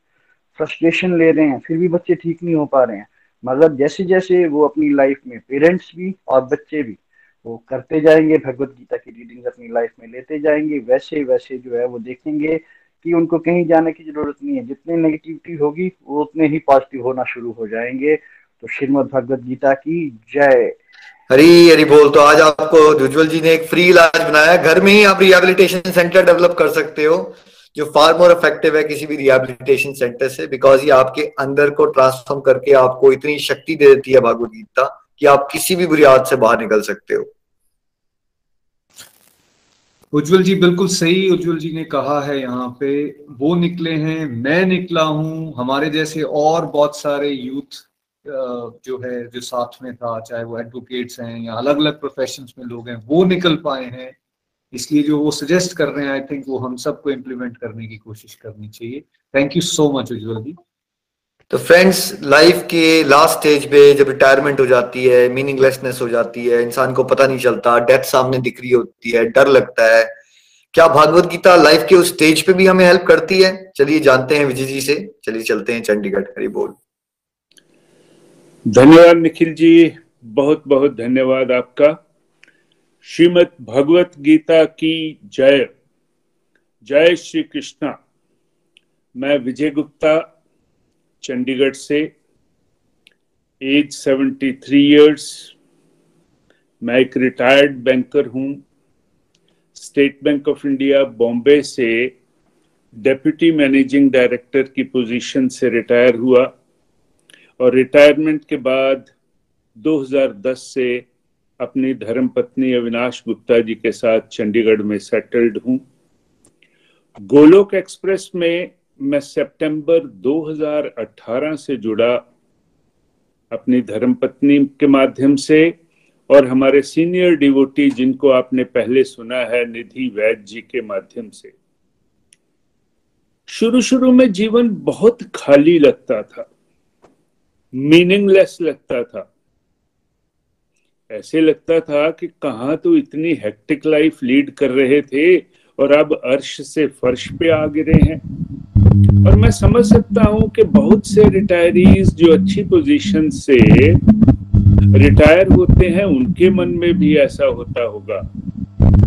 फ्रस्ट्रेशन ले रहे हैं, फिर भी बच्चे ठीक नहीं हो पा रहे हैं। मगर जैसे जैसे वो अपनी लाइफ में पेरेंट्स भी और बच्चे भी, वो करते जाएँगे, भगवत गीता की रीडिंग अपनी लाइफ में लेते जाएँगे वैसे वैसे जो है वो देखेंगे कि उनको कहीं जाने की ज़रूरत नहीं है। जितनी नेगेटिविटी होगी, वो उतने ही पॉजिटिव होना शुरू हो जाएँगे। तो श्रीमद भगवत गीता की जय। हरी हरी बोल तो आज आपको उज्जवल जी ने एक फ्री इलाज बनाया। घर में ही आप रिहेबिलिटेशन सेंटर डेवलप कर सकते हो जो फार मोर इफ़ेक्टिव है किसी भी रिहेबिलिटेशन सेंटर से बिकॉज़ ये आपके अंदर को ट्रांसफॉर्म करके आपको इतनी शक्ति दे देती है भगवत गीता कि आप किसी भी बुरी आदत से बाहर निकल सकते हो। उज्जवल जी बिल्कुल सही उज्जवल जी ने कहा है यहाँ पे वो निकले हैं मैं निकला हूँ हमारे जैसे और बहुत सारे यूथ जो है, जो साथ में था, चाहे वो एडवोकेट्स हैं या अलग अलग प्रोफेशन में लोग हैं, वो निकल पाए हैं। इसलिए जो वो सजेस्ट कर रहे हैं आई थिंक वो हम सबको इम्प्लीमेंट करने की कोशिश करनी चाहिए। Thank you so much Ujjwal ji तो फ्रेंड्स लाइफ के लास्ट स्टेज पे जब रिटायरमेंट हो जाती है मीनिंगलेसनेस हो जाती है, इंसान को पता नहीं चलता डेथ सामने दिख रही होती है, डर लगता है। क्या भागवत गीता लाइफ के उस स्टेज पे भी हमें हेल्प करती है? चलिए जानते हैं विजय जी से, चलिए चलते हैं चंडीगढ़ हरी बोल धन्यवाद निखिल जी, बहुत बहुत धन्यवाद आपका। श्रीमद भगवत गीता की जय। जय श्री कृष्णा। मैं विजय गुप्ता, चंडीगढ़ से एज 73 इयर्स मैं एक रिटायर्ड बैंकर हूँ। State Bank of India Bombay से डेप्यूटी मैनेजिंग डायरेक्टर की पोजीशन से रिटायर हुआ। और रिटायरमेंट के बाद 2010 से अपनी धर्मपत्नी अविनाश गुप्ता जी के साथ चंडीगढ़ में सेटल्ड हूँ। गोलोक एक्सप्रेस में मैं सितंबर 2018 से जुड़ा अपनी धर्मपत्नी के माध्यम से और हमारे सीनियर डिवोटी जिनको आपने पहले सुना है, निधि वैद जी के माध्यम से। शुरू शुरू में जीवन बहुत खाली लगता था। मीनिंगलेस लगता था। ऐसे लगता था कि कहा तो इतनी हेक्टिक लाइफ लीड कर रहे थे और अब अर्श से फर्श पे आ गिरे हैं। और मैं समझ सकता हूँ कि बहुत से रिटायरीज जो अच्छी पोजीशन से रिटायर होते हैं, उनके मन में भी ऐसा होता होगा।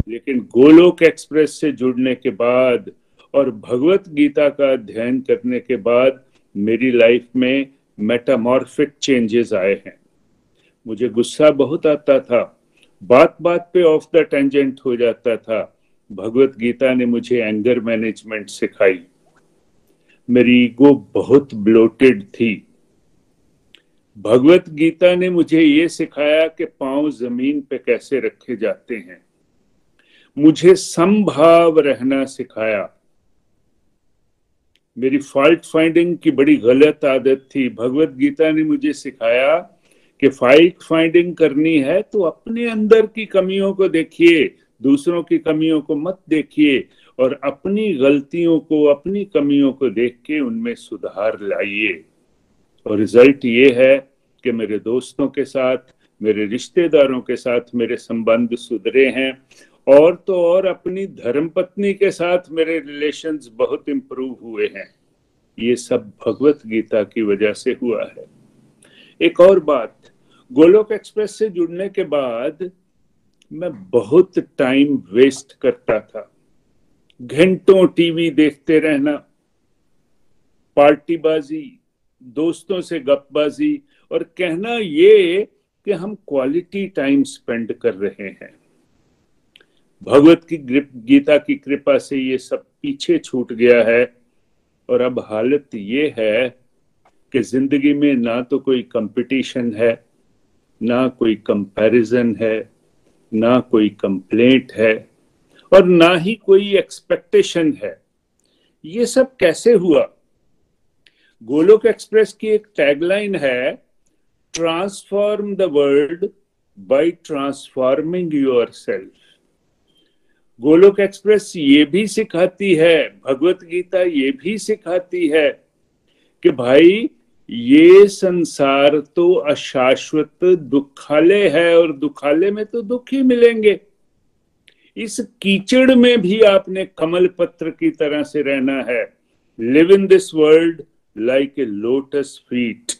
लेकिन गोलोक एक्सप्रेस से जुड़ने के बाद और भगवत गीता का अध्ययन करने के बाद मेरी लाइफ में मेटामॉर्फिक चेंजेस आए हैं। मुझे गुस्सा बहुत आता था। बात बात पे ऑफ़ द टेंजेंट हो जाता था। भगवत गीता ने मुझे एंगर मैनेजमेंट सिखाई। मेरी ईगो बहुत ब्लोटेड थी। भगवत गीता ने मुझे ये सिखाया कि पाँव ज़मीन पे कैसे रखे जाते हैं। मुझे संभाव रहना सिखाया। मेरी फॉल्ट फाइंडिंग की बड़ी गलत आदत थी। भगवत गीता ने मुझे सिखाया कि फाइट फाइंडिंग करनी है तो अपने अंदर की कमियों को देखिए, दूसरों की कमियों को मत देखिए और अपनी गलतियों को, अपनी कमियों को देख के उनमें सुधार लाइए। और रिज़ल्ट ये है कि मेरे दोस्तों के साथ, मेरे रिश्तेदारों के साथ मेरे संबंध सुधरे हैं और तो और अपनी धर्मपत्नी के साथ मेरे रिलेशंस बहुत इंप्रूव हुए हैं। ये सब भगवत गीता की वजह से हुआ है। एक और बात, गोलोक एक्सप्रेस से जुड़ने के बाद मैं बहुत टाइम वेस्ट करता था। घंटों टीवी देखते रहना, पार्टीबाजी, दोस्तों से गपबाजी, और कहना ये कि हम क्वालिटी टाइम स्पेंड कर रहे हैं। भगवत की गीता की कृपा से ये सब पीछे छूट गया है। और अब हालत ये है कि ज़िंदगी में ना तो कोई कंपटीशन है, ना कोई कंपैरिजन है, ना कोई कंप्लेंट है, और ना ही कोई एक्सपेक्टेशन है। ये सब कैसे हुआ? गोलोक एक्सप्रेस की एक टैगलाइन है transform the world by transforming yourself Golok Express ये भी सिखाती है, भगवत गीता ये भी सिखाती है कि भाई, ये संसार तो अशाश्वत दुखालय है और दुखालय में तो दुख ही मिलेंगे। इस कीचड़ में भी आपने कमल पत्र की तरह से रहना है। Live in this world like a lotus feet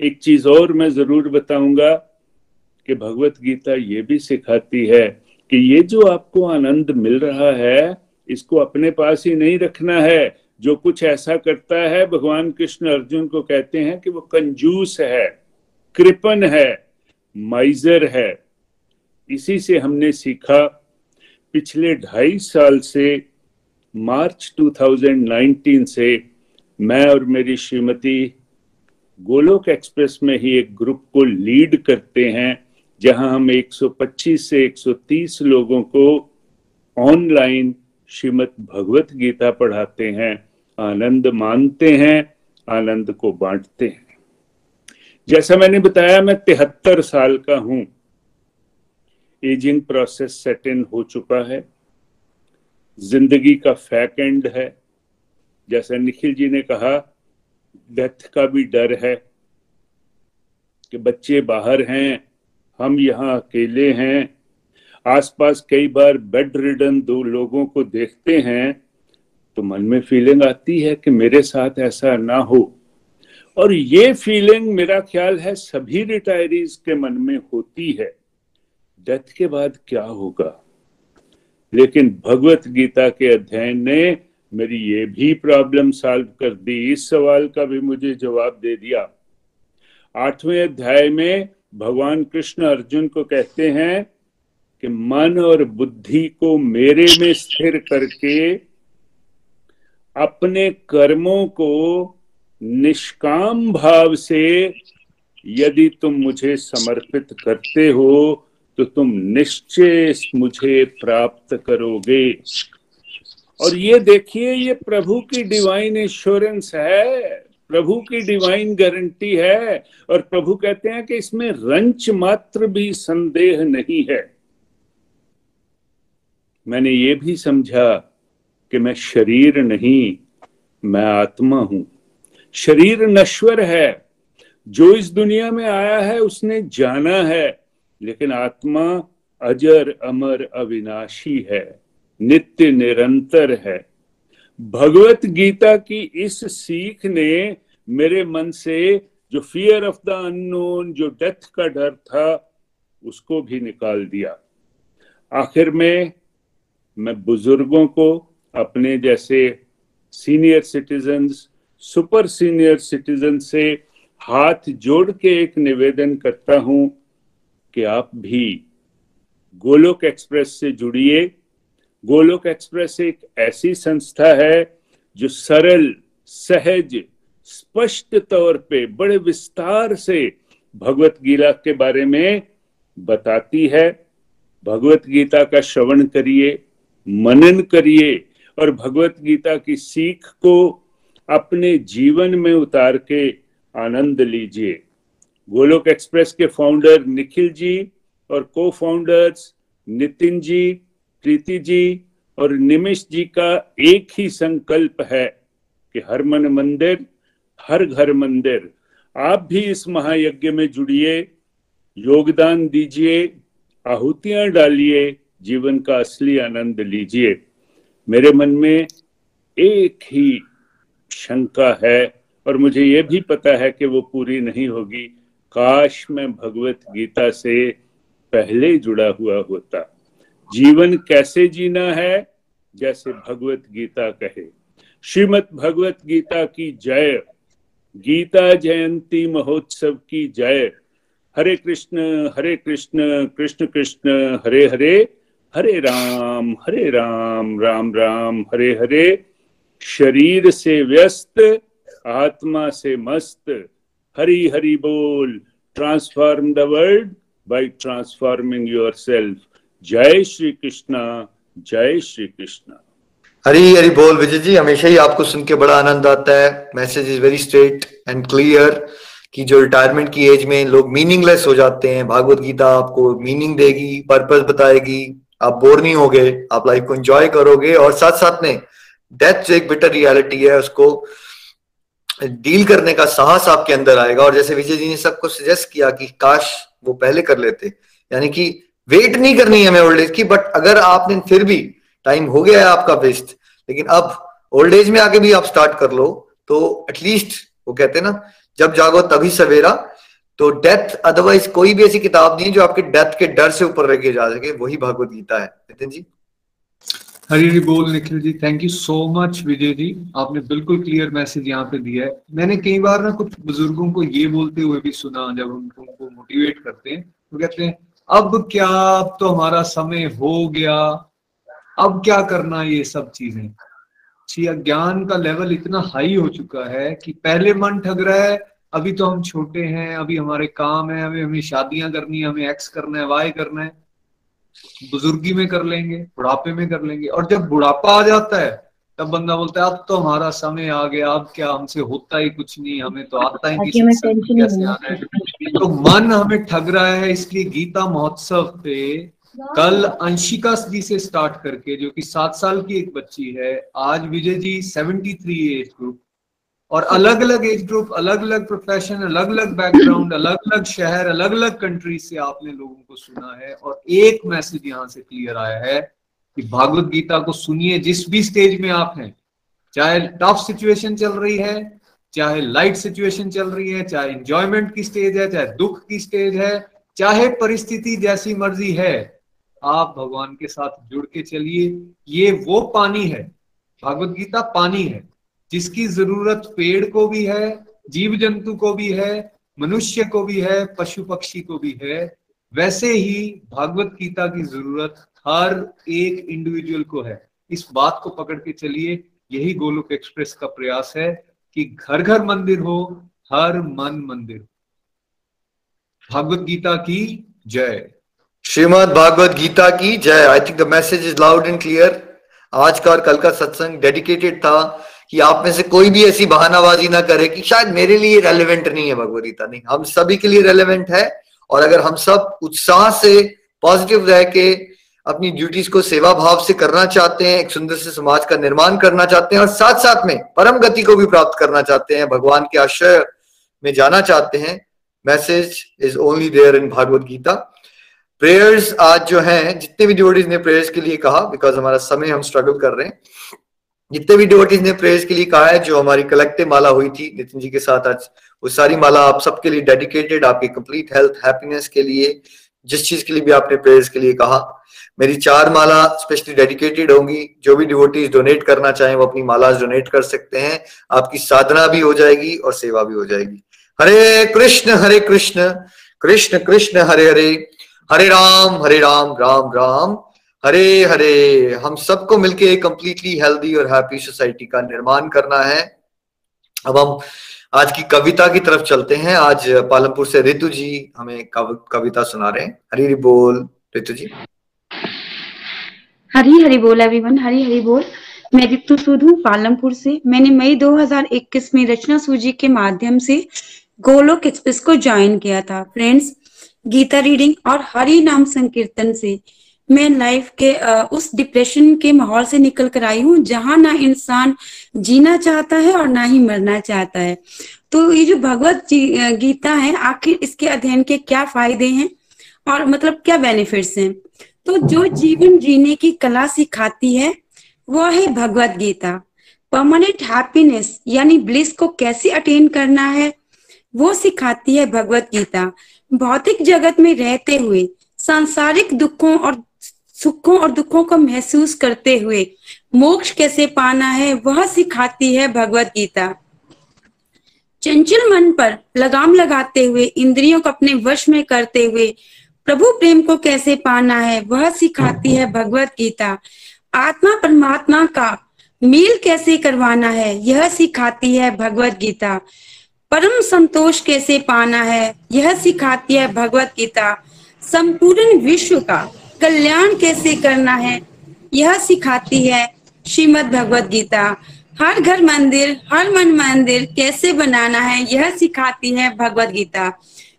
एक चीज़ और मैं ज़रूर बताऊँगा कि भगवत गीता ये भी सिखाती है। कि ये जो आपको आनंद मिल रहा है, इसको अपने पास ही नहीं रखना है। जो कुछ ऐसा करता है, भगवान कृष्ण अर्जुन को कहते हैं कि वो कंजूस है कृपन है, माइजर है। इसी से हमने सीखा, पिछले ढाई साल से, मार्च 2019 से, मैं और मेरी श्रीमती गोलोक एक्सप्रेस में ही एक ग्रुप को लीड करते हैं। जहाँ हम 125 से 130 लोगों को ऑनलाइन श्रीमद भगवत गीता पढ़ाते हैं, आनंद मानते हैं, आनंद को बांटते हैं। जैसा मैंने बताया, मैं तिहत्तर साल का हूँ। एजिंग प्रोसेस सेट इन हो चुका है। ज़िंदगी का फैक एंड है। जैसा निखिल जी ने कहा, डेथ का भी डर है कि बच्चे बाहर हैं हम यहाँ अकेले हैं। आसपास कई बार बेड रिडन दो लोगों को देखते हैं। तो मन में फीलिंग आती है कि मेरे साथ ऐसा ना हो। और ये फीलिंग मेरा ख्याल है सभी रिटायरीज के मन में होती है। डेथ के बाद क्या होगा? लेकिन भगवत गीता के अध्ययन ने मेरी ये भी प्रॉब्लम सॉल्व कर दी। इस सवाल का भी मुझे जवाब दे दिया। आठवें अध्याय में भगवान कृष्ण अर्जुन को कहते हैं कि मन और बुद्धि को मेरे में स्थिर करके अपने कर्मों को निष्काम भाव से यदि तुम मुझे समर्पित करते हो तो तुम निश्चय मुझे प्राप्त करोगे। और ये देखिए, ये प्रभु की डिवाइन इंश्योरेंस है। प्रभु की डिवाइन गारंटी है और प्रभु कहते हैं कि इसमें रंच मात्र भी संदेह नहीं है। मैंने ये भी समझा कि मैं शरीर नहीं, मैं आत्मा हूँ। शरीर नश्वर है। जो इस दुनिया में आया है, उसने जाना है, लेकिन आत्मा अजर अमर अविनाशी है, नित्य निरंतर है। भगवत गीता की इस सीख ने मेरे मन से जो फियर ऑफ़ द अननोन जो डेथ का डर था, उसको भी निकाल दिया। आखिर में मैं बुज़ुर्गों को, अपने जैसे senior citizen super senior citizen से हाथ जोड़ के एक निवेदन करता हूँ कि आप भी गोलोक एक्सप्रेस से जुड़िए। गोलोक एक्सप्रेस एक ऐसी संस्था है जो सरल, सहज, स्पष्ट तौर पे बड़े विस्तार से भगवत गीता के बारे में बताती है। भगवत गीता का श्रवण करिए, मनन करिए और भगवत गीता की सीख को अपने जीवन में उतार के आनंद लीजिए। गोलोक एक्सप्रेस के फाउंडर निखिल जी और को फाउंडर्स नितिन जी प्रीति जी और निमिष जी का एक ही संकल्प है कि हर मन मंदिर, हर घर मंदिर, आप भी इस महायज्ञ में जुड़िए, योगदान दीजिए, आहुतियाँ डालिए, जीवन का असली आनंद लीजिए। मेरे मन में एक ही शंका है और मुझे यह भी पता है कि वो पूरी नहीं होगी। काश मैं भगवत गीता से पहले जुड़ा हुआ होता। जीवन कैसे जीना है? जैसे भगवत गीता कहे। श्रीमद भगवत गीता की जय। गीता जयंती महोत्सव की जय। हरे कृष्ण हरे कृष्ण कृष्ण कृष्ण, हरे हरे हरे राम हरे राम राम राम, हरे हरे। शरीर से व्यस्त, आत्मा से मस्त। हरि हरि बोल। Transform the world by transforming yourself जय श्री कृष्णा, जय श्री कृष्णा। हरी हरी बोल विजय जी, हमेशा ही आपको सुन के बड़ा आनंद आता है। Message is very straight and clear कि जो रिटायरमेंट की एज में लोग मीनिंगलेस हो जाते हैं। भागवत गीता आपको मीनिंग देगी पर्पस बताएगी। आप बोर नहीं होगे, आप लाइफ को एंजॉय करोगे और साथ साथ में डेथ जो एक बिटर रियलिटी है, उसको डील करने का साहस आपके अंदर आएगा। और जैसे विजय जी ने सबको सजेस्ट किया कि काश वो पहले कर लेते। यानी कि वेट नहीं करनी है हमें ओल्ड एज की बट अगर आपने फिर भी टाइम हो गया है आपका बेस्ट लेकिन अब ओल्ड एज में आके भी आप स्टार्ट कर लो तो एटलीस्ट वो कहते हैं ना, जब जागो तभी सवेरा। तो डेथ अदरवाइज़ कोई भी ऐसी किताब नहीं जो आपके डेथ के डर से ऊपर रखे जा सके, वही भगवत गीता है। नितिन जी? हरी बोल, Nikhil ji thank you so much Vijay ji. आपने बिल्कुल क्लियर मैसेज यहाँ पे दिया है। मैंने कई बार ना कुछ बुज़ुर्गों को ये बोलते हुए भी सुना, जब उनको उनको मोटिवेट करते हैं तो कहते हैं अब क्या अब तो हमारा समय हो गया। अब क्या करना ये सब चीज़ें? ज्ञान का लेवल इतना हाई हो चुका है कि पहले मन ठग रहा है, अभी तो हम छोटे हैं, अभी हमारे काम है अभी हमें शादियाँ करनी है, हमें एक्स करना है वाई करना है। बुजुर्गी में कर लेंगे, बुढ़ापे में कर लेंगे। और जब बुढ़ापा आ जाता है तब बंदा बोलता है अब तो हमारा समय आ गया अब क्या हमसे होता ही कुछ नहीं हमें तो आता ही कैसे आना है? तो मन हमें ठग रहा है इसलिए गीता महोत्सव पे कल अंशिका जी से स्टार्ट करके जो कि सात साल की एक बच्ची है आज Vijay ji seventy three age group और अलग अलग एज ग्रुप अलग अलग प्रोफेशन अलग अलग बैकग्राउंड अलग अलग शहर अलग अलग कंट्री से आपने लोगों को सुना है और एक मैसेज यहाँ से क्लियर आया है कि भागवत गीता को सुनिए, जिस भी स्टेज में आप हैं, चाहे टफ सिचुएशन चल रही है, चाहे लाइट सिचुएशन चल रही है, चाहे इंजॉयमेंट की स्टेज है, चाहे दुख की स्टेज है, चाहे परिस्थिति जैसी मर्ज़ी है, आप भगवान के साथ जुड़ के चलिए। ये वो पानी है, भागवत गीता पानी है, जिसकी ज़रूरत पेड़ को भी है जीव जंतु को भी है, मनुष्य को भी है, पशु पक्षी को भी है। वैसे ही भागवत गीता की ज़रूरत हर एक इंडिविजुअल को है। इस बात को पकड़ के चलिए, यही गोलोक एक्सप्रेस का प्रयास है कि घर घर मंदिर हो, हर मन मंदिर भागवत गीता की जय। श्रीमद भागवत गीता की जय। I think the message is loud and clear आज का और कल का सत्संग डेडिकेटेड था कि आप में से कोई भी ऐसी बहानाबाजी ना करे कि शायद मेरे लिए रेलिवेंट नहीं है भगवदगीता नहीं, हम सभी के लिए रेलिवेंट है और अगर हम सब उत्साह से पॉजिटिव रह के अपनी ड्यूटीज़ को सेवा भाव से करना चाहते हैं, एक सुंदर से समाज का निर्माण करना चाहते हैं और साथ साथ में परम गति को भी प्राप्त करना चाहते हैं, भगवान के आश्रय में जाना चाहते हैं। Message is only there in Bhagwat Gita prayers आज जो हैं, जितने भी डिवोटीज ने प्रेयर्स के लिए कहा बिकॉज़ हमारा समय हम स्ट्रगल कर रहे हैं, जितने भी डिवोटीज ने प्रेयर्स के लिए कहा है, जो हमारी कलेक्टिव माला हुई थी, नितिन जी के साथ आज वो सारी माला आप सबके लिए डेडिकेटेड आपकी कंप्लीट हेल्थ हैप्पीनेस के लिए जिस चीज़ के लिए भी आपने प्रेयर्स के लिए कहा, मेरी चार माला स्पेशली डेडिकेटेड होंगी। जो भी डिवोटीज डोनेट करना चाहें, वो अपनी माला डोनेट कर सकते हैं। आपकी साधना भी हो जाएगी और सेवा भी हो जाएगी। हरे कृष्ण हरे कृष्ण कृष्ण कृष्ण, हरे हरे हरे राम हरे राम राम राम। हरे हरे, हम सबको मिलके एक कंप्लीटली हेल्दी और हैप्पी सोसाइटी का निर्माण करना है। अब हम आज की कविता की तरफ़ चलते हैं। आज पालमपुर से रितु जी हमें कव, कविता सुना रहे हैं। हरी बोल रितु जी। हरी हरी बोल एवरीवन हरी हरी बोल। मैं रितु सूद हूँ पालमपुर से। मैंने मई 2021 में रचना सूजी के माध्यम से गोलोक एक्सप्रेस को ज्वाइन किया था। फ्रेंड्स गीता रीडिंग और हरि नाम संकीर्तन से मैं लाइफ के उस डिप्रेशन के माहौल से निकल कर आई हूँ, जहाँ ना इंसान जीना चाहता है और ना ही मरना चाहता है। तो ये जो भगवत गीता है, आखिर इसके अध्ययन के क्या फ़ायदे हैं और मतलब क्या बेनिफिट्स हैं? तो जो जीवन जीने की कला सिखाती है वो है भगवत गीता। परमानेंट हैप्पीनेस यानी ब्लिस को कैसे अटेन करना है, वो सिखाती है भगवत गीता। भौतिक जगत में रहते हुए, सांसारिक दुखों और सुखों और दुखों को महसूस करते हुए मोक्ष कैसे पाना है, वह सिखाती है भगवत गीता। चंचल मन पर लगाम लगाते हुए, इंद्रियों को अपने वश में करते हुए प्रभु प्रेम को कैसे पाना है, वह सिखाती है भगवत गीता। आत्मा परमात्मा का मेल कैसे करवाना है, यह सिखाती है भगवत गीता। परम संतोष कैसे पाना है, यह सिखाती है भगवत गीता। संपूर्ण विश्व का कल्याण कैसे करना है यह सिखाती है श्रीमद भगवत गीता। हर घर मंदिर हर मन मंदिर कैसे बनाना है यह सिखाती है भगवत गीता।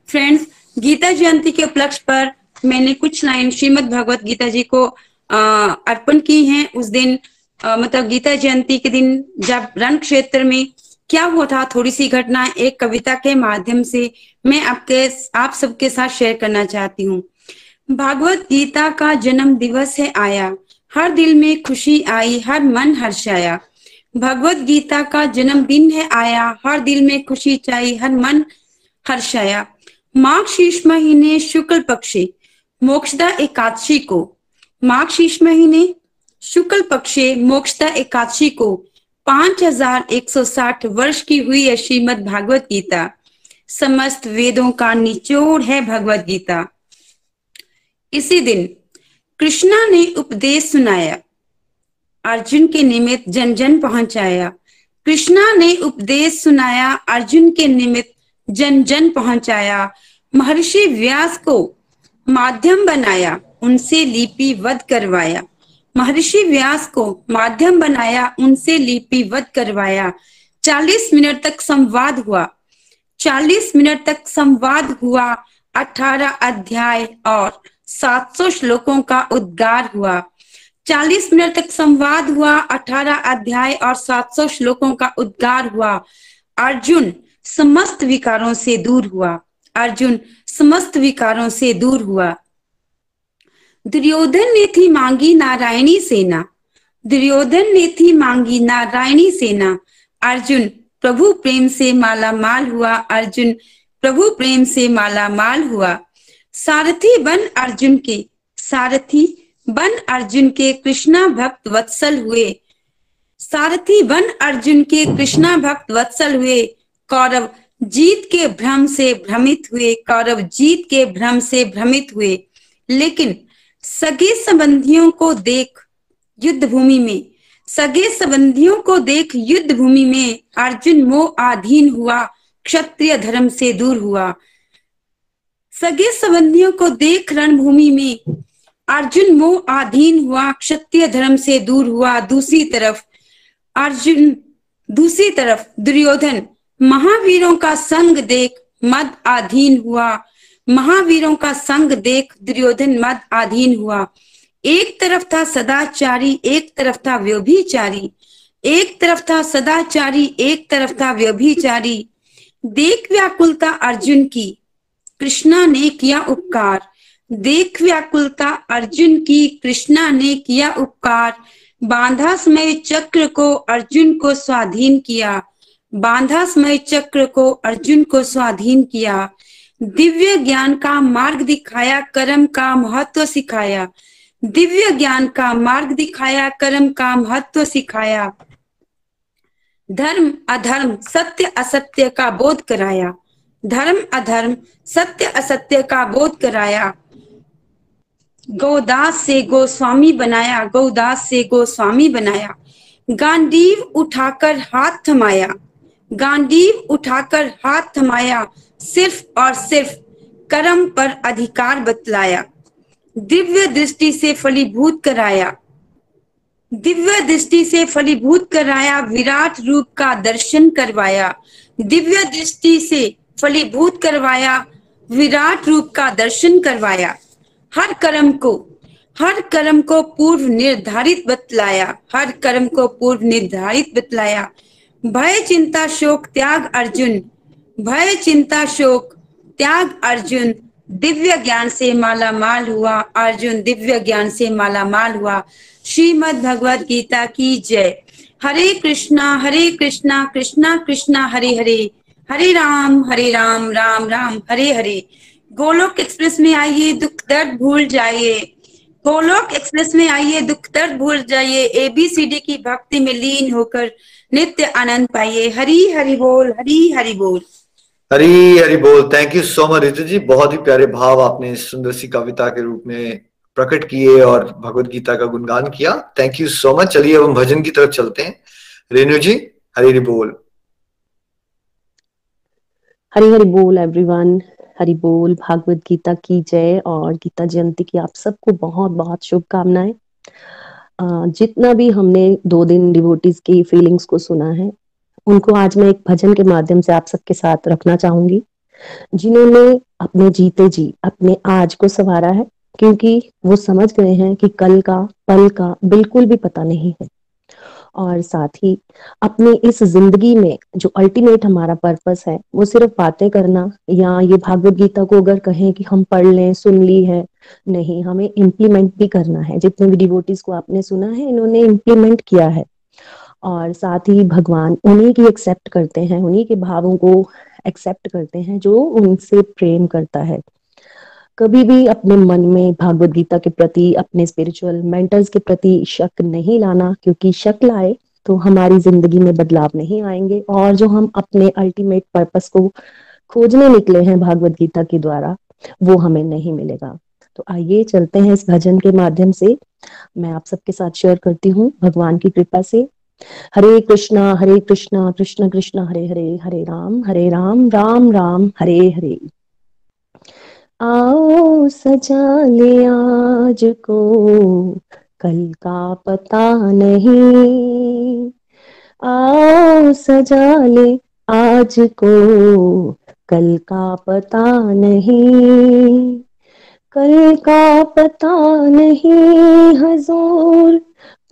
फ्रेंड्स गीता जयंती के उपलक्ष्य पर मैंने कुछ लाइन श्रीमद भगवत गीता जी को अर्पण की हैं। उस दिन आ, मतलब गीता जयंती के दिन जब रण क्षेत्र में क्या हुआ था थोड़ी सी घटना एक कविता के माध्यम से मैं आपके आप सबके साथ शेयर करना चाहती हूँ। भागवत गीता का जन्म दिवस है आया। हर दिल में खुशी आई, हर मन हर्षाया। भगवत गीता का जन्मदिन है आया। हर दिल में खुशी चाई, हर मन हर्षाया। माघ शीर्ष महीने शुक्ल पक्षे, मोक्षदा एकादशी को। माघ शीर्ष महीने शुक्ल पक्षे, मोक्षदा एकादशी को। पाँच हज़ार एक सौ साठ वर्ष की हुई है श्रीमद भागवत गीता। समस्त वेदों का निचोड़ है भगवत गीता। इसी दिन कृष्णा ने उपदेश सुनाया। अर्जुन के निमित्त जन जन पहुँचाया। कृष्णा ने उपदेश सुनाया, अर्जुन के निमित्त जन जन पहुँचाया। महर्षि व्यास को माध्यम बनाया, उनसे लिपि वध करवाया। महर्षि व्यास को माध्यम बनाया, उनसे लिपि वध करवाया। चालीस मिनट तक संवाद हुआ। चालीस मिनट तक संवाद हुआ, अठारह अध्याय और सात सौ श्लोकों का उद्गार हुआ। चालीस मिनट तक संवाद हुआ, अठारह अध्याय और सात सौ श्लोकों का उद्गार हुआ। अर्जुन समस्त विकारों से दूर हुआ। अर्जुन समस्त विकारों से दूर हुआ। दुर्योधन ने थी मांगी नारायणी सेना। दुर्योधन ने थी मांगी नारायणी सेना। अर्जुन प्रभु प्रेम से माला माल हुआ। अर्जुन प्रभु प्रेम से माला माल हुआ। सारथी बन अर्जुन के, सारथी बन अर्जुन के कृष्णा भक्त वत्सल हुए। सारथी बन अर्जुन के कृष्णा भक्त वत्सल हुए। कौरव जीत के भ्रम से भ्रमित हुए। कौरव जीत के भ्रम से भ्रमित हुए। लेकिन सगे संबंधियों को देख युद्ध भूमि में, सगे संबंधियों को देख युद्ध भूमि में अर्जुन मोह आधीन हुआ, क्षत्रिय धर्म से दूर हुआ। सगे संबंधियों को देख रणभूमि में। अर्जुन मोह आधीन हुआ, क्षत्रिय धर्म से दूर हुआ, दूसरी तरफ़। अर्जुन, दूसरी तरफ़, दुर्योधन, महावीरों का संग देख मद आधीन हुआ। महावीरों का संग देख दुर्योधन मद आधीन हुआ। एक तरफ़ था सदाचारी, एक तरफ़ था व्यभिचारी। एक तरफ़ था सदाचारी, एक तरफ़ था व्यभिचारी। देख व्याकुलता अर्जुन की। कृष्णा ने किया उपकार। देख व्याकुलता अर्जुन की, कृष्णा ने किया उपकार। बांधा समय चक्र को अर्जुन को स्वाधीन किया। बांधा समय चक्र को अर्जुन को स्वाधीन किया। दिव्य ज्ञान का मार्ग दिखाया, कर्म का महत्व सिखाया। दिव्य ज्ञान का मार्ग दिखाया, कर्म का महत्व सिखाया। धर्म अधर्म, सत्य असत्य का बोध कराया। धर्म अधर्म, सत्य असत्य का बोध कराया। गौदास से गोस्वामी बनाया, गौदास से गोस्वामी बनाया। गांडीव उठाकर हाथ थमाया, गांडीव उठाकर हाथ थमाया, सिर्फ़ और सिर्फ़ कर्म पर अधिकार बतलाया। दिव्य दृष्टि से फलीभूत कराया। दिव्य दृष्टि से फलीभूत कराया, विराट रूप का दर्शन करवाया। दिव्य दृष्टि से फलीभूत करवाया, विराट रूप का दर्शन करवाया। हर कर्म को, हर कर्म को पूर्व निर्धारित बतलाया, हर कर्म को पूर्व निर्धारित बतलाया। भय, चिंता, शोक, त्याग, अर्जुन। भय, चिंता, शोक, त्याग, अर्जुन। दिव्य ज्ञान से माला माल हुआ, अर्जुन, दिव्य ज्ञान से माला माल हुआ। श्रीमद भगवत गीता की जय। हरे कृष्णा हरे कृष्णा कृष्णा कृष्णा, हरे हरे। हरे राम हरे राम राम राम, हरे हरे। गोलोक एक्सप्रेस में आइए, दुख दर्द भूल जाइए। गोलोक एक्सप्रेस में आइए, दुख दर्द भूल जाइए। एबीसीडी की भक्ति में लीन होकर नित्य आनंद पाइए। हरी, हरि बोल, हरी, हरि बोल। हरी, हरि बोल। Thank you so much Ritu ji बहुत ही प्यारे भाव आपने सुंदर सी कविता के रूप में प्रकट किए और भगवत गीता का गुणगान किया। थैंक यू सो मच चलिए अब हम भजन की तरफ़ चलते हैं। रेणु जी, हरी हरी बोल। हरी हरी बोल एवरीवन हरी बोल, भागवत गीता की जय और गीता जयंती की आप सबको बहुत बहुत शुभकामनाएँ जितना भी हमने दो दिन डिवोटीज की फीलिंग्स को सुना है, उनको आज मैं एक भजन के माध्यम से आप सबके साथ रखना चाहूँगी। जिन्होंने अपने जीते जी, अपने आज को संवारा है, क्योंकि वो समझ गए हैं कि कल का, पल का बिल्कुल भी पता नहीं है। और साथ ही अपनी इस ज़िंदगी में जो अल्टीमेट हमारा पर्पस है, वो सिर्फ़ बातें करना या ये भागवत गीता को अगर कहें कि हम पढ़ लें, सुन ली है, नहीं, हमें इम्प्लीमेंट भी करना है। जितने भी डिवोटीज को आपने सुना है, इन्होंने इम्प्लीमेंट किया है। और साथ ही भगवान उन्हीं की एक्सेप्ट करते हैं, उन्हीं के भावों को एक्सेप्ट करते हैं, जो उनसे प्रेम करता है। कभी भी अपने मन में भागवत गीता के प्रति, अपने स्पिरिचुअल मेंटर्स के प्रति शक नहीं लाना, क्योंकि शक लाए तो हमारी ज़िंदगी में बदलाव नहीं आएँगे। और जो हम अपने अल्टीमेट पर्पस को खोजने निकले हैं भागवत गीता के द्वारा, वो हमें नहीं मिलेगा। तो आइए चलते हैं इस भजन के माध्यम से। मैं आप सबके साथ शेयर करती हूँ भगवान की कृपा से। हरे कृष्णा हरे कृष्णा, कृष्ण कृष्ण, हरे हरे हरे राम हरे राम राम राम, हरे हरे। आओ सजा ले आज को, कल का पता नहीं। आओ सजा ले आज को, कल का पता नहीं। कल का पता नहीं हजूर,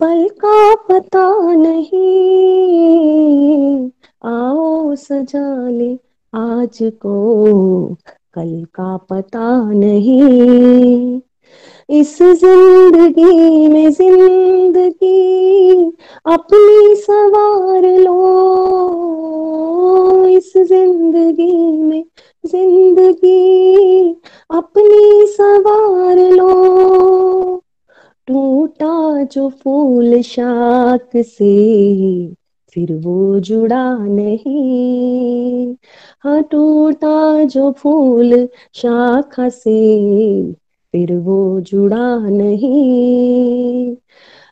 पल का पता नहीं। आओ सजा ले आज को कल का पता नहीं। इस ज़िंदगी में ज़िंदगी, अपनी सवार लो। इस ज़िंदगी में ज़िंदगी, अपनी सवार लो। टूटा जो फूल शाख से फिर वो जुड़ा नहीं। हाँ टूटा जो फूल शाखा से, फिर वो जुड़ा नहीं।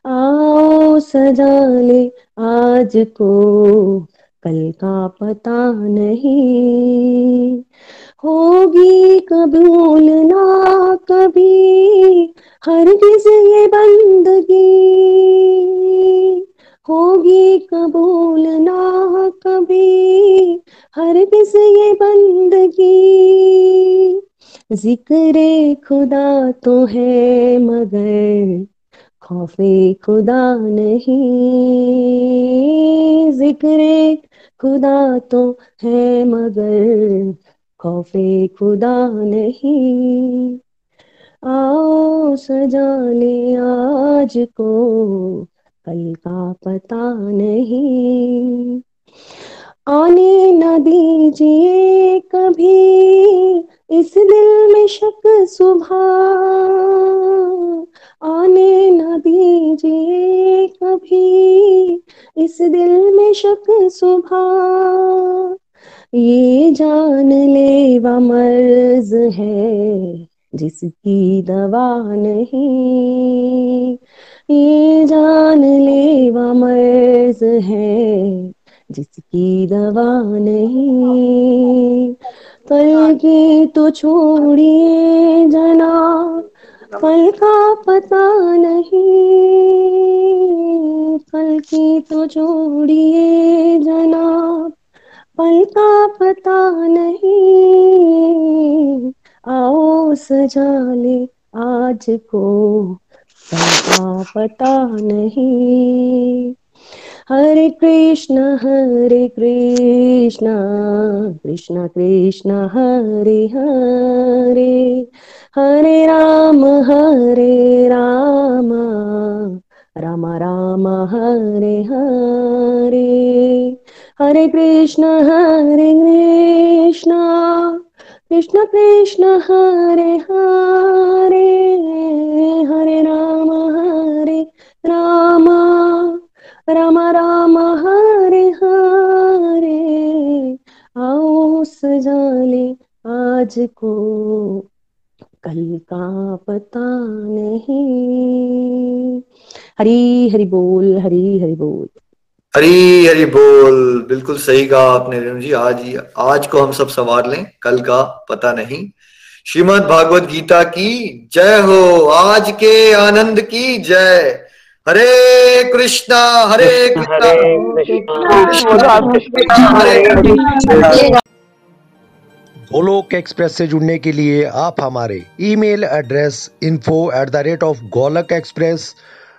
आओ सजा ले आज को, कल का पता नहीं। होगी कबूल ना कभी हर किस ये बंदगी। होगी कबूल ना कभी, हर किस ये बंदगी। ज़िक्र खुदा तो है मगर, खौफे खुदा नहीं। ज़िक्र खुदा तो है मगर, खौफे खुदा नहीं। आओ सजा ले आज को कल का पता नहीं। आने न दीजिए कभी इस दिल में शक सुबह आने न दीजिए कभी इस दिल में शक सुबह ये जान लेवा मर्ज है। जिसकी दवा नहीं, ये जान लेवा मर्ज है। जिसकी दवा नहीं, कल की तो छोड़िए जना, कल का पता नहीं। कल की तो छोड़िए जना पल का पता नहीं। आओ सजा ले आज को। का पता नहीं। हरे कृष्ण हरे कृष्ण कृष्ण कृष्ण, हरे हरे। हरे राम हरे राम राम राम, हरे हरे। हरे कृष्ण हरे कृष्ण। कृष्ण कृष्ण हरे हरे हरे राम हरे राम राम राम हरे हरे। आओ सजाले आज को कल का पता नहीं। हरी हरि बोल, हरी हरि बोल। हरी हरी बोल। बिल्कुल सही कहा आपने, रेणु जी। आज आज को हम सब सवार लें। कल का पता नहीं। श्रीमद भागवत गीता की जय हो। आज के आनंद की जय। हरे कृष्णा हरे कृष्णा। गोलोक एक्सप्रेस से जुड़ने के लिए आप हमारे email address info at the rate of Golok Express